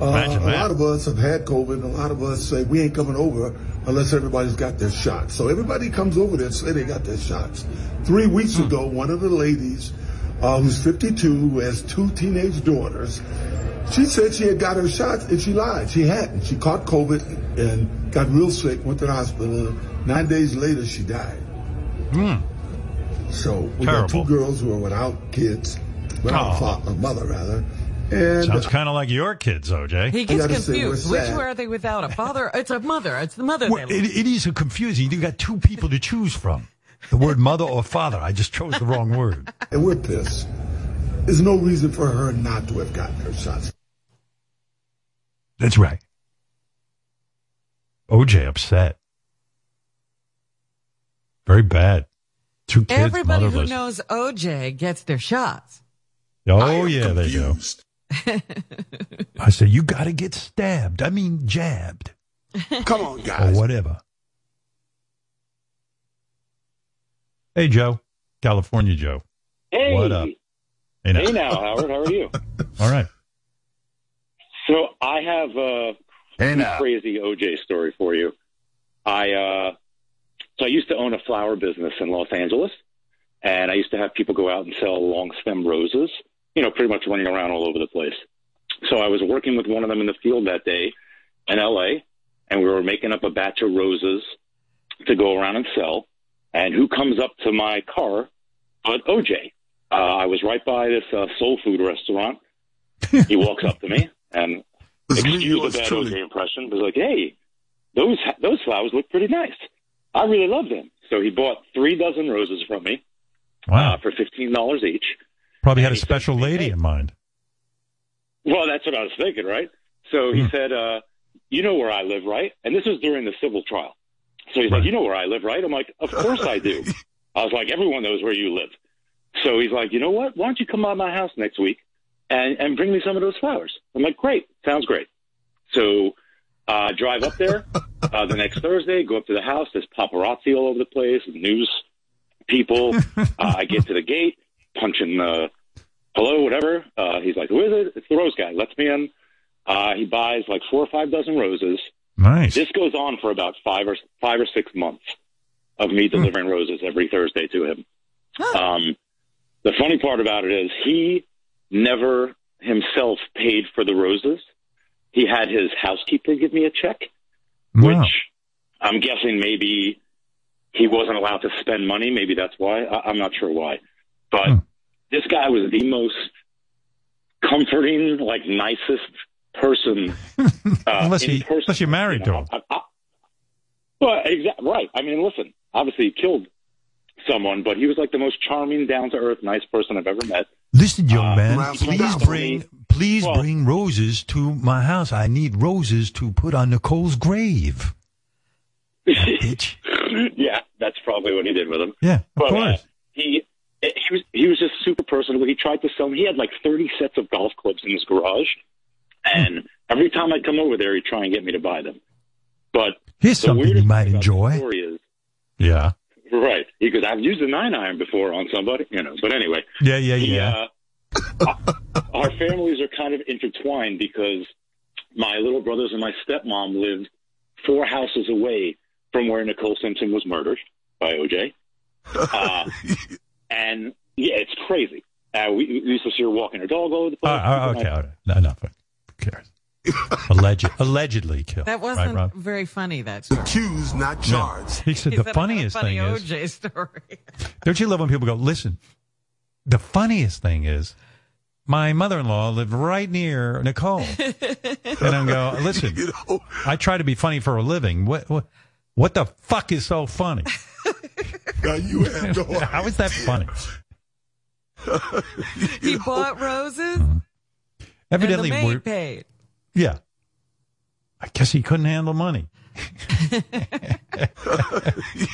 uh, a lot of us have had COVID, and a lot of us say we ain't coming over unless everybody's got their shots. So everybody comes over there and say they got their shots. Three weeks ago, one of the ladies, uh, who's 52, who has two teenage daughters, she said she had got her shots and she lied. She hadn't. She caught COVID and got real sick, went to the hospital. Nine days later, she died. So we got two girls who are without kids, without a, fa- a mother rather. And
Sounds kind of like your kids, OJ.
He gets
gotta say,
confused. Which
sad.
were they without a father? It's a mother. It's the mother.
Well,
they
it, it is a confusing. You got two people to choose from. The word mother or father. I just chose the wrong word.
and with this. There's no reason for her not to have gotten her shots.
That's right. OJ upset. Very bad. Two kids
Everybody who knows OJ gets their shots.
oh yeah, there you go. I said you got to get stabbed. I mean jabbed
Come on, guys.
or whatever. Hey Joe, California Joe.
Hey.
What up? Hey now.
Hey now, Howard. How are you?
All right.
So I have a
Hey
crazy OJ story for you. I uh, so I used to own a flower business in Los Angeles, and I used to have people go out and sell long stem roses. You know, pretty much running around all over the place. So I was working with one of them in the field that day in LA, and we were making up a batch of roses to go around and sell. And who comes up to my car but OJ? Uh, I was right by this uh, soul food restaurant. He walks up to me and excuse the bad OJ impression, was like, "Hey, those those flowers look pretty nice. I really love them." So he bought three dozen roses from me
Wow.
uh, for fifteen dollars each.
Probably had a special lady in mind.
Well, that's what I was thinking, right? So he said, uh, "You know where I live, right?" And this was during the civil trial. So he's like, "You know where I live, right?" I'm like, "Of course I do." I was like, "Everyone knows where you live." So he's like, "You know what? Why don't you come by my house next week and and bring me some of those flowers?" I'm like, "Great, sounds great." So uh, drive up there uh, the next Thursday, go up to the house. There's paparazzi all over the place, news people. Uh, I get to the gate, punching the hello, whatever. Uh, he's like, who is it? It's the rose guy. Lets me in. Uh, he buys like four or five dozen roses.
Nice.
This goes on for about five or five or six months of me delivering roses every Thursday to him. Um, the funny part about it is he never himself paid for the roses. He had his housekeeper give me a check,
Wow.
which I'm guessing maybe he wasn't allowed to spend money. Maybe that's why. I, I'm not sure why. But this guy was the most comforting, like nicest person. Uh,
unless, he,
person.
unless you're married to him.
I, I, well, exactly right. I mean, listen. Obviously, he killed someone, but he was like the most charming, down to earth, nice person I've ever met.
Listen, young
Uh,
man, please bring please
Well-
bring roses to my house. I need roses to put on Nicole's grave.
yeah, that's probably what he did with him.
Yeah, of
But, uh,
course.
he he was he was just super personable. He tried to sell me. He had like thirty sets of golf clubs in his garage, and every time I'd come over there, he'd try and get me to buy them. But
Here's
the
something you might
thing about the
enjoy.
is
Yeah.
right. He goes, "I've used a nine iron before on somebody," you know. But anyway,
Yeah, yeah,
he,
yeah.
uh, our families are kind of intertwined because my little brothers and my stepmom lived four houses away from where Nicole Simpson was murdered by OJ. Uh, and yeah, it's crazy. Uh, we, we used to see her walking her dog all over the place.
Uh, uh, okay, all right. no, who cares? Alleged, allegedly killed.
That wasn't
Rob?
very funny. That story.
Accused, not
No.
charged.
He said
He
the
said I a
funniest
funny
thing is,
OJ story.
don't you love when people go, listen, the funniest thing is, my mother-in-law lived right near Nicole. and I'm go, listen, you know? I try to be funny for a living. What, what, what the fuck is so funny?
Now you have no
How is that funny?
he bought roses. Mm-hmm.
Evidently,
and the
we're,
maid paid.
yeah. I guess he couldn't handle money.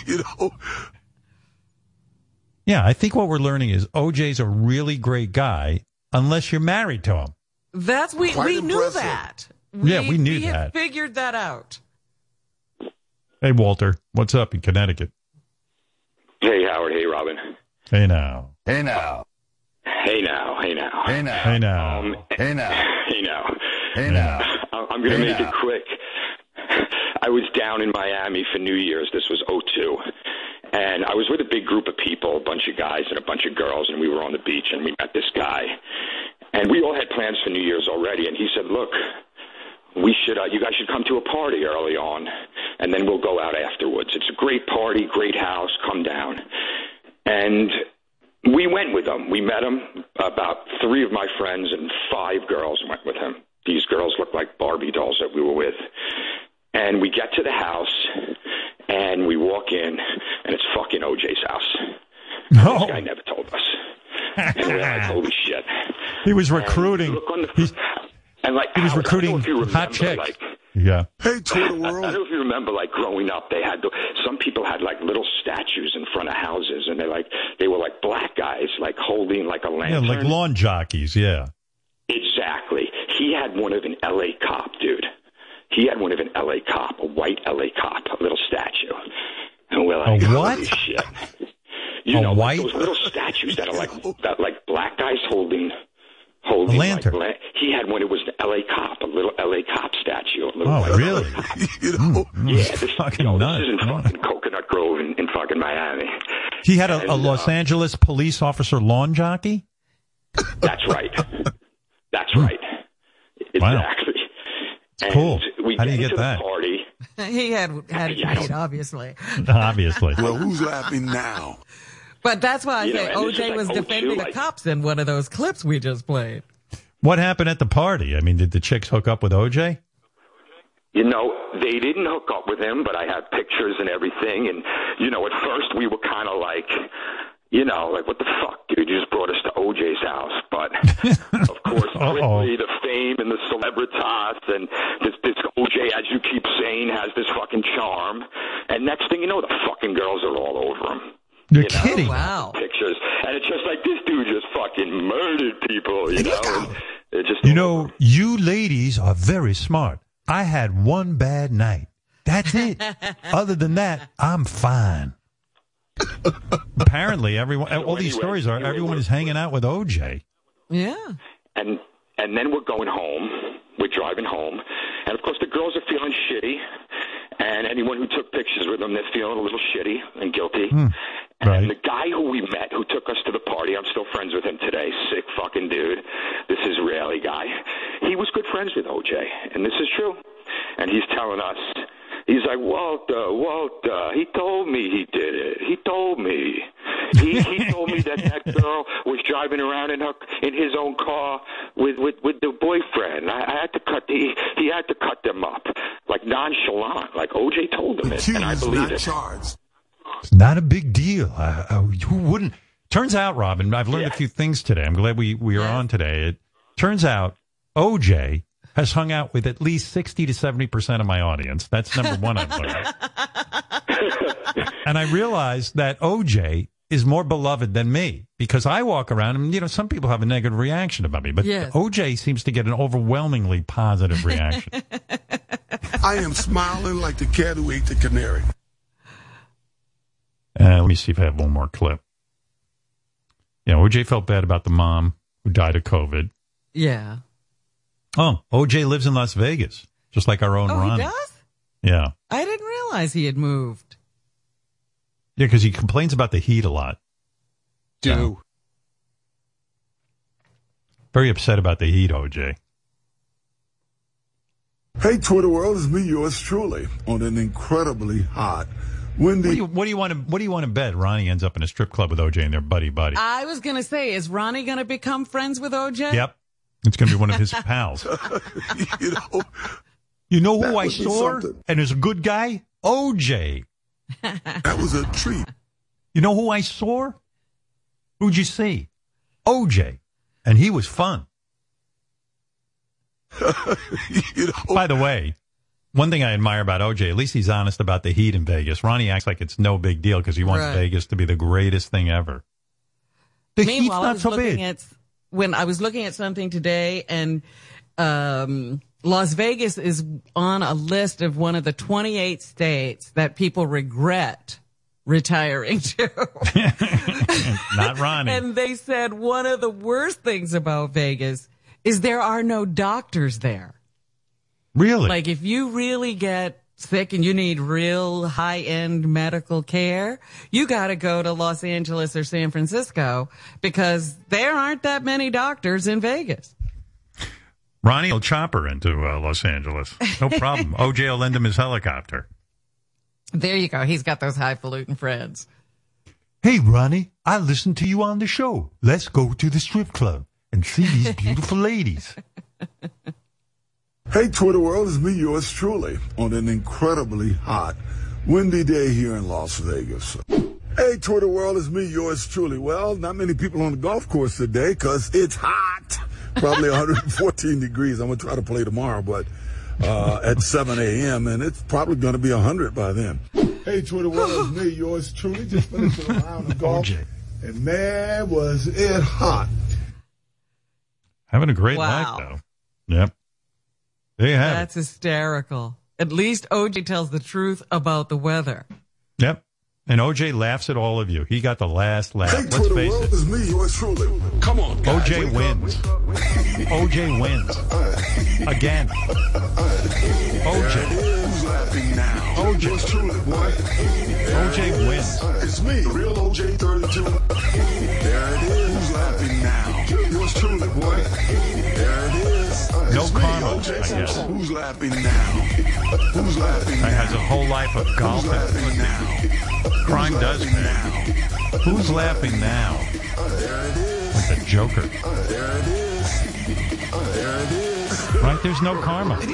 you know.
Yeah, I think what we're learning is OJ's a really great guy unless you're married to him.
That's we
Quite
we knew
impressive.
that.
Yeah, we knew
we had
that.
Figured that out.
Hey, Walter, what's up in Connecticut?
Hey, Howard. Hey, Robin.
Hey now.
Hey now. Hey now. Hey now.
Hey now. Hey now.
Um, hey now. Hey now.
Hey now.
I- I'm going to Hey make now. it quick. I was down in Miami for New Year's. This was '02, And I was with a big group of people, a bunch of guys and a bunch of girls, and we were on the beach and we met this guy. And we all had plans for New Year's already. And he said, Look, we should, uh, you guys should come to a party early on, and then we'll go out afterwards. It's a great party, great house, come down. And we went with him. We met him. About three of my friends and five girls went with him. These girls looked like Barbie dolls that we were with. And we get to the house, and we walk in, and it's fucking OJ's house.
No.
This guy never told us. and we're like, holy shit.
He was recruiting. He's,
And like,
he was recruiting
remember,
hot chicks.
Like,
yeah.
Hey, Twitter
I, I don't know if you remember, like growing up, they had the, some people had like little statues in front of houses, and they like they were like black guys, like holding like a
Yeah,
lantern.
like lawn jockeys. Yeah.
Exactly. He had one of an L.A. cop, dude. He had one of an L.A. cop, a white L.A. cop, a little statue. And we're like,
A what?
holy shit. You
A
know, like
white-
those little statues that are like that, like black guys holding, holding
A lantern.
Like, he had one. It was an L.A. cop, a little L.A. cop statue. A little
Oh, really?
you hmm, know, hmm.
yeah, this,
fucking
you know,
nuts.
this is in fucking Coconut Grove in, in fucking Miami.
He had a, a Los
uh,
Angeles police officer lawn jockey.
That's right. That's hmm. right.
Wow.
Exactly. And
cool.
We
How do you
get
get that?
Party.
he had had it
Yeah, I
obviously.
Obviously.
well, who's laughing now?
But that's why I
You
say
and this is
OJ
like
was
02,
defending the
like-
cops in one of those clips we just played.
What happened at the party? I mean, did the chicks hook up with OJ?
You know, they didn't hook up with him, but I have pictures and everything. And you know, at first we were kind of like, you know, like what the fuck, dude? You just brought us to OJ's house. But of course, quickly the fame and the celebritas and this this OJ, as you keep saying, has this fucking charm. And next thing you know, the fucking girls are all over him.
You're
you know?
kidding.
Wow.
Pictures, and it's just like this dude just fucking murdered people. You know, and it just
You know, you ladies are very smart. I had one bad night. That's it. Other than that, I'm fine. Apparently, everyone, all these
anyway,
stories are
here we
everyone is hanging out with OJ.
Yeah.
and and then we're going home. We're driving home, and of course the girls are feeling shitty, and anyone who took pictures with them, they're feeling a little shitty and guilty. Hmm. And the guy who we met, who took us to the party, I'm still friends with him today. Sick fucking dude. This Israeli guy. He was good friends with OJ, and this is true. And he's telling us, he's like, Walter, Walter. He told me he did it. He told me. He he told me that that girl was driving around in her in his own car with with with the boyfriend. I, I had to cut the he had to cut them up like nonchalant, like OJ told him it, and I believe it.
It's not a big deal. I, I, who wouldn't? Turns out, Robin, I've learned a few things today. I'm glad we, we are on today. It turns out OJ has hung out with at least 60 to 70% of my audience. That's number one I've learned. and I realized that OJ is more beloved than me because I walk around and, you know, some people have a negative reaction about me, but
Yes.
OJ seems to get an overwhelmingly positive reaction.
I am smiling like the cat who ate the canary.
Uh, let me see if I have one more clip. Yeah, OJ felt bad about the mom who died of COVID.
Yeah.
Oh, OJ lives in Las Vegas, just like our own
Oh,
Ron.
he does?
Yeah.
I didn't realize he had moved.
Yeah, because he complains about the heat a lot.
Do.
Very upset about the heat, OJ.
Hey, Twitter world, it's me, yours truly, on an incredibly hot, windy.
What do you, what do you want to What do you want to bet? Ronnie ends up in a strip club with OJ and their buddy buddy.
I was going to say, is Ronnie going to become friends with OJ?
Yep, it's going to be one of his pals.
you know,
you know who I saw and is a good guy? OJ.
that was a treat.
You know who I saw? Who'd you see? OJ, and he was fun. By the way, one thing I admire about OJ, at least he's honest about the heat in Vegas. Ronnie acts like it's no big deal because he wants
Right.
Vegas to be the greatest thing ever. The heat's
Meanwhile, I
not
was
so
looking
big.
at when I was looking at something today, and um, Las Vegas is on a list of one of the 28 states that people regret retiring to.
Not Ronnie.
and they said one of the worst things about Vegas is there are no doctors there.
Really?
Like if you really get sick and you need real high end medical care, you got to go to Los Angeles or San Francisco because there aren't that many doctors in Vegas.
Ronnie will chopper into uh, Los Angeles. No problem. OJ will lend him his helicopter.
There you go. He's got those highfalutin friends.
Hey, Ronnie, I listened to you on the show. Let's go to the strip club and see these beautiful ladies.
Hey, Twitter world, it's me, yours truly, on an incredibly hot, windy day here in Las Vegas. Hey, Twitter world, it's me, yours truly. Well, not many people on the golf course today because it's hot. Probably 114 degrees. I'm going to try to play tomorrow, but uh, at 7 a.m., and it's probably going to be 100 by then. Hey, Twitter world, it's me, yours truly. Just finished a round of golf. And man, was it hot.
Having a great
Wow.
night, though. Yep. There you have it.
That's hysterical. At least OJ tells the truth about the weather.
Yep. And OJ laughs at all of you. He got the last laugh.
Hey,
Let's face
world,
it.
it's me, yours truly. Come on, guys,
OJ
wake
wins.
wake up, up.
OJ wins. Again. OJ.
Who's laughing now?
OJ.
Yours truly, boy.
OJ wins.
It's me, real OJ 32. There it is. Who's laughing now? Yours truly, boy. There it is.
No karma. I.
Who's laughing now? Who's laughing now?
has a whole life of golf and
now?
crime
Who's
does
laughing
pay. Who's laughing now?
Oh, there it is.
Like the Joker.
Oh, there it is. Oh, there it is.
Right? There's no karma.
There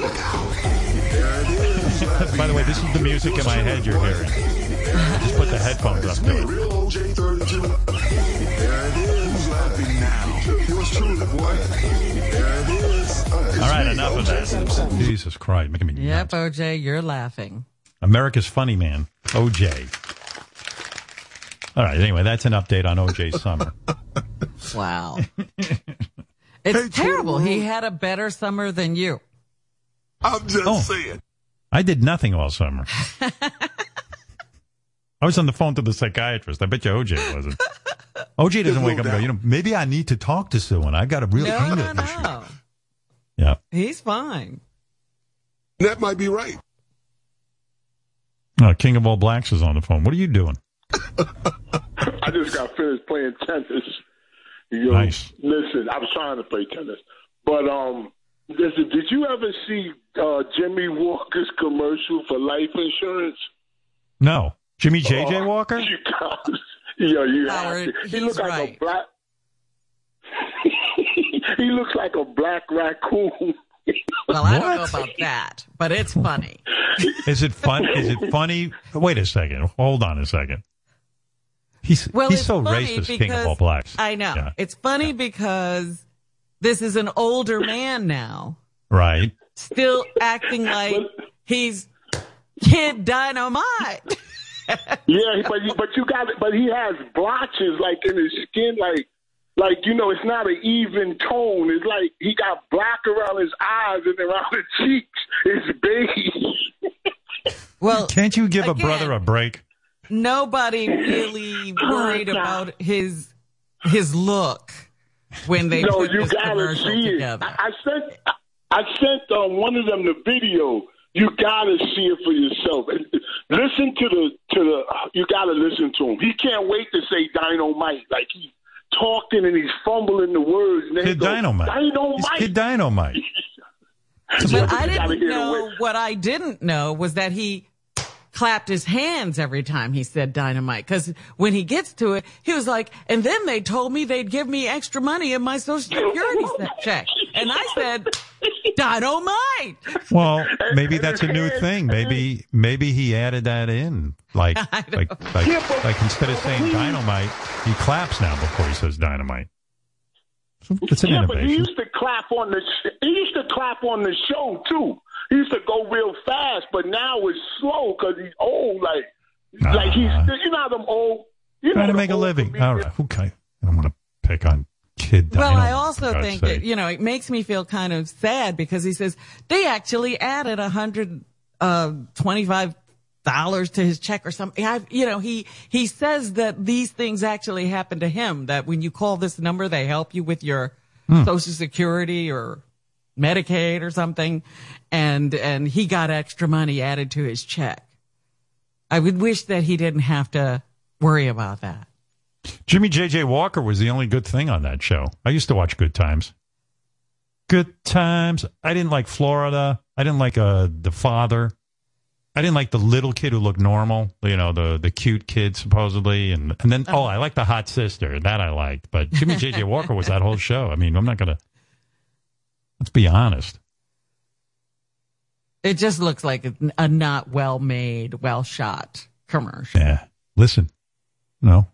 it is.
By the way, this is the music in my head you're hearing. Just put the headphones up to it.
Real OJ 32. There it is. Who's laughing now? Yours truly, boy. There it is. It's
All right, enough of that. Jesus Christ, making me
Yep, OJ, you're laughing.
America's funny man, OJ. All right, anyway, that's an update on OJ's summer.
Wow. It's terrible. He had a better summer than you.
I'm just
Oh.
saying.
I did nothing all summer. I was on the phone to the psychiatrist. I bet you OJ wasn't. OJ doesn't wake up and go, you know, maybe I need to talk to someone. I got a real
no,
anger
no,
issue.
No.
Yeah.
He's fine.
That might be right.
Uh, King of All Blacks is on the phone. What are you doing?
I just got finished playing tennis. Yo,
Nice.
Listen, I was trying to play tennis, but um, listen, did you ever see uh, Jimmy Walker's commercial for life insurance?
No. Jimmy JJ
Oh,
Walker?
You got, yo, you
Howard,
have to. He
he's
looks like
right.
a black. he looks like a black raccoon.
Well, I don't know about that, but it's funny.
Is it fun? Is it funny? Wait a second. Hold on a second. He's
Well,
he's so racist,
because
King of All Blacks.
I know
Yeah.
it's funny because this is an older man now,
Right.
still acting like he's Kid Dynamite.
Yeah, but but you got but he has blotches like in his skin, like like you know, it's not an even tone. It's like he got black around his eyes and around the cheeks. It's beige.
Well,
Can't you give a brother a break?
Nobody really worried about his his look when they
no,
put
you
this
gotta see it.
together.
I, I sent I, I sent um, one of them the video. You gotta see it for yourself. And listen to the to the. You gotta listen to him. He can't wait to say dynamite. Like he's talking and he's fumbling the words. And
Kid
goes,
Dynamite. He's Kid Dynamite.
But I
gotta
didn't know what I didn't know was that he clapped his hands every time he said dynamite. Because when he gets to it, he was like, and then they told me they'd give me extra money in my social security check. And I said, dynamite.
Well, maybe that's a new thing. Maybe maybe he added that in. Like like like,
Yeah,
like instead of saying dynamite, he claps now before he says dynamite. It's an
yeah, but he used to clap on the sh- he used to clap on the show too. He used to go real fast, but now it's slow because he's old. Like like he's you know how them old. You know
Trying to make a living.
comedians-
All right. Okay. I don't want to pick on kid
Well. I also think
sake.
that, you know, it makes me feel kind of sad because he says they actually added a hundred, uh, twenty-five dollars to his check or something. I, you know, he, he says that these things actually happen to him, that when you call this number, they help you with your
Hmm.
social security or Medicaid or something. And, and he got extra money added to his check. I would wish that he didn't have to worry about that.
Jimmy J.J. Walker was the only good thing on that show. I used to watch Good Times. Good Times. I didn't like Florida. I didn't like uh, the father. I didn't like the little kid who looked normal. You know, the the cute kid supposedly, and and then oh, I liked the hot sister. That I liked. But Jimmy J.J. Walker was that whole show. I mean, I'm not gonna. Let's be honest.
It just looks like a- not well made, well shot commercial.
Yeah. Listen, no.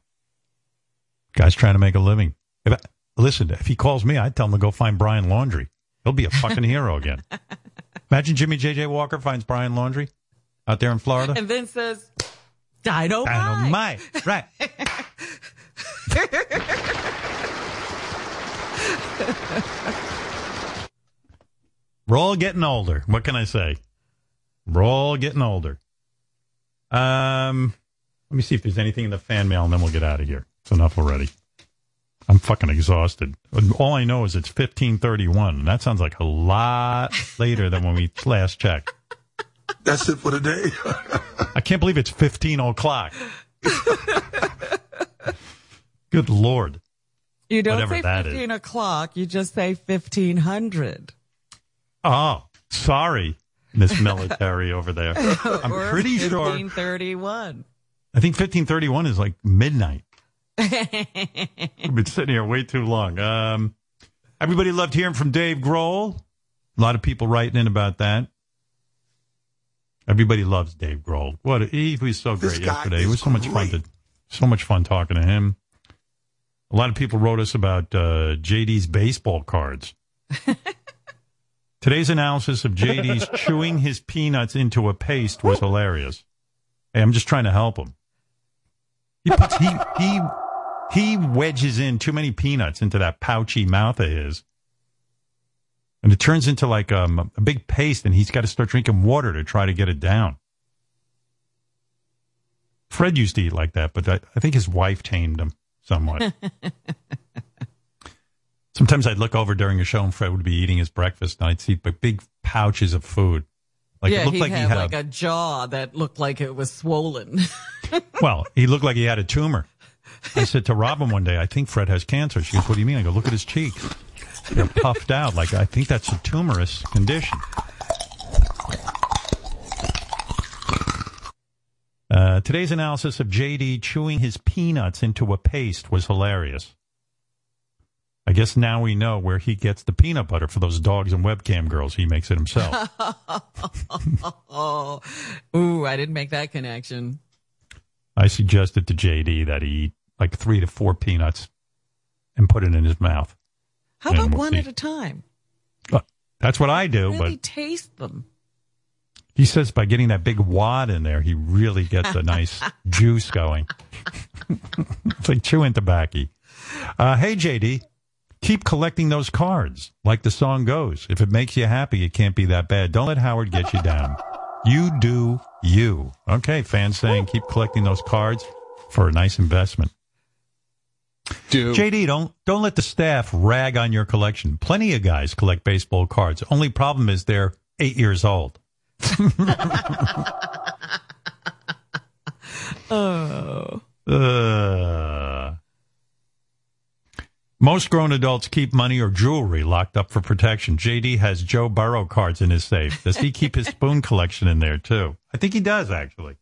Guy's trying to make a living. If I, listen, if he calls me, I'd tell him to go find Brian Laundrie. He'll be a fucking hero again. Imagine Jimmy J.J. Walker finds Brian Laundrie out there in Florida.
And then says, Dynamite.
Dynamite. Right. We're all getting older. What can I say? We're all getting older. Um, let me see if there's anything in the fan mail, and then we'll get out of here. It's enough already. I'm fucking exhausted. All I know is it's 1531. and That sounds like a lot later than when we last checked.
That's it for today.
I can't believe it's 15 o'clock. Good Lord.
You don't
Whatever
say
that is.
15 o'clock, you just say 1500.
Oh, sorry, Miss Military over there. I'm pretty sure.
1531.
I think 1531 is like midnight. We've been sitting here way too long. Um, everybody loved hearing from Dave Grohl. A lot of people writing in about that. Everybody loves Dave Grohl. What he was so great yesterday. It was so much fun to, so much fun talking to him. A lot of people wrote us about uh, JD's baseball cards. Today's analysis of JD's chewing his peanuts into a paste was hilarious. Hey, I'm just trying to help him. He puts, he he he wedges in too many peanuts into that pouchy mouth of his. and it turns into like um, a big paste, and he's got to start drinking water to try to get it down. Fred used to eat like that, but I, I think his wife tamed him somewhat. Sometimes I'd look over during a show, and Fred would be eating his breakfast, and I'd see big pouches of food. Like
yeah,
it looked
he
like
had
he had
like
a,
a jaw that looked like it was swollen.
well, he looked like he had a tumor. I said to Robin one day, I think Fred has cancer. She goes, What do you mean? I go, Look at his cheeks. They're puffed out. Like, I think that's a tumorous condition. Uh, today's analysis of JD chewing his peanuts into a paste was hilarious. I guess now we know where he gets the peanut butter for those dogs and webcam girls. He makes it himself.
oh, ooh, I didn't make that connection.
I suggested to JD that he eat like three to four peanuts and put it in his mouth.
How about
we'll
one
see.
at a time?
That's what I do,
Really
but
taste them.
he says by getting that big wad in there, he really gets a nice juice going. it's like chewing tobacco. Uh, hey, JD, keep collecting those cards. Like the song goes, if it makes you happy, it can't be that bad. Don't let Howard get you down. You do you. Okay, fans saying keep collecting those cards for a nice investment.
Do.
JD, don't don't let the staff rag on your collection. Plenty of guys collect baseball cards. Only problem is they're eight years old.
Oh.
Uh, most grown adults keep money or jewelry locked up for protection. JD has Joe Burrow cards in his safe. Does he keep his spoon collection in there too? I think he does actually.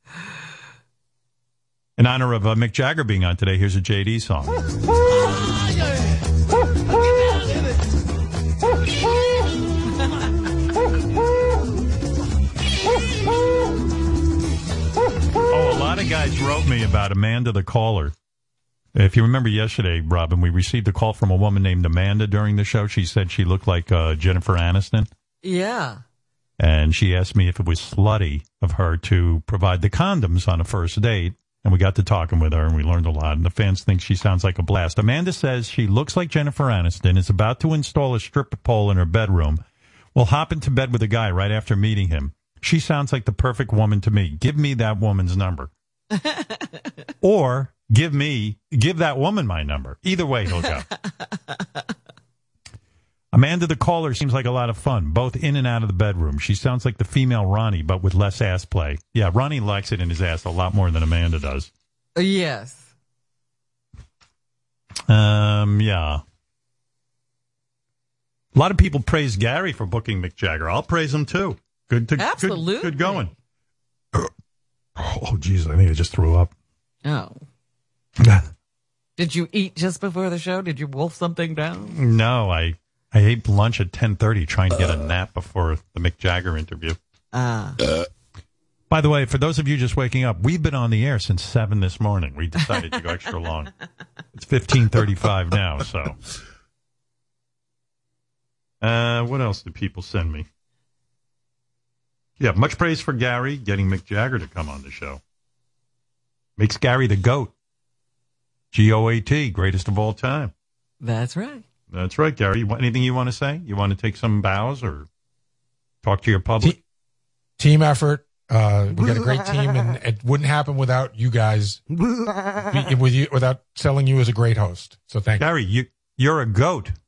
In honor of uh, Mick Jagger being on today, here's a JD song. Oh, a lot of guys wrote me about Amanda the caller. If you remember yesterday, Robin, we received a call from a woman named Amanda during the show. She said she looked like uh, Jennifer Aniston.
Yeah.
And she asked me if it was slutty of her to provide the condoms on a first date. And we got to talking with her and we learned a lot. And the fans think she sounds like a blast. Amanda says she looks like Jennifer Aniston, is about to install a stripper pole in her bedroom, will hop into bed with a guy right after meeting him. She sounds like the perfect woman to me. Give me that woman's number. or give me, give that woman my number. Either way, he'll go. Amanda the caller seems like a lot of fun, both in and out of the bedroom. She sounds like the female Ronnie, but with less ass play. Yeah, Ronnie likes it in his ass a lot more than Amanda does.
Uh, Yes.
Um, yeah. A lot of people praise Gary for booking Mick Jagger. I'll praise him too. Good to
Absolutely.
Good, good going. Oh, geez, I think I just threw up.
Oh. Did you eat just before the show? Did you wolf something down?
No, I I ate lunch at ten thirty, trying to get a nap before the Mick Jagger interview.
Ah.
By the way, for those of you just waking up, we've been on the air since seven this morning. We decided to go extra long. It's fifteen thirty-five now. So, uh, what else did people send me? Yeah, much praise for Gary getting Mick Jagger to come on the show. Makes Gary the goat. G O A T, greatest of all time.
That's right.
That's right, Gary. You want, anything you want to say? You want to take some bows or talk to your public?
Team effort. Uh, we got a great team, and it wouldn't happen without you guys. with you, without selling you as a great host. So thank you.
Gary, you you're a goat.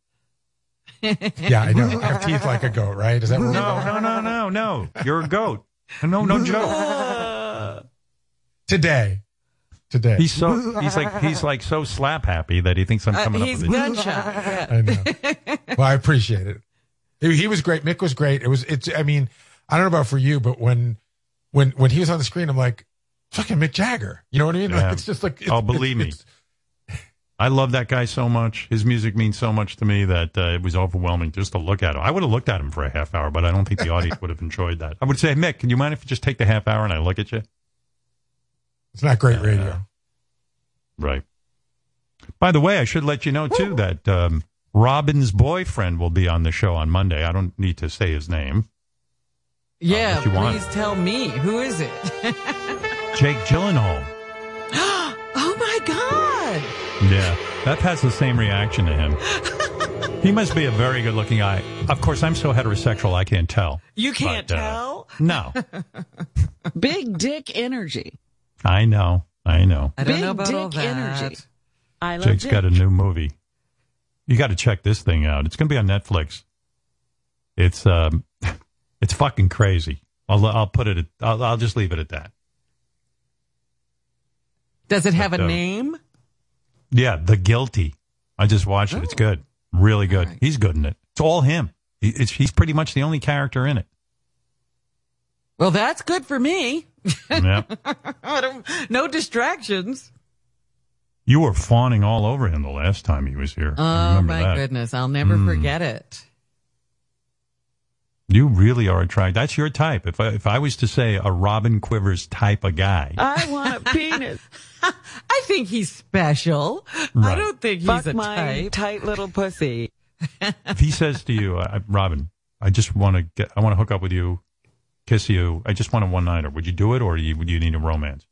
Yeah, I know. I have teeth like a goat, right? Is that
No, no, no, no, no. You're a goat. No, no joke.
Today, today.
He's so he's like he's like so slap happy that he thinks I'm
Uh,
coming
he's
up with it.
gunshot. Yeah.
I know. well, I appreciate it. He he was great. Mick was great. It was. It's. I mean, I don't know about for you, but when when when he was on the screen, I'm like, fucking Mick Jagger. You know what I mean?
Yeah.
Like, it's just like. It's,
oh, believe me.
it's-
I love that guy so much. His music means so much to me that uh, it was overwhelming just to look at him. I would have looked at him for a half hour, but I don't think the audience would have enjoyed that. I would say, Mick, can you mind if you just take the half hour and I look at you?
It's not great radio.
Right. By the way, I should let you know too that um, Robin's boyfriend will be on the show on Monday. I don't need to say his name.
Yeah,
if you want.
please tell me. Who is it?
Jake Gyllenhaal.
oh my God.
Yeah, Beth has the same reaction to him. He must be a very good looking guy. Of course, I'm so heterosexual, I can't tell.
You can't
But, uh,
tell.
No,
Big dick energy.
I know. I know.
I don't
Big
know about all
dick
that.
energy. I love
Jake's
Jake.
got a new movie. You got to check this thing out. It's going to be on Netflix. It's um, it's fucking crazy. I'll I'll put it. At, I'll I'll just leave it at that.
Does it have
But,
a
uh,
name?
Yeah, The Guilty. I just watched it. It's good. Really good. He's good in it. It's all him. He, it's, he's pretty much the only character in it.
Well, that's good for me.
Yeah.
No distractions.
You were fawning all over him the last time he was here.
Oh my
that.
goodness, I'll never
Mm.
forget it.
You really are attracted. That's your type. If I, if I was to say a Robin Quivers type of guy,
I want a penis.
I think he's special. I don't think he's
Fuck
a
my
type.
tight little pussy.
if he says to you, I, Robin, I just want to get, I want to hook up with you, kiss you. I just want a one nighter. Would you do it, or do you, would you need a romance?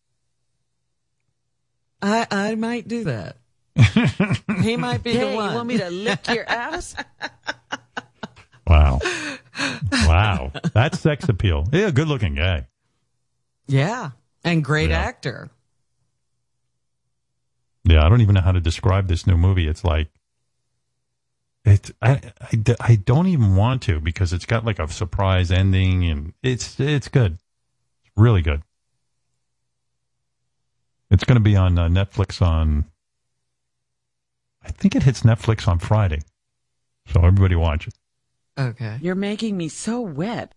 I I might do that. he might be
Hey,
the
you want me to lick your ass?
Wow, wow, that's sex appeal. Yeah, good looking guy.
Yeah, and great
Yeah.
actor.
Yeah, I don't even know how to describe this new movie. It's like, it. I, I, d- I don't even want to because it's got like a surprise ending, and it's it's good. It's really good. It's going to be on uh, Netflix on. I think it hits Netflix on Friday, so everybody watch it.
Okay.
You're making me so wet.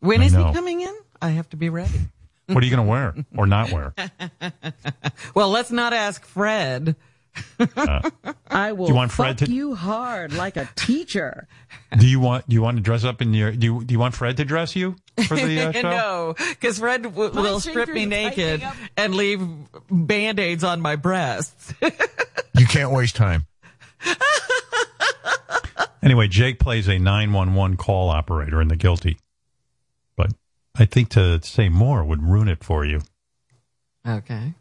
When
I
is
know.
he coming in? I have to be ready.
What are you going to wear or not wear?
well, let's not ask Fred.
Uh,
I will
you want
fuck
Fred to-
you hard like a teacher.
do you want do you want to dress up in your do you, do you want Fred to dress you for the uh, show?
no, because Fred w- will strip me naked and leave band aids on my breasts.
You can't waste time.
Anyway, Jake plays a 911 call operator in The Guilty. But I think to say more would ruin it for you.
okay.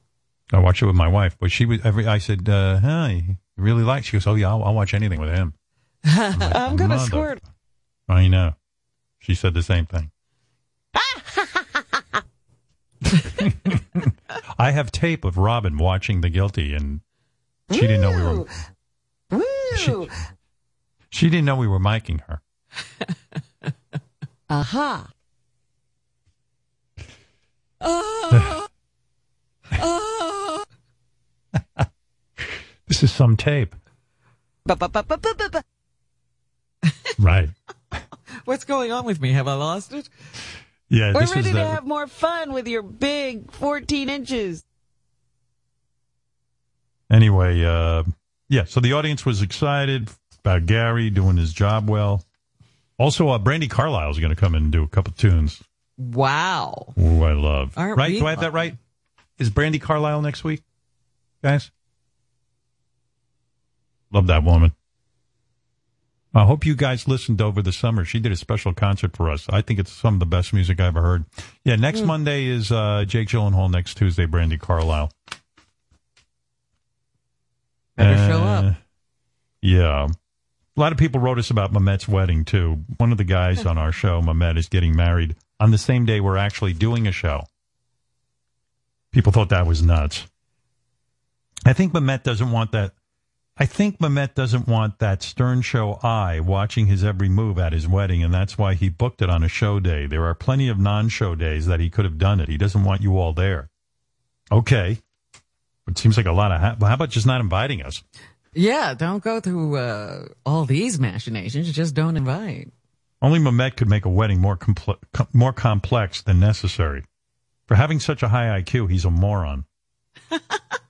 I watched it with my wife, but she was every. I said, uh, "Hi, really like?" She goes, "Oh yeah, I'll, I'll watch anything with him."
I'm gonna
Mother-
squirt.
I know. She said the same thing. I have tape of Robin watching The Guilty, and she didn't know we were.
Woo!
She didn't know we were miking her.
Aha. Oh. Oh.
This is some tape, right?
What's going on with me? Have I lost it?
Yeah,
We're ready to
the,
have more fun with your big 14 inches.
Anyway, uh, yeah, so the audience was excited about Gary doing his job well. Also, uh, Brandi Carlile is going to come in and do a couple tunes.
Wow.
Ooh, I love.
Aren't
right? Do I have that right? Is Brandi Carlile next week, guys? Love that woman. I hope you guys listened over the summer. She did a special concert for us. I think it's some of the best music I ever heard. Yeah, next
Hmm.
Monday is uh, Jake Gyllenhaal. Next Tuesday, Brandi Carlile.
Better show
Uh,
up.
Yeah. A lot of people wrote us about Memet's wedding, too. One of the guys on our show, Memet, is getting married on the same day we're actually doing a show. People thought that was nuts. I think Memet doesn't want that. I think Memet doesn't want that Stern Show eye watching his every move at his wedding, and that's why he booked it on a show day. There are plenty of non show days that he could have done it. He doesn't want you all there. Okay. It seems like a lot of. Ha- how about just not inviting us?
Yeah, don't go through uh, all these machinations. Just don't invite.
Only Memet could make a wedding more comple- com- more complex than necessary. For having such a high IQ, he's a moron.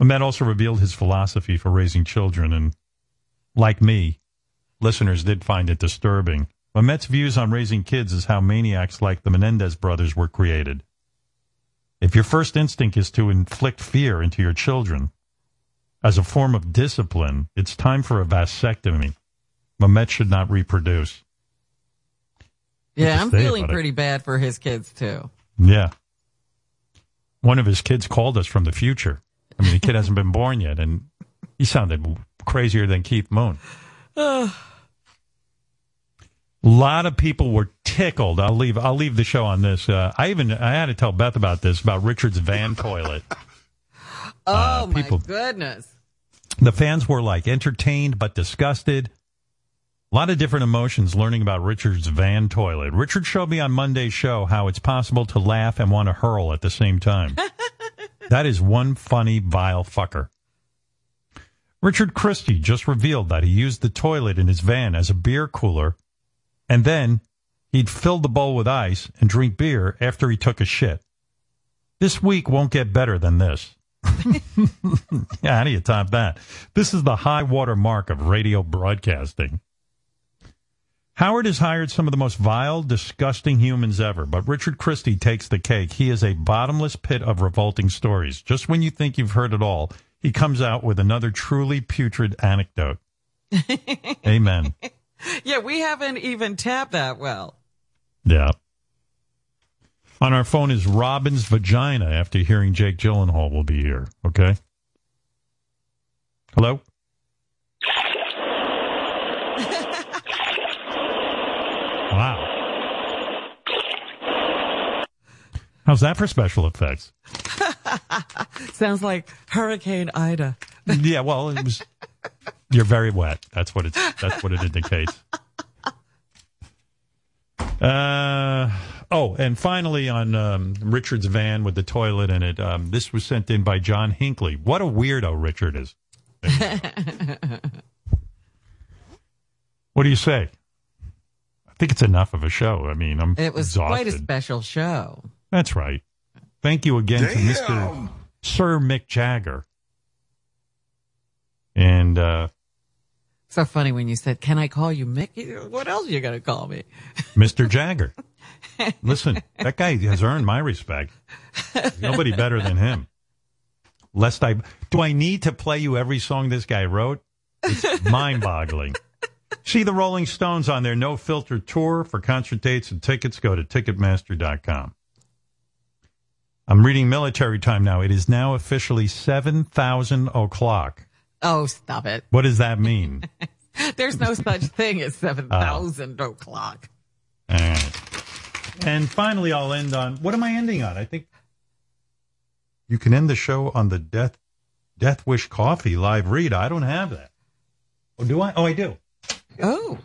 Memet also revealed his philosophy for raising children, and like me, listeners did find it disturbing. Memet's views on raising kids is how maniacs like the Menendez brothers were created. If your first instinct is to inflict fear into your children as a form of discipline, it's time for a vasectomy. Memet should not reproduce.
Yeah, I'm feeling
about it.
pretty bad for his kids too.
Yeah. One of his kids called us from the future. I mean, the kid hasn't been born yet, and he sounded crazier than Keith Moon.
Ugh.
A lot of people were tickled. I'll leave. I'll leave the show on this. Uh, I even I had to tell Beth about this about Richard's van toilet.
oh my
people-
goodness.
The fans were like entertained but disgusted. A lot of different emotions learning about Richard's van toilet. Richard showed me on Monday's show how it's possible to laugh and want to hurl at the same time. that is one funny, vile fucker. Richard Christie just revealed that he used the toilet in his van as a beer cooler, and then he'd fill the bowl with ice and drink beer after he took a shit. This week won't get better than this. yeah, how do you top that? This is the high water mark of radio broadcasting. Howard has hired some of the most vile, disgusting humans ever, but Richard Christie takes the cake. He is a bottomless pit of revolting stories. Just when you think you've heard it all, he comes out with another truly putrid anecdote. Amen.
Yeah, we haven't even tapped that well.
Yeah. On our phone is Robin's vagina after hearing Jake Gyllenhaal will be here. Okay. Hello? Wow. How's that for special effects?
Sounds like Hurricane Ida.
yeah, well, it was. You're very wet. That's what it's. That's what it indicates. Uh oh, and finally on um, Richard's van with the toilet in it. Um, this was sent in by John Hinckley. What a weirdo Richard is. What do you say? I think it's enough of a show. I mean, I'm
It was
exhausted.
quite a special show.
That's right. Thank you again to Mr. Sir Mick Jagger. And uh,
So funny when you said, "Can I call you Mickey?" What else are you gonna call me?
Mr. Jagger. Listen, that guy has earned my respect. Nobody better than him. Lest I do I need to play you every song this guy wrote? It's mind boggling. See the Rolling Stones on their no filter tour for concert dates and tickets. Go to Ticketmaster.com. I'm reading military time now. It is now officially 7,000 o'clock.
Oh, stop it!
What does that mean?
There's no such thing as seven
Oh.
thousand o'clock.
All right. And finally, I'll end on what am I ending on? I think you can end the show on the Death Death Wish Coffee live read. I don't have that. Oh, do I? Oh, I do.
Oh,